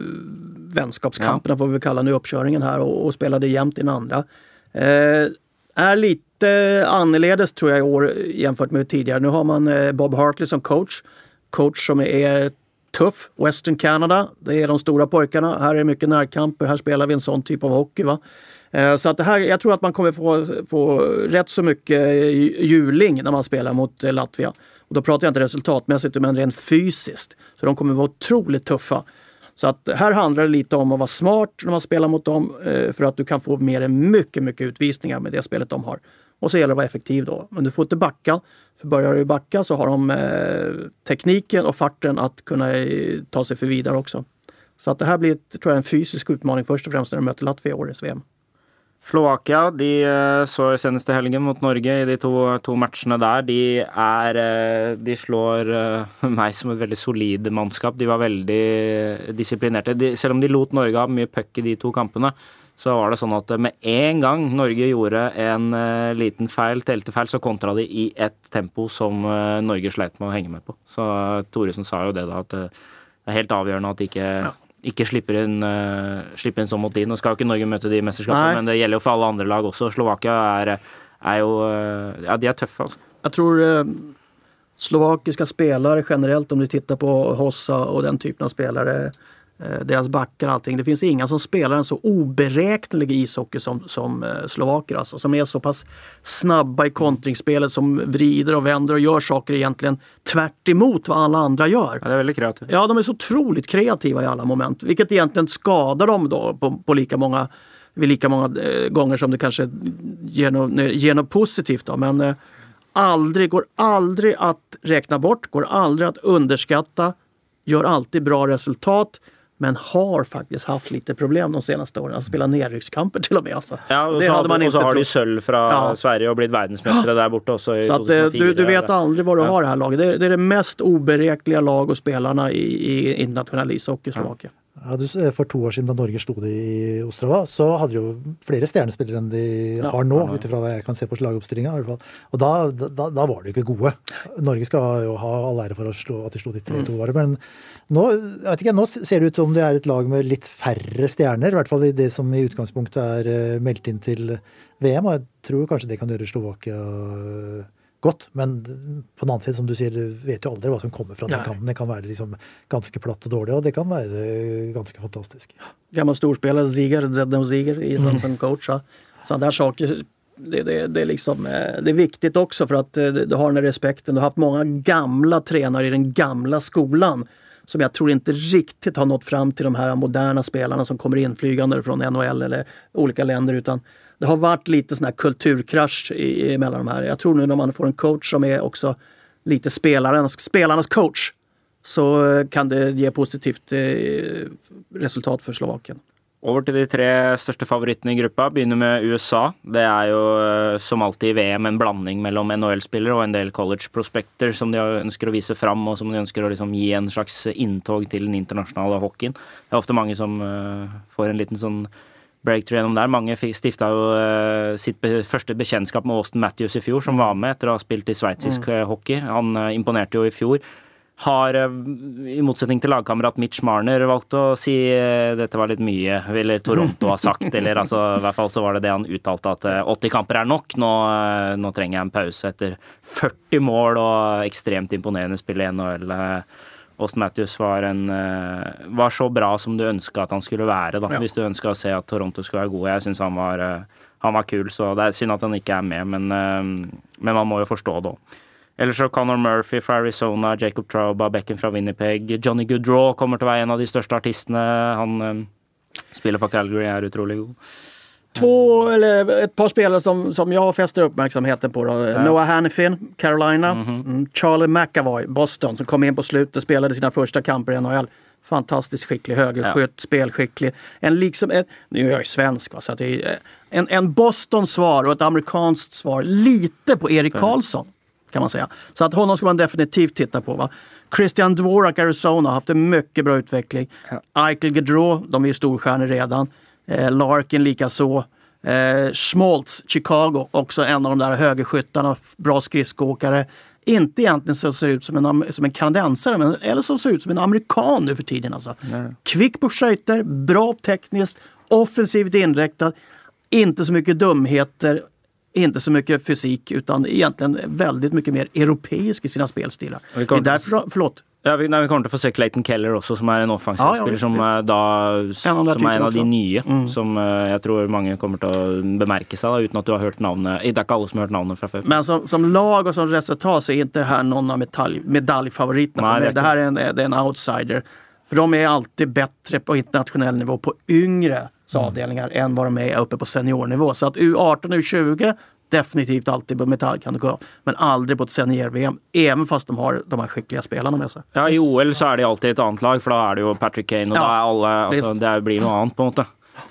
vänskapskamperna, ja. får vi kalla nu, uppkörningen här och, och spelade jämt i den andra. Eh, är lite annorledes tror jag i år jämfört med tidigare. Nu har man eh, Bob Hartley som coach. Coach som är tuff. Western Canada, det är de stora pojkarna. Här är mycket närkamper. Här spelar vi en sån typ av hockey. Va? Eh, så att det här, jag tror att man kommer få, få rätt så mycket juling när man spelar mot eh, Latvia. Och då pratar jag inte resultatmässigt, men rent fysiskt. Så de kommer vara otroligt tuffa. Så att här handlar det lite om att vara smart när man spelar mot dem eh, för att du kan få mer än mycket, mycket utvisningar med det spelet de har. Och så gäller det att vara effektiv då. Men du får inte backa. För börjar du backa så har de eh, tekniken och farten att kunna ta sig för vidare också. Så att det här blir tror jag, en fysisk utmaning först och främst när de möter Latvia i årets VM. Slovakia de eh, så senaste helgen mot Norge i de två, to matcherna där. De, er, eh, de slår eh, mig som et väldigt solid mannskap. De var väldigt eh, disciplinerade. De, även om de lot Norge ha mycket puck i de två kamperna, så var det sånn at med en gang Norge gjorde en liten feil, telte feil, så kontra de i et tempo som Norge sleit med å henge med på. Så Thoresen sa jo det, da, at det er helt avgjørende at de ikke, ja ikke slipper, inn, slipper inn sånn mot de. Nå skal jo ikke Norge møte de i mesterskapet, men det gjelder jo for alle andre lag også. Slovakia er, er jo Ja, de er tøffe, altså. Jeg tror slovakiska spelare generellt, om du tittar på Hossa och den typen av spelare, Eh, deras backar och allting. Det finns inga som spelar en så oberäknelig ishockey som, som eh, slovaker. Alltså, som är så pass snabba i kontringsspelet, som vrider och vänder och gör saker egentligen tvärt vad alla andra gör. Ja, det är väldigt kreativt. Ja, de är så otroligt kreativa i alla moment. Vilket egentligen skadar dem då på, på lika många, vid lika många eh, gånger som det kanske ger något, ger något positivt. Då. Men eh, aldrig, går aldrig att räkna bort, går aldrig att underskatta, gör alltid bra resultat men har faktiskt haft lite problem de senaste åren. Alltså spelat nedryckskamper till och med. Alltså. Ja, och det så, hade man och så har de sölv från ja. Sverige och blivit världsmästare där borta också i Så att, eh, du, du vet aldrig vad du har det här laget. Det är, det är det mest oberäkneliga lag och spelarna i, i internationell ishockey Slovakien. Ja, du, for to år siden da Norge slo det i Ostrava, så hadde de jo flere stjernespillere enn de Ja. har nå, ut ifra hva jeg kan se på fall. Og da, da, da var de jo ikke gode. Norge skal jo ha all ære for slå, at de slo de 3-2, var det. Men nå, ikke, nå ser det ut som det er et lag med litt færre stjerner. I hvert fall i det som i utgangspunktet er eh, meldt inn til VM. Og jeg tror kanskje det kan gjøre Slovakia eh, godt. Men på den annen side, som du sier, du vet jo aldri hva som kommer fra den Nei. kanten. Det kan være liksom ganske platt og dårlig, og det kan være eh, ganske fantastisk. Gammal storspelare, Ziger, Zedno Ziger i Mm. som coach. Ja. Sådana där saker. Det, det, det, är liksom, eh, det är viktigt också för att eh, du har den här respekten. Du har haft många gamla tränare i den gamla skolan som jag tror inte riktigt har nått fram till de här moderna spelarna som kommer inflygande från NHL eller olika länder. Utan det har varit lite sån här kulturkrasch i, i- mellan de här. Jag tror nu när man får en coach som är också lite spelarens, spelarnas coach så eh, kan det ge positivt eh, resultat för Slovakien. Over til de tre største favorittene i gruppa. Begynner med USA. Det er jo eh, som alltid i VM en blanding mellom NHL-spillere og en del college-prospekter som de ønsker å vise fram, og som de ønsker å liksom gi en slags inntog til den internasjonale hockeyen. Det er ofte mange som eh, får en liten sånn breakthrough gjennom der. Mange stifta jo eh, sitt første bekjentskap med Austin Matthews i fjor, som var med etter å ha spilt i sveitsisk eh, hockey. Han eh, imponerte jo i fjor. Har, i motsetning til lagkamerat Mitch Marner, valgt å si dette var litt mye, eller Toronto har sagt, eller altså, i hvert fall så var det det han uttalte, at eh, 80 kamper er nok. Nå, nå trenger jeg en pause etter 40 mål og ekstremt imponerende spill i NHL. Austin Matthews var, en, eh, var så bra som du ønska at han skulle være, da, Ja. hvis du ønska å se at Toronto skulle være gode. Jeg syns han, var, eh, han var kul, så det er synd at han ikke er med, men, eh, men man må jo forstå det òg. Ellers så Conor Murphy fra Arizona, Jacob Trouba, Becken fra Winnipeg. Johnny Goodrow kommer til å være en av de største artistene. Han spiller for Calgary, er utrolig god. Två, eller ett par spelare som, som jag fäster uppmärksamheten på. Då. Noah Hannifin, Carolina. Mm, Charlie McAvoy, Boston, som kom in på slutet spelade sina första kamper i NHL. Fantastiskt skicklig högerskytt, spelskicklig. En liksom, en, nu är jag ju svensk, va, så att det är, eh, en, en Boston-svar och ett amerikanskt svar. Lite på Erik Karlsson, kan man säga. Så att honom ska man definitivt titta på. Va? Christian Dvorak, Arizona, har haft en mycket bra utveckling. Eichel Gaudreau, de är ju storstjärnor redan. Eh, Larkin likaså. Eh, Schmaltz, Chicago, också en av de där högerskyttarna, bra skridskoåkare. Inte egentligen så ser ut som en, som en kanadensare, men, eller som ser ut som en amerikan nu för tiden. Alltså. Kvick på skejter, bra tekniskt, offensivt inriktad, inte så mycket dumheter, inte så mycket fysik, utan egentligen väldigt mycket mer europeisk i sina spelstilar. Det är därför, förlåt, Ja, vi, nei, vi kommer til å få se Clayton Keller også, som er en offensiv Ja, ja, som, er da, av de som er en av de nye. Mm. Som eh, jeg tror mange kommer til å bemerke seg, da, uten at du har hørt navnet. Det er ikke alle som har hørt navnet fra før. Men som, som lag och som resultat så är inte det här någon av medalj, för mig. det Det här är en, det är en outsider. För de är alltid bättre på internationell nivå på yngre avdelningar än vad de är uppe på seniornivå. Så att U18 och U20 definitivt alltid på metallkandidat. Men aldrig på ett senior-VM. Även fast de har de här skickliga spelarna med sig. Ja, I OL så er de alltid et annet lag, for da er det jo Patrick Kane, og Ja, altså, visst. Det blir noe annet, på en måte.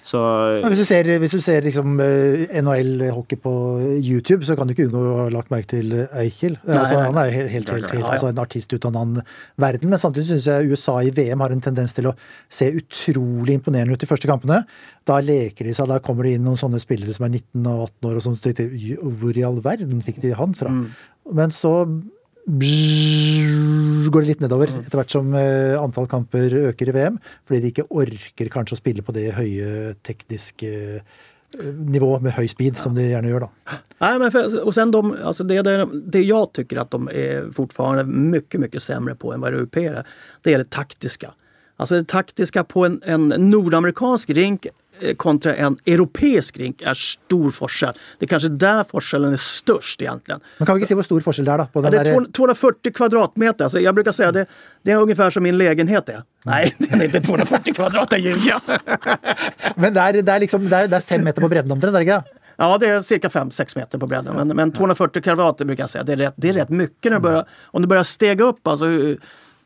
Så Men hvis du ser, hvis du ser liksom eh, NHL-hockey på YouTube, så kan du ikke unngå å ha lagt merke til eh, Eichel. altså, nei. Han er jo helt, helt, helt, helt altså, en artist ut av en annen verden. Men samtidig syns jeg USA i VM har en tendens til å se utrolig imponerende ut de første kampene. Da leker de seg, da kommer det inn noen sånne spillere som er 19 og 18 år, og som tenkte Hvor i all verden fikk de han fra? Men så går det litt nedover etter hvert som eh, antall kamper øker i VM, fordi de ikke orker kanskje å spille på det høye tekniske eh, nivå med høy speed som de gjerne gjør, da. Nej, men för, och sen de, alltså det, det, det jag tycker att de är fortfarande mycket, mycket sämre på än vad europeer är, det är det taktiska. Alltså det taktiska på en, en nordamerikansk rink kontra en europeisk rink är stor forskel. Det är kanske där forskellen är störst egentligen. Men kan vi si hvor stor forskjell det er, da? På Ja, den det är der, 200 240 kvadratmeter. Alltså jag brukar säga det, det är ungefär som min lägenhet är. Nej, den är inte 240 kvadrat, det ljuger jag. men det er, det, er liksom, det, er, det er fem meter på bredden omtrent, er det? Ja, det är cirka 5-6 meter på bredden. Men, men 240 kvadrat det brukar jag säga, det är rätt, det är rätt mycket. När du börjar, om du börjar stega upp, alltså,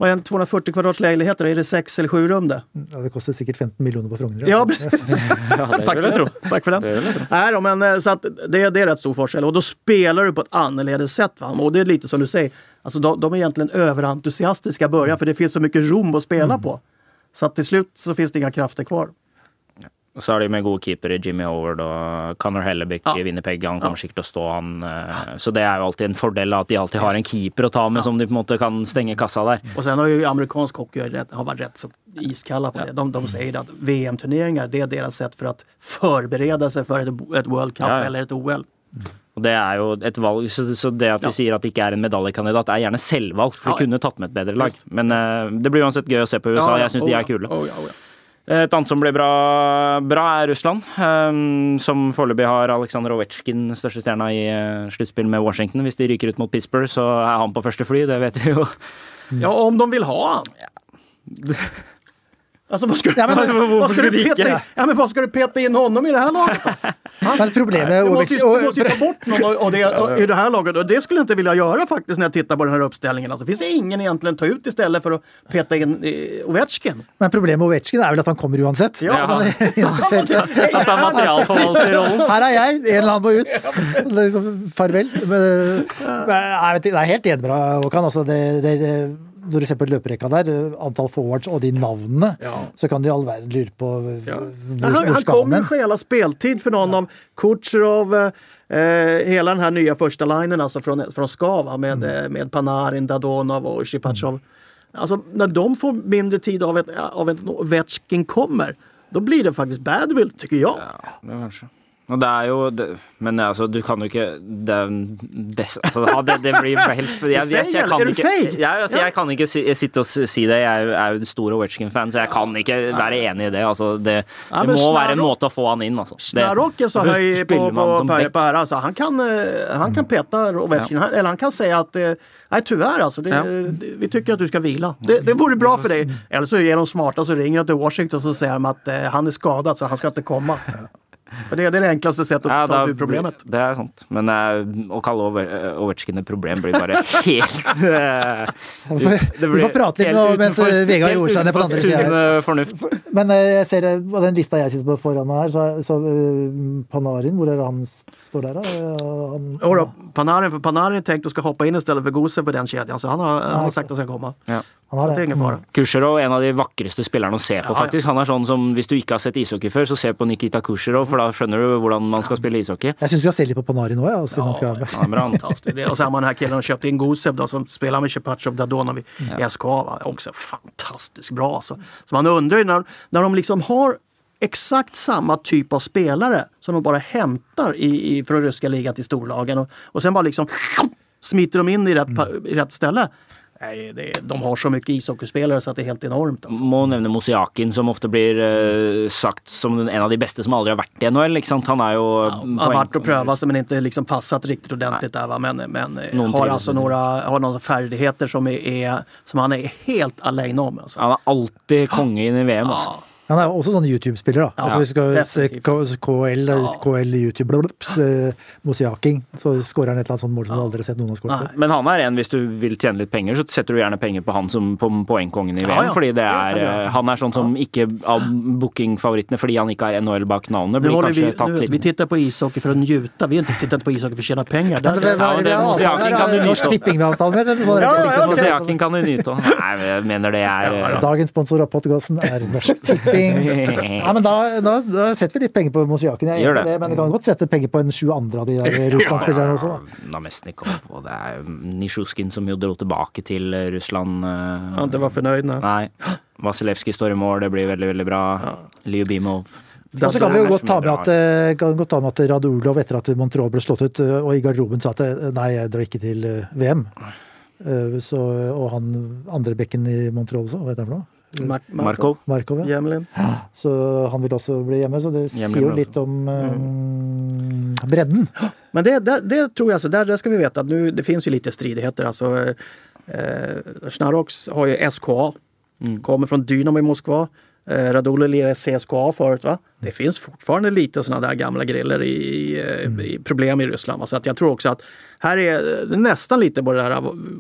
vad är en 240 kvadrats lägenhet? Är det 6 eller 7 rum det? Ja, det koster sikkert 15 millioner på Frogner. Ja, precis. Tack för den. Tack för den. Det. Nej, då, men, eh, så att det, det är rätt stor forskel. Och då spelar du på ett annorledes sätt. Va? Och det är lite som du säger, alltså, de, de är egentligen överentusiastiska i början för det finns så mycket rom att spela på. Så att till slut så finns det inga krafter kvar. Så har de med gode keepere, Jimmy Howard og Conor Hellebyck Ja. i Winnerpeg. Han kommer sikkert til å stå, han. eh, Så det er jo alltid en fordel at de alltid har en keeper å ta med, som de på en måte kan stenge kassa der. Och sen har ju amerikansk hockey har varit rätt så iskalla på det. De, de säger att VM-turneringar det är deras sätt för att förbereda sig för ett, ett World Cup Ja, ja. eller ett OL. Og det er jo et valg, så, så det at vi Ja. sier at det ikke er en medaljekandidat, er gjerne selvvalgt, for Ja, de kunne tatt med et bedre lag. Men eh, det blir uansett gøy å se på USA. Jeg syns de er kule. Ja, ja. Et annet som blir bra, bra er Russland, eh, som foreløpig har Aleksandr Ovetsjkin, største stjerna i eh, sluttspill med Washington. Hvis de ryker ut mot Pittsburgh, så er han på første fly, det vet vi jo. ja, om de vill ha han. Alltså vad ska, Ja, men vad, alltså, vad varför ska du det peta in? inte? Ja, men vad ska du peta in honom i det här laget då? Problemet Du med måste, Ovechkin- du måste ju ta bort någon av det, av- i det här laget och det skulle jag inte vilja göra faktiskt när jag tittar på den här uppställningen. Alltså, det finns ingen egentligen att ta ut istället för att peta in eh, Ovechkin. Men problemet med Ovetsjkin er vel at han kommer uansett. Ja. Han er- At han materialforvalter i rollen. Her er jeg, en eller må ut. Det Liksom, farvel. Men, men, jeg vet, det er helt enig med Håkan. Altså, det, det, når du ser på løperekka der, antall forwards og de navnene, Ja. så kan du i all verden lure på Ja. hvor, Han, han kommer ju stjäla speltid för någon av Kucherov, eh, hela den här nya första linjen alltså från, från Skava med, eh, med Panarin, Dadonov och Shipachov. Alltså när de får mindre tid av, ett, av en Ovechkin kommer, då blir det faktiskt badwill tycker jag. Ja, det. Og det er jo det, Men altså, du kan jo ikke Det er best altså, ja, det, det blir helt jeg, jeg, jeg, jeg, kan Er ikke, altså, Ja. jeg kan ikke si, sitte og si det. Jeg er jo- er en stor Ovechkin-fan, så jeg kan ikke være enig i det. Altså, det, Ja, må være en måte å få han inn, altså. Snarok är så höj på, på Per back? Per. Alltså, han, kan, eh, han kan peta Ovechkin, Han- eller han kan säga att eh, nej tyvärr alltså, det, Ja. vi tycker att du ska vila. Det, det vore bra för dig. Eller så är de smarta så ringer de till Washington och så säger de att eh, han är skadad så han ska inte komma. Det, det är det enklaste sättet Ja, att ta da- sig ur problemet. Det er sant. Men eh, å kalle Ove- Ovechkin et problem blir bare helt eh, Vi får prate litt nå mens eh, Vegard roer seg ned på den andre sida fornuft. Men eh, jeg ser eh, på den lista jeg sitter på foran meg her, så, så eh, Panarin, hvor er det han står der? Eh, Han, då, Panarin, för Panarin är tänkt att ska hoppa in istället för Gose på den kedjan så han har, han har sagt att han ska komma. Ja. han har Det är det. Kucherov en av de vakreste spillerne å se på, Ja, ja. faktisk. Han er sånn som, Hvis du ikke har sett ishockey før, så se på Nikita Kucherov, for da skjønner du hvordan man skal spille ishockey. Jeg syns vi skal se litt på Panarin nå, ja, siden han skal være med. Fantastiskt. Det- Och sen har man den här killen och köpt in Gusev då, som spelar med Shepachov Dadonov i, SKA. Va? Också fantastiskt bra. Alltså. Så man undrar ju när, när de liksom har exakt samma typ av spelare som de bara hämtar i, i, från ryska ligan till storlagen och, och sen bara liksom smiter de in i rätt, pa- i rätt ställe. Nej, det, de har så mycket ishockeyspelare så att det är helt enormt. Alltså. Må nevne Mosiakin, som ofte blir eh, sagt som en av de beste som aldri har vært i NHL. Sant? Han jo Han har varit och prövat sig men inte liksom passat riktigt ordentligt där. Va? Men, men eh, Någon har alltså några, har några färdigheter som, är, är, som han är helt alene om. Alltså. Han er alltid konge inn i VM, altså. Ja. Han er også sånn YouTube-spiller, da. Ja, altså, hvis du skal se KL. KL YouTube, blubs, eh, Mosiaking, så skårer han et eller annet sånt mål som du aldri har sett noen har skåret før. Men han er en, hvis du vil tjene litt penger, så setter du gjerne penger på han som på poengkongen i VM. Ja, ja. Fordi det er, eh, han er sånn som ikke av bookingfavorittene fordi han ikke har NHL bak navnet, Nu blir kanskje vi, tatt litt vi tittar på ishockey för att njuta. Vi har inte tittat på ishockey för att tjäna pengar. Det, er det Mosiaking kan du nyte. Siakin kan du nyte av. Nei, jeg mener det er Dagens sponsor av podkasten er Norsk Tipping. Ja, men da, da, da setter vi litt penger på Mosiakin, jeg Gjør det. det, men du kan godt sette penger på en sju andre av de der Russland-spillerne også, da. Namestnikov, og det er Nisjuskin som jo dro tilbake til eh, Russland. eh, jag inte var förnöjd. Nej. Nei. Vasilevskij står i mål, det blir veldig, veldig bra. Lyubimov. Og så kan vi jo godt ta med at, eh, godt ta med at Radulov, etter at Montreal ble slått ut, og i garderoben sa at nei, jeg drar ikke til VM. Så, og han andre bekken i Montreal også, hva heter han for noe? Mar Markov. Markov, ja. Jämlin. Så han vil også bli hjemme, så det Hjemme sier jo litt om eh, bredden. Men det, det, det tror jag, alltså, där, där ska vi veta att nu, det finns ju lite stridigheter. Alltså, eh, Snarox har ju SKA, kommer från Dynamo i Moskva. Eh, Radulov lirade i CSKA förut. Va? Det finns fortfarande lite sådana där gamla griller i, eh, i problem i Ryssland. Va? Så att jag tror också att här är det nästan lite på det här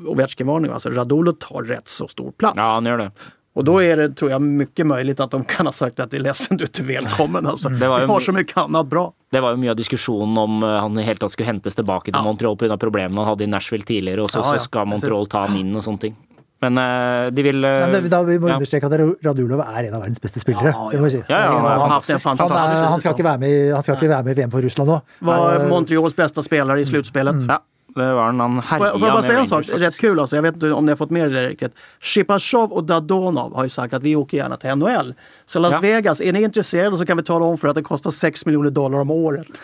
Ovechkin-varningen. Alltså Radulov tar rätt så stor plats. Ja, han gjør det. Och då är det, tror jag, mycket möjligt att de kan ha sagt att det är ledsen, du är inte välkommen. Alltså. Det var Vi ju- har så mycket annat bra. Det var jo mye av diskusjonen om eh, han hele tatt skulle hentes tilbake til Ja. Montreal pga. problemene han hadde i Nashville tidligere, og så, Ja, ja, så skal Montreal ta han inn og sånne ting. Men eh, de vil eh, Men det, da vi må ja. understreke at Radulov er en av verdens beste spillere. Ja, ja. Si. Ja, ja, han har han, haft en han, fantastisk er, han, skal säsong. ikke være med, i- han skal ikke være med i VM for Russland nå. Var Montreals bästa spelare i slutspelet. Ja, det var. Han Får jag, får jag bara säga en sak rätt kul alltså. Jag vet inte om ni har fått med det riktigt. Shipachov och Dadonov har ju sagt att vi åker gärna till NHL. Så Las Ja. Vegas, är ni intresserade så kan vi tala om för att det kostar 6 miljoner dollar om året.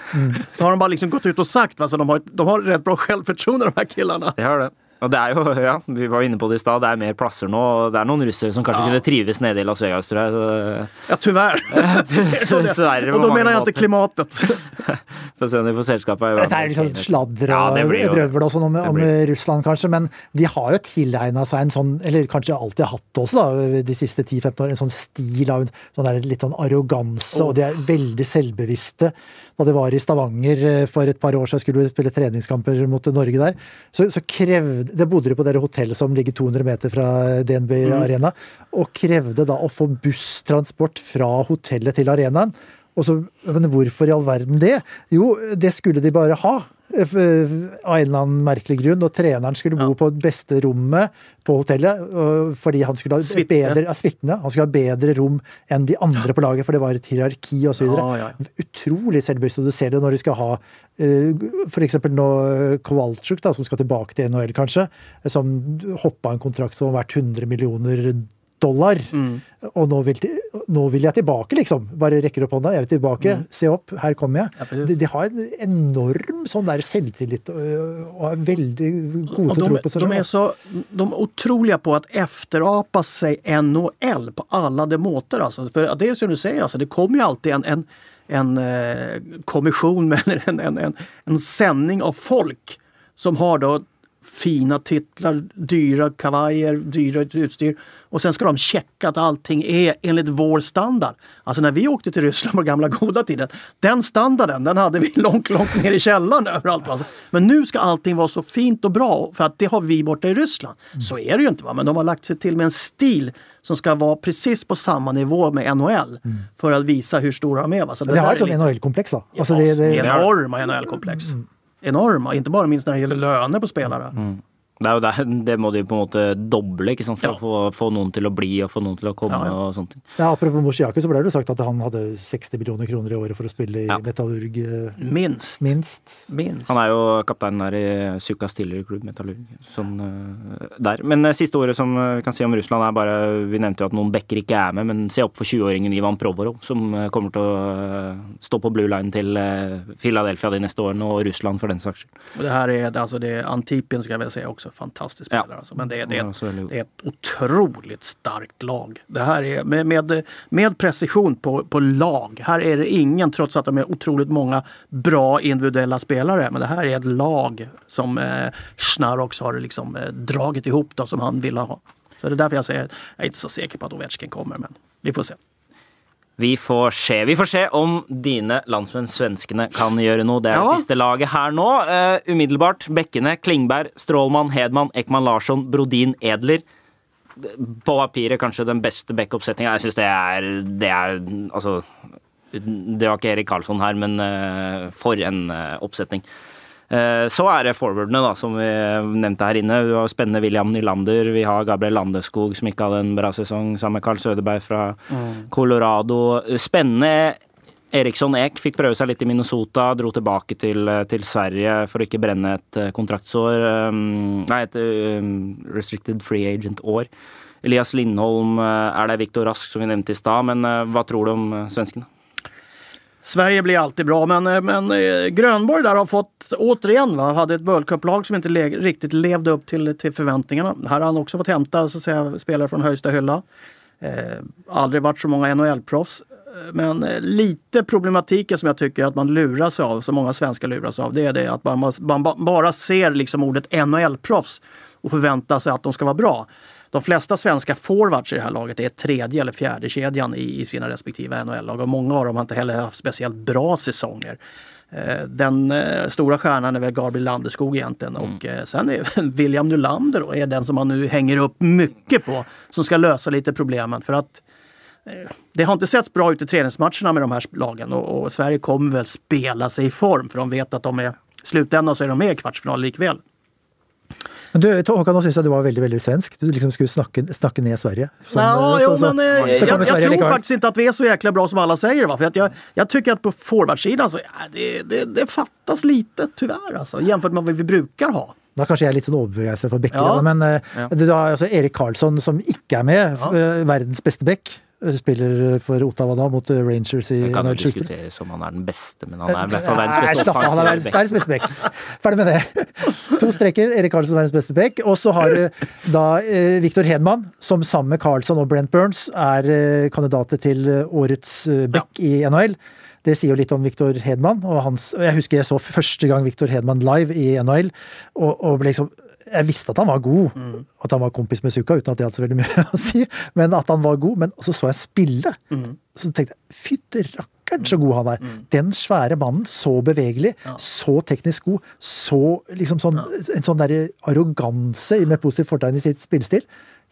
Så har de bara liksom gått ut och sagt, va? så de har, de har rätt bra självförtroende de här killarna. Det har det. Og det er jo, ja, vi var inne på det i stad, det er mer plasser nå. og Det er noen russere som kanskje kunne trives nede i Las Vegas, tror jeg. Så, Ja, tyvärr. Dessverre. mange menar jag inte måter. klimatet. Får se om de får selskap av Dette er liksom sladder Ja, og det. vrøvl og sånn om, om Russland, kanskje. Men de har jo tilegna seg en sånn, eller kanskje alltid hatt det også, da, de siste 10-15 år, en sånn stil av en sånn der, litt sånn arroganse, og de er veldig selvbevisste. Da de var i Stavanger eh, for et par år siden, skulle spille treningskamper mot Norge der, så, så krevde Det bodde de på det hotellet som ligger 200 meter fra DNB Arena, og krevde da å få busstransport fra hotellet til arenaen. Og så, men hvorfor i all verden det? Jo, det skulle de bare ha. Eh, Av en eller annen merkelig grunn. Og treneren skulle bo på det beste rommet på hotellet. Fordi han skulle ha Suite. bedre, ja, suitene. Han skulle ha bedre rom enn de andre på laget, for det var et hierarki osv. Ja, ja. Utrolig selvbevisst. Og du ser det når de skal ha eh, f.eks. nå Kowalczyk, da, som skal tilbake til NHL, kanskje. Som hoppa en kontrakt som var verdt 100 millioner dollar. Mm. Og nå vil, de, nå vil jeg tilbake, liksom. Bare rekker opp hånda. Jeg vil tilbake. Se opp, her kommer. Mm. Ja, de, de har en enorm er veldig gode Och til å tro de, på seg de är selv. så de är otroliga på att efterapa sig NHL på alla de måter. Alltså. För det är som du säger, alltså, det kommer ju alltid en, en, en eh, kommission eller en, en, en, en sändning av folk som har då fina titlar, dyra kavajer, dyra utstyr. Och sen ska de checka att allting är enligt vår standard. Alltså när vi åkte till Ryssland på gamla goda tiden, den standarden den hade vi långt, långt ner i källaren överallt. Alltså. Men nu ska allting vara så fint och bra för att det har vi borta i Ryssland. Så är det ju inte. Va? Men de har lagt sig till med en stil som ska vara precis på samma nivå med NHL för att visa hur stora de är. Va? Så Det har där et är sånn lite- NHL-kompleks, da. Ja, Altså, det, det, enorma NHL-komplex. Enorma, inte bara minst när det gäller löner på spelare. Det er jo det, det må de på en måte doble ikke sant? for Ja. å få, få noen til å bli og få noen til å komme Ja, ja. og sånne ting. ja, apropos Moshiaku, så ble det jo sagt at han hadde 60 millioner kroner i året for å spille i Ja. Metallurg eh, Minst. minst. Minst. Han er jo kaptein der i Suka Stiller Klubb Metallurg. Sånn eh, der. Men eh, siste ordet som vi kan si om Russland er bare Vi nevnte jo at noen backer ikke er med, men se opp for 20-åringen Ivan Provorov, som kommer til å stå på blue line til Philadelphia de neste årene, og Russland for den saks skyld. Det här är, alltså det är Antipin ska jag väl säga också, fantastisk spelare. Ja. Alltså. Men det är, det, Ja, är, det är ett otroligt starkt lag. Det här är med, med, med precision på, på lag. Här är det ingen, trots att de är otroligt många bra individuella spelare, men det här är ett lag som eh, Schnarr också har liksom, eh, dragit ihop då, som han ville ha. Så det är därför jag säger, jag är inte så säker på att Ovechkin kommer, men vi får se. Vi får se. Vi får se om dine landsmenn svenskene kan gjøre noe. Det er Ja. det siste laget her nå. Eh, umiddelbart Bekkene, Klingberg, Strålmann, Hedman, Ekman Larsson, Brodin, Edler. På papiret kanskje den beste backup-settinga. Jeg syns det er Det er altså Det var ikke Erik Karlsson her, men eh, for en eh, oppsetning. Eh, Så er det forwardene, da, som vi nevnte her inne. Vi har spennende William Nylander. Vi har Gabriel Landeskog, som ikke hadde en bra sesong, sammen med Carl Sødeberg fra Colorado. Spennende. Eriksson Ek fikk prøve seg litt i Minnesota, dro tilbake til, til Sverige for å ikke brenne et eh, kontraktsår. um, Nei, et um, restricted free agent-år. Elias Lindholm eh, er der, Viktor Rask, som vi nevnte i stad. Men eh, hva tror du om eh, svenskene? Sverige blir alltid bra, men, eh, men eh, Grönborg där har fått, återigen, va, hade ett World Cup-lag som inte le riktigt levde upp till, till förväntningarna. Här har han också fått hämta så att säga, spelare från högsta hylla. Eh, aldrig varit så många NHL-proffs. Eh, men eh, lite problematiken som jag tycker att man luras av, som många svenskar luras av, det är det att man, man bara ser liksom ordet NHL-proffs och förväntar sig att de ska vara bra. De flesta svenska forwards i det här laget är tredje eller fjärde kedjan i, i sina respektive NHL-lag och många av dem har inte heller haft speciellt bra säsonger. Eh, Den eh, stora stjärnan är väl Gabriel Landeskog egentligen och eh, sen är William Nylander då, är den som man nu hänger upp mycket på som ska lösa lite problemen för att det har inte setts bra ut i träningsmatcherna med de här lagen och, och Sverige kommer väl spela sig i form för de vet att de är slutändan så är de med i kvartsfinal likväl. Men du, Håkan, nå syns jeg du var veldig veldig svensk. Du liksom skulle snakke, snakke ned Sverige. Sånn, Ja, så- jo, så- men eh, så jag, kommer jag Sverige tror likevel. faktiskt inte att vi är så jäkla bra som alla säger. Va? För att jag, jag tycker att på forwardsidan så ja, det, det, det fattas lite tyvärr alltså, jämfört med vad vi brukar ha. Da kanskje jeg er litt sånn overbegeistret for bekker, Ja. men eh, du har altså Erik Karlsson som ikke er med. eh, verdens beste bekk. Eh, Spiller for Ottawa da, mot eh, Rangers i Det kan jo diskuteres om han er den beste, men han er i hvert fall verdens beste slapp av, han er verdens, back. beste bekk. Ferdig med det. To streker, Erik Karlsson verdens beste bekk. Og så har du da eh, Victor Hedman, som sammen med Karlsson og Brent Burns er eh, kandidater til eh, årets eh, bekk i NHL. Det sier jo litt om Victor Hedman. og hans, Jeg husker jeg så første gang Victor Hedman live i NHL, og, og ble liksom jeg visste at han var god, at han var kompis med Suka, uten at det hadde så veldig mye å si. Men at han var god. Men så så jeg spille. Så tenkte jeg fytti rakkeren så god han er. Den svære mannen, så bevegelig, så teknisk god, så liksom sånn En sånn derre arroganse med positivt fortegn i sitt spillestil.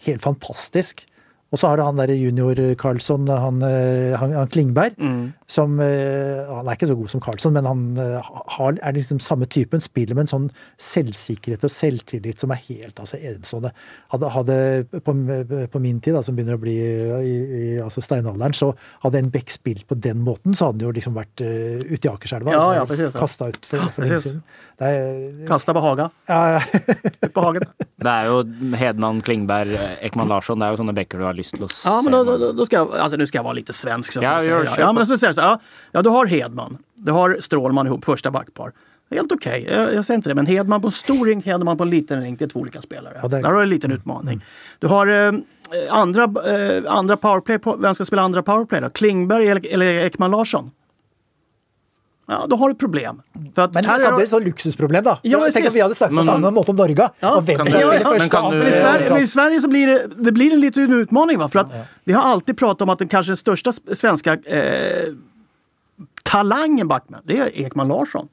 Helt fantastisk. Og så har du han derre junior Carlsson, han, eh, han, han Klingberg, som eh, Han er ikke så god som Carlsson, men han eh, har, er liksom samme typen. Spiller med en sånn selvsikkerhet og selvtillit som er helt altså, enestående. Hadde, hadde på, på min tid, da, som begynner å bli i, i altså steinalderen, så hadde en Beck spilt på den måten, så hadde han jo liksom vært uh, ute i Akerselva. Ja, altså, ja. Kasta ut for, for lenge siden. Det er, Kasta på Haga, ja, ja. hagen. Det er jo Hedman, Klingberg, Ekman Larsson. Det er jo sånne backer du har til å se. Ja, men då, då, då ska jag, alltså nu ska jag vara lite svensk. Så Ja, jag ja, men så säger jag så ja, ja, du har Hedman, du har Strålman ihop, första backpar. Helt okej, jag, jag säger inte det, men Hedman på en stor rink, Hedman på en liten rink, det är två olika spelare. Ja, det är- Där har du en liten utmaning. Du har eh, andra, eh, andra powerplay, på, vem ska spela andra powerplay då? Klingberg eller, eller Ekman Larsson? Ja, då har du problem. För att Men här är samtidig det- et sånt luksusproblem, da. Ja, precis. at vi hadde snakket på samme måte om Norge. Ja, kan skal du- spille men kan du- Men i Ja, Sverige, men i. Sverige så blir det, det blir en liten utmaning. Va? För att vi har alltid pratat om att den kanske största svenska eh, talangen backman, det är Ekman Larsson.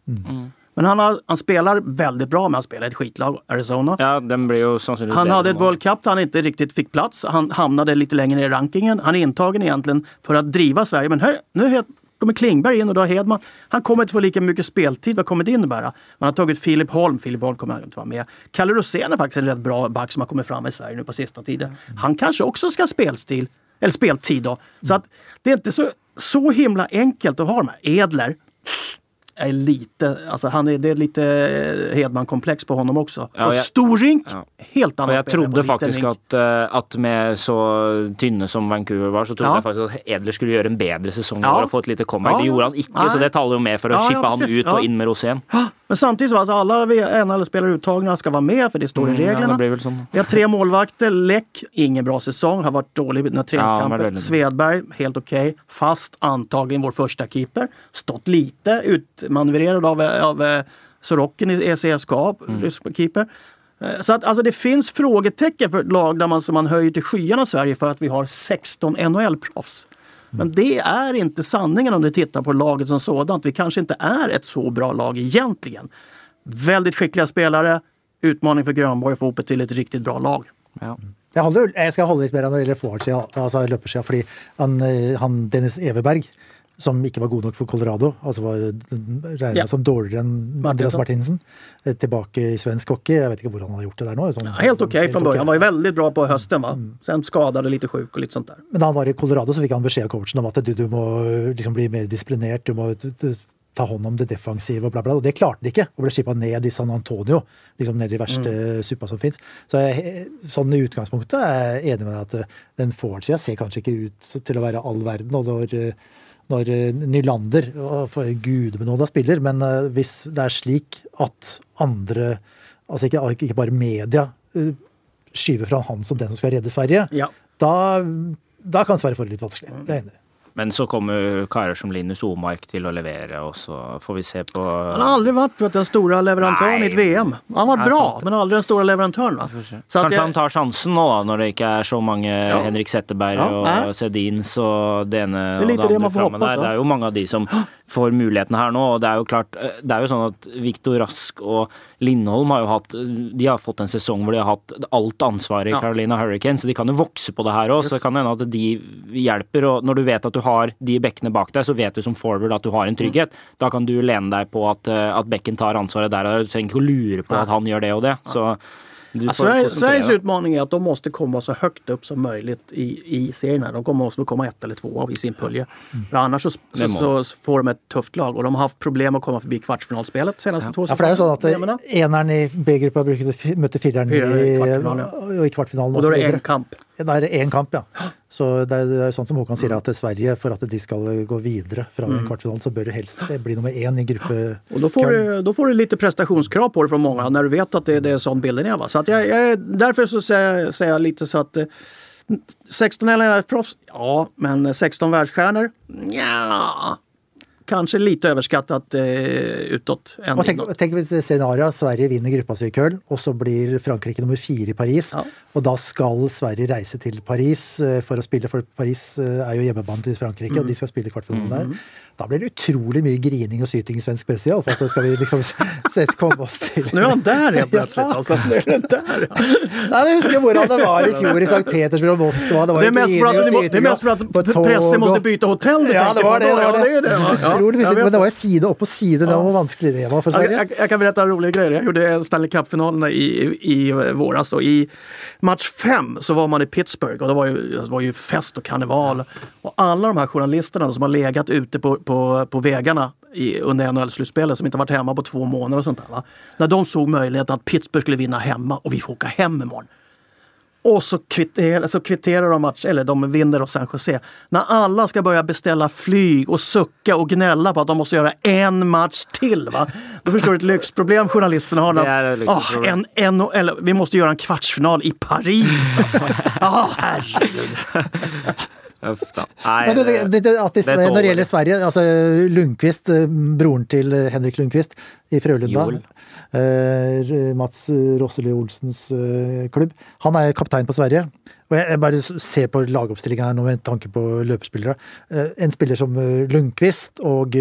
Men han, har, han spelar väldigt bra, men han spelar i ett skitlag, Arizona. Ja, den blir jo sannsynligvis Han hade ett. World Cup där han inte riktigt fick plats. Han hamnade lite längre ner i rankingen. Han är intagen egentligen för att driva Sverige. Men här, nu är- kommer Klingberg in och då har Hedman. Han kommer inte få lika mycket speltid. Vad kommer det innebära? Man har tagit Filip Holm. Filip Holm kommer inte vara med. Kalle Rosén är faktiskt en rätt bra back som har kommit fram i Sverige nu på sista tiden. Han kanske också ska ha spelstil, eller speltid då. Så att det är inte så, så himla enkelt att ha de här. Edler är lite, alltså han är, det är lite eh, Hedman-komplex på honom också. Ja, jag- stor rink, Ja. helt annan på trodde liten faktisk rink. at, eh, at med så tynne som Vancouver var, så trodde Ja. jeg faktisk at Edler skulle gjøre en bedre sesong i Ja. og få et lite comeback. Ja. Det gjorde han Nei. så det taler jo med for å Ja, ja, shippe han precis. ut Ja. og inn med Rosén. Men samtidigt så alltså alla NHL-spelare uttagna ska vara med för det står i Mm, ja, reglerna. väl sånn. Vi har tre målvakter. Läck, ingen bra säsong, har varit dålig i den här Ja, träningskampen. väldigt- Svedberg, helt okej. Fast, antagligen vår första keeper. Stått lite utmanövrerad av, av eh, Sorokin i ECSKA, Mm. rysk keeper. Eh, Så att alltså det finns frågetecken för ett lag där man, som man höjer till skyarna i Sverige för att vi har 16 NHL-proffs. Men det är inte sanningen om du tittar på laget som sådant. Vi kanske inte är ett så bra lag egentligen. Väldigt skickliga spelare. Utmaning för Grönborg att få ihop det till ett riktigt bra lag. Ja. Jeg, holder, jeg skal holde litt mer når det gjelder forwardsida, altså løpersida, fordi han, han Dennis Everberg, som ikke var god nok for Colorado, altså var regna Ja. som dårligere enn Andreas. Martinsen, eh, tilbake i svensk hockey. Jeg vet ikke hvordan han har gjort det nå. Sånn, Ja, helt okej helt från början. Han var ju väldigt bra på hösten va. Sen skadade lite sjuk och lite sånt där. Men da han var i Colorado, så fikk han beskjed av coachen om at du, du må liksom bli mer disiplinert, du må du, du, ta hånd om det defensive og bla, bla. Og det klarte han ikke, og ble skippa ned i San Antonio, liksom ned i verste suppa som fins. Så jeg, sånn i utgangspunktet er jeg enig med deg at eh, den forwardsida ser kanskje ikke ut til å være all verden. Og når, eh, når eh, Nylander, for gudebenåda spiller, men eh, hvis det er slik at andre, altså ikke, ikke bare media, eh, skyver fram han som den som skal redde Sverige, Ja. da, da kan Sverige få det litt vanskelig. Det er jeg enig i. Men så kommer karer som Linus Omark til å levere, og så får vi se på Han har aldrig varit vet, den stora leverantören i ett Nej. VM. Han har varit Nej, bra, sant. men aldrig den stora leverantören. Va? Så att Kanskje jag- han tar sjansen nå, da, når det ikke er så mange Henrik Zetterberg Ja, og Sedins og det Det og lite det det andre man får der. så. Det er jo mange av de som får mulighetene her nå. Og det er jo klart eh, Det er jo sånn at Viktor Rask og Lindholm har jo hatt De har fått en sesong hvor de har hatt alt ansvaret i Ja. Carolina Hurricane, så de kan jo vokse på det her òg. Så det kan hende at de hjelper. Og når du vet at du har de bekkene bak deg, så vet du som forward at du har en trygghet. Da kan du lene deg på at, eh, at bekken tar ansvaret der, og du trenger ikke å lure på at han gjør det og det. Så Sverige, koncentrera Sveriges utmaning är att de måste komma så högt upp som möjligt i, i serierna. De kommer måste komma ett eller två i sin pulje. För annars så, så, Det så får de ett tufft lag och de har haft problem att komma förbi kvartsfinalspelet senaste två Ja, for det er jo sånn at säsongerna. eneren i B-gruppa brukte fi- møtte fireren Fireren i i, kvartfinalen, i kvartfinalen Och då är det en kamp. Da er det én kamp, ja. Så det er, det er sånn som Håkan sier, at Sverige, for at de skal gå videre fra Mm. kvartfinalen, så bør det helst bli nummer én i gruppe... Och då får, du, då får du lite prestationskrav på det från många när du vet att det, det är sån bilden är. Va? Så att jag, jag, är- därför så säger, säger jag lite så att eh, 16 LNF-proffs, ja, men 16 världsstjärnor, ja, kanske lite överskattat eh, utåt. Än inåt. tenk hvis det scenarioet Sverige vinner gruppa si i Köln, og så blir Frankrike nummer fire i Paris. Ja. Og da skal Sverige reise til Paris eh, for å spille, for Paris eh, er jo hjemmebane til Frankrike, og de skal spille kvartfinalen der. Da blir det utrolig mye grining og syting i svensk presse, iallfall. Da skal vi liksom sett komme oss til Nu är han där helt plötsligt. Ja. Alltså. Nu är han där. Nei, men Jeg husker hvordan det var i fjor i St. Petersburg og Moskva. Det var Det är mest för att, det det är mest för att pressen måste byta hotell. du Ja, det var det. det, var Ja, det. är det. Ja, jag fysikk, vet. men det var jo side opp og side. Det var vanskelig det var Jag, Sverige. jag, jag kan berätta en rolig grej. Jag gjorde Stanley Cup-finalerna i, i våras och i match fem så var man i Pittsburgh och det var ju, det var ju fest och karneval. Och alla de här journalisterna som har legat ute på, på, på vägarna i, under NHL-slutspelet som inte varit hemma på två månader och sånt där. Va? När de såg möjligheten att Pittsburgh skulle vinna hemma och vi får åka hem imorgon. Och så, kvitter, så kvitterar de match, eller de vinner och San Jose. När alla ska börja beställa flyg och sucka och gnälla på att de måste göra en match till. Va? Då förstår du ett lyxproblem journalisterna har. Det är ett Ah, en, en, eller, vi måste göra en kvartsfinal i Paris. Alltså. Ah, herregud. Men det, det, det, det, de, det gjelder Sverige, altså Lundqvist, eh, broren til eh, Henrik Lundqvist i Frølunda, Joel. Eh, Mats Rosseli Olsens eh, klubb, han er kaptein på Sverige. Og jeg, bare ser på lagoppstillingen her nå med tanke på løpespillere. Eh, en spiller som Lundqvist og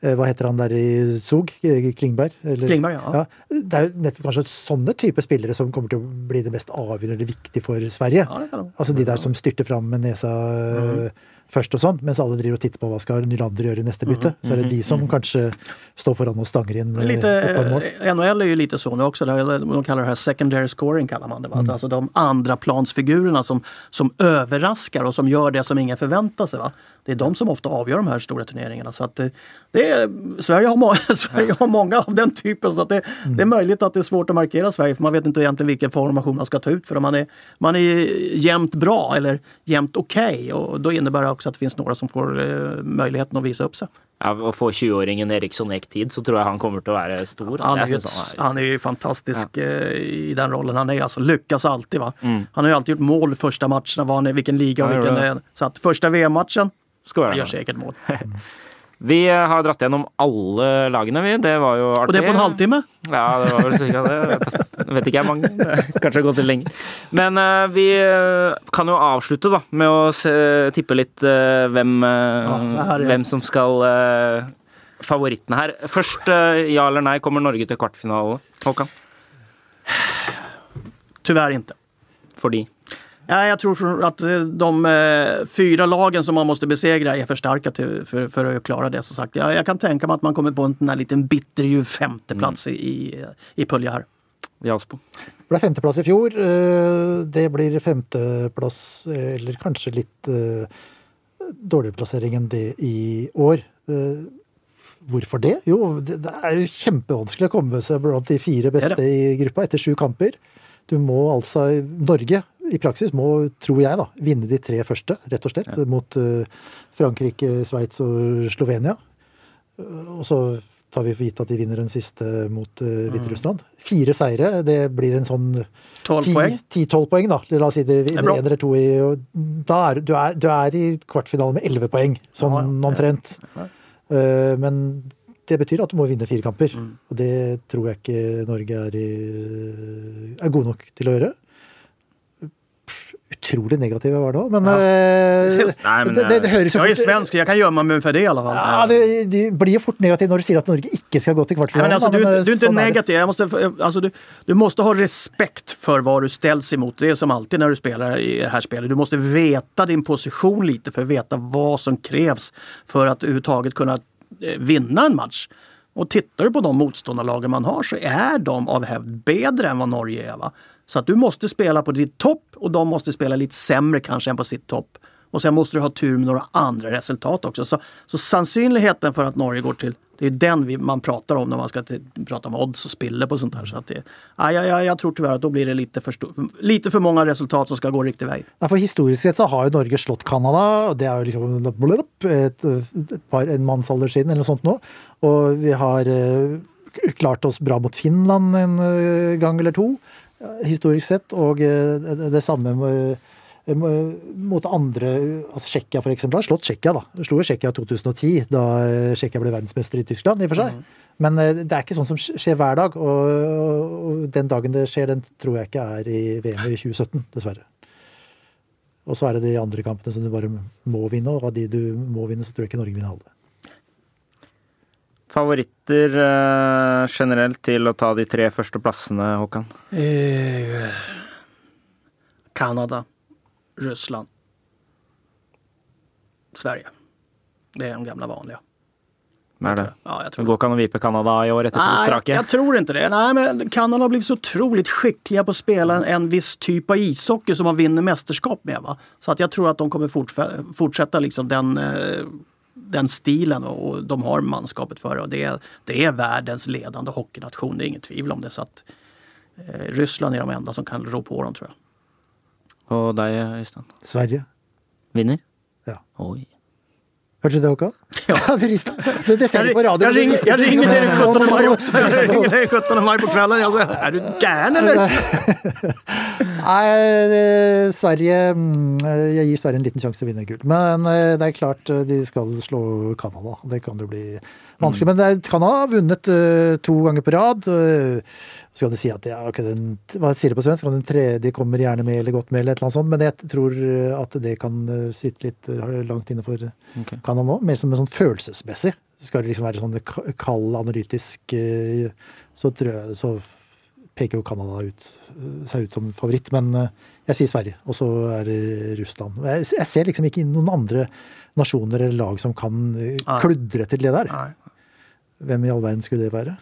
hva heter han der i? Eh, Klingberg? eller- Klingberg, ja. Det er jo nettopp kanskje sånne type spillere som kommer til å bli det mest avgjørende viktig for Sverige. Ja. Altså de der som styrter fram med nesa øh, først og sånn, mens alle driver og titter på hva skal Nylander gjøre i neste bytte. Så er det de som kanskje står foran og stanger inn øh, Lite, et par mål. eh, NHL är ju lite så nu också. De kallar det här secondary scoring. kallar man det. Va? Mm. Alltså de andra plansfigurerna som, som överraskar och som gör det som ingen förväntar sig. Va? Det är de som ofta avgör de här stora turneringarna. Så att eh, det är, Sverige, har må- Sverige har många av den typen. Så att det, Mm. det är möjligt att det är svårt att markera Sverige för man vet inte egentligen vilken formation man ska ta ut. För man är, man är jämnt bra eller jämnt okej. och då innebär det också att det finns några som får eh, möjligheten att visa upp sig. Ja, Å få 20-åringen Eriksson Ek-tid, så tror jeg han kommer til å være stor. Han är, ju, han är ju fantastisk eh, i den rollen han är. Alltså, lyckas alltid. Va? Mm. Han har ju alltid gjort mål första matcherna, var han i vilken liga och Ja, vilken... eh, Så att första VM-matchen, han gör säkert mål. Vi har dratt gjennom alle lagene, vi. Det var jo artig. Och det är på en halvtimme. Ja, det var vel cirka det. Vet, ikke jeg mange. Det har Kanskje gått litt lenger. Men eh, vi eh, kan jo avslutte da, med å se, tippe litt eh, hvem, eh, her er- hvem som skal uh, Favorittene her. Først, eh, ja eller nei, kommer Norge til kvartfinale? Håkan? Tyvärr inte. Fordi? Ja, jag tror att eh, de eh, fyra lagen som man måste besegra är för starka till, för, för att klara det. Som sagt. Jag, jag kan tänka mig att man kommer på en liten bitterljuv femteplats i, i, i pulja här. Det ble femteplass i fjor. øh, Det blir femteplass, eh, eller kanskje litt øh, dårligere plassering enn det i år. Eh, Hvorfor det? Jo, det er kjempevanskelig å komme seg blant de fire beste i gruppa etter sju kamper. Du må altså Norge i praksis må, tror jeg, da, vinne de tre første, rett og slett. Mot øh, Frankrike, Sveits og Slovenia. Eh, Og så tar vi for gitt at de vinner den siste mot uh, Hviterussland. Fire seire, det blir en sånn 12 poäng. 10-12 poeng, da. La oss si det vinner bra. én eller to i og Da er du, er du er i kvartfinalen med 11 poeng, sånn Ja, ja. omtrent. Eh, men det betyr at du må vinne fire kamper. Mm. Og det tror jeg ikke Norge er, i, er god nok til å gjøre. Utrolig negativ jeg var nå, men, eh, Nei, men, det, det, det høres jo Jag är svensk, jag kan gömma mig för det i alla fall. ja, det, det blir fort negativt når du sier at Norge ikke skal gå til Nej, kvartfinalen. men alltså, du, eh, du är inte negativ. Jag måste, alltså, du, du måste ha respekt för vad du ställs emot. Det är som alltid när du spelar i det här spelet. Du måste veta din position lite för att veta vad som krävs för att överhuvudtaget kunna eh, vinna en match. Och tittar du på de motståndarlagen man har så är de av hävd bättre än vad Norge är. Va? Så att du måste spela på ditt topp och de måste spela lite sämre kanske än på sitt topp. Och sen måste du ha tur med några andra resultat också. Så, så sannolikheten för att Norge går till det är den vi, man pratar om när man ska till, prata om odds och spiller på sånt här. Så att det, ja, ja, jag tror tyvärr att då blir det lite för, lite för många resultat som ska gå riktig väg. Ja, för historiskt sett så har ju Norge slått Kanada och det är ju liksom blub, ett, ett par, en mansalder sedan eller sånt nu. Och vi har eh, klart oss bra mot Finland en eh, gång eller två historisk sett. Og det, det samme med mot andre altså Tsjekkia f.eks. har slått Tsjekkia. da. Slo Tsjekkia i 2010, da Tsjekkia ble verdensmester i Tyskland. i og for seg. Mm. Men det er ikke sånn som skjer hver dag. Og, og, den dagen det skjer, den tror jeg ikke er i VM i 2017, dessverre. Og så er det de andre kampene som du bare må vinne, og av de du må vinne, så tror jeg ikke Norge vinner alle. Favoritter uh, generelt til å ta de tre første plassene, Håkan? Eh, Canada. Ryssland, Sverige. Det är de gamla vanliga. Är det? Ja, jag tror det går kan att vipa Kanada i år efter Nej, strake? jag tror inte det. Nej, men Kanada har blivit så otroligt skickliga på att spela en viss typ av ishockey som man vinner mästerskap med. Va? Så att jag tror att de kommer fortsätta liksom den, eh, den stilen och de har manskapet för det. Och det, är, det är världens ledande hockeynation, det är inget tvivel om det. Så att, eh, Ryssland är de enda som kan rå på dem tror jag. Og deg, Øystein? Sverige. Vinner? Ja. Oj. Hørte du det, Håkan? Ja. det, det ser du på radio. Jag, ring, jag ringer dere 17 maj också. Jag ringer deg 17 maj på kvällen. Jag säger, är du gæren, eller? Nei, Sverige mm, Jeg gir Sverige en liten sjanse til å vinne gull. Men eh, det er klart eh, de skal slå Canada. Det kan jo bli vanskelig. Mm. Men Canada har vunnet uh, to ganger på rad. Uh, så kan du si at ja, okay, den, hva sier det på svensk? Den tredje kommer gjerne med eller godt med, eller et eller annet sånt. Men jeg tror at det kan sitte litt langt inne for okay. Canada nå. Mer som en sånn følelsesmessig. Skal det liksom være sånn kald, analytisk, så jeg så peker jo Canada ut, seg ut som favoritt. Men jeg sier Sverige, og så er det Russland. Jeg, jeg ser liksom ikke noen andre nasjoner eller lag som kan kludre til det der. Nei. Vem i all verden skulle det være?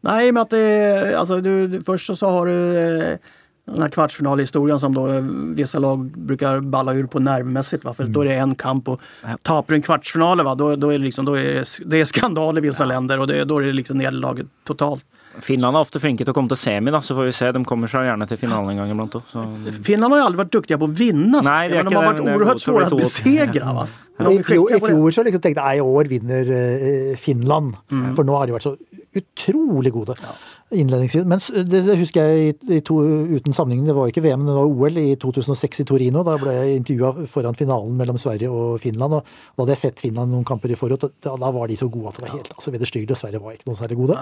Nej, men att det, alltså du, först så har du eh, den här kvartsfinalhistorien som då eh, vissa lag brukar balla ur på nervmässigt. Va? För mm. då är det en kamp och tappar du en kvartsfinal, va? Då, då är det, liksom, då är det är skandal i vissa ja. länder och det, då är det liksom nederlaget totalt. Finland är ofta flinke att komma till semi, då, så får vi se. De kommer så gärna till finalen en gång ibland. Då, så... Finland har ju aldrig varit duktiga på att vinna. Nej, det är de har varit oerhört svåra att besegra. Va? Ja. I, fjor, I fjor så liksom tenkte jeg i år vinner uh, Finland. Mm. For nå har de vært så utrolig gode ja. innledningsvis. Men det, det, husker jeg i, i to, uten sammenligning, det var ikke VM, det var OL i 2006 i Torino. Da ble jeg intervjua foran finalen mellom Sverige og Finland. og Da hadde jeg sett Finland noen kamper i forhånd, og da, da var de så gode at det var helt altså, vederstyggelig. Og Sverige var ikke noe særlig gode.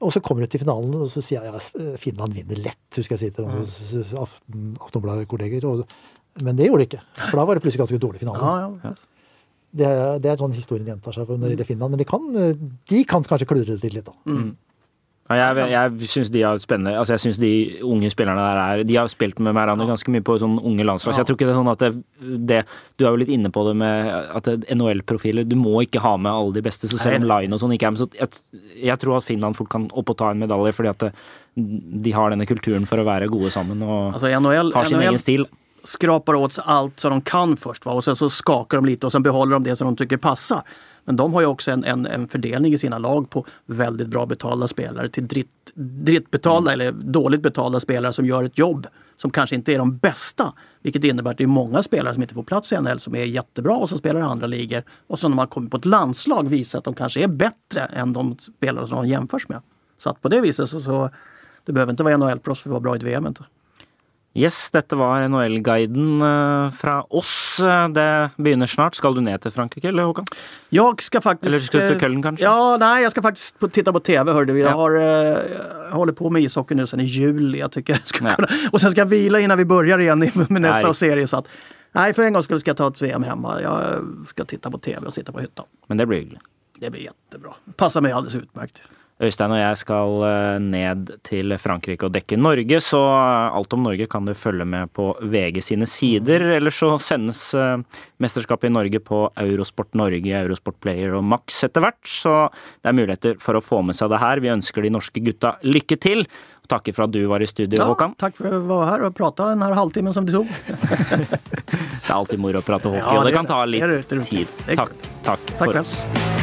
Og så kommer du til finalen, og så sier jeg ja, Finland vinner lett, husker jeg sier til mm. Aftonbladet-kolleger. Men det gjorde de ikke. For da var det plutselig ganske dårlig finale. Ja, ja. Det, det, er sånn historien gjentar seg når det gjelder Finland. Men de kan, de kan kanskje kludre det til litt, da. Mm. Jeg jeg syns de er spennende. Altså, jeg syns de unge spillerne der er De har spilt med hverandre ganske mye på sånn unge landslag. Så jeg tror ikke det er sånn at det, det, Du er jo litt inne på det med at NHL-profiler Du må ikke ha med alle de beste, så selv om Line og sånn ikke er med. Så jeg, jeg, tror at Finland fort kan opp og ta en medalje, fordi at det, de har denne kulturen for å være gode sammen og altså, NHL, har sin NHL, egen stil skrapar åt sig allt som de kan först va? och sen så skakar de lite och sen behåller de det som de tycker passar. Men de har ju också en, en, en fördelning i sina lag på väldigt bra betalda spelare till dritt, drittbetalda mm. eller dåligt betalda spelare som gör ett jobb som kanske inte är de bästa. Vilket innebär att det är många spelare som inte får plats i NHL som är jättebra och som spelar i andra ligor. Och som när man kommer på ett landslag visar att de kanske är bättre än de spelare som de jämförs med. Så att på det viset så, så det behöver inte vara NHL-proffs för att vara bra i ett VM. Inte. Yes, dette var NHL-guiden eh, fra oss. Det begynner snart. Skal du ned til Frankrike, eller Håkan? Jag ska faktiskt... Eller ska du till Köln kanske? Ja, nej, jag ska faktiskt titta på TV, hörde vi. Jag, har, jag eh, håller på med ishockey nu sedan i juli. Jag tycker jag ska kunna, och sen ska jag vila innan vi börjar igen med nästa nej. serie. Så att, nej, för en gång skulle ska jag ta ett VM hemma. Jag ska titta på TV och sitta på hyttan. Men det blir hyggligt. Det blir jättebra. Passar mig alldeles utmärkt. Øystein og jeg skal eh, ned til Frankrike og dekke Norge, så alt om Norge kan du følge med på VG sine sider. Eller så sendes eh, mesterskapet i Norge på Eurosport Norge, Eurosport Player og Max etter hvert, så det er muligheter for å få med seg det her. Vi ønsker de norske gutta lykke til. Og takker for at du var i studio, Ja, Håkan. tack för att vara här och prata den här halvtimmen som det tog. Det er alltid moro å prate hockey, Ja, og det det kan ta det. Det litt det. Det tid. det. Takk, takk Tack for oss.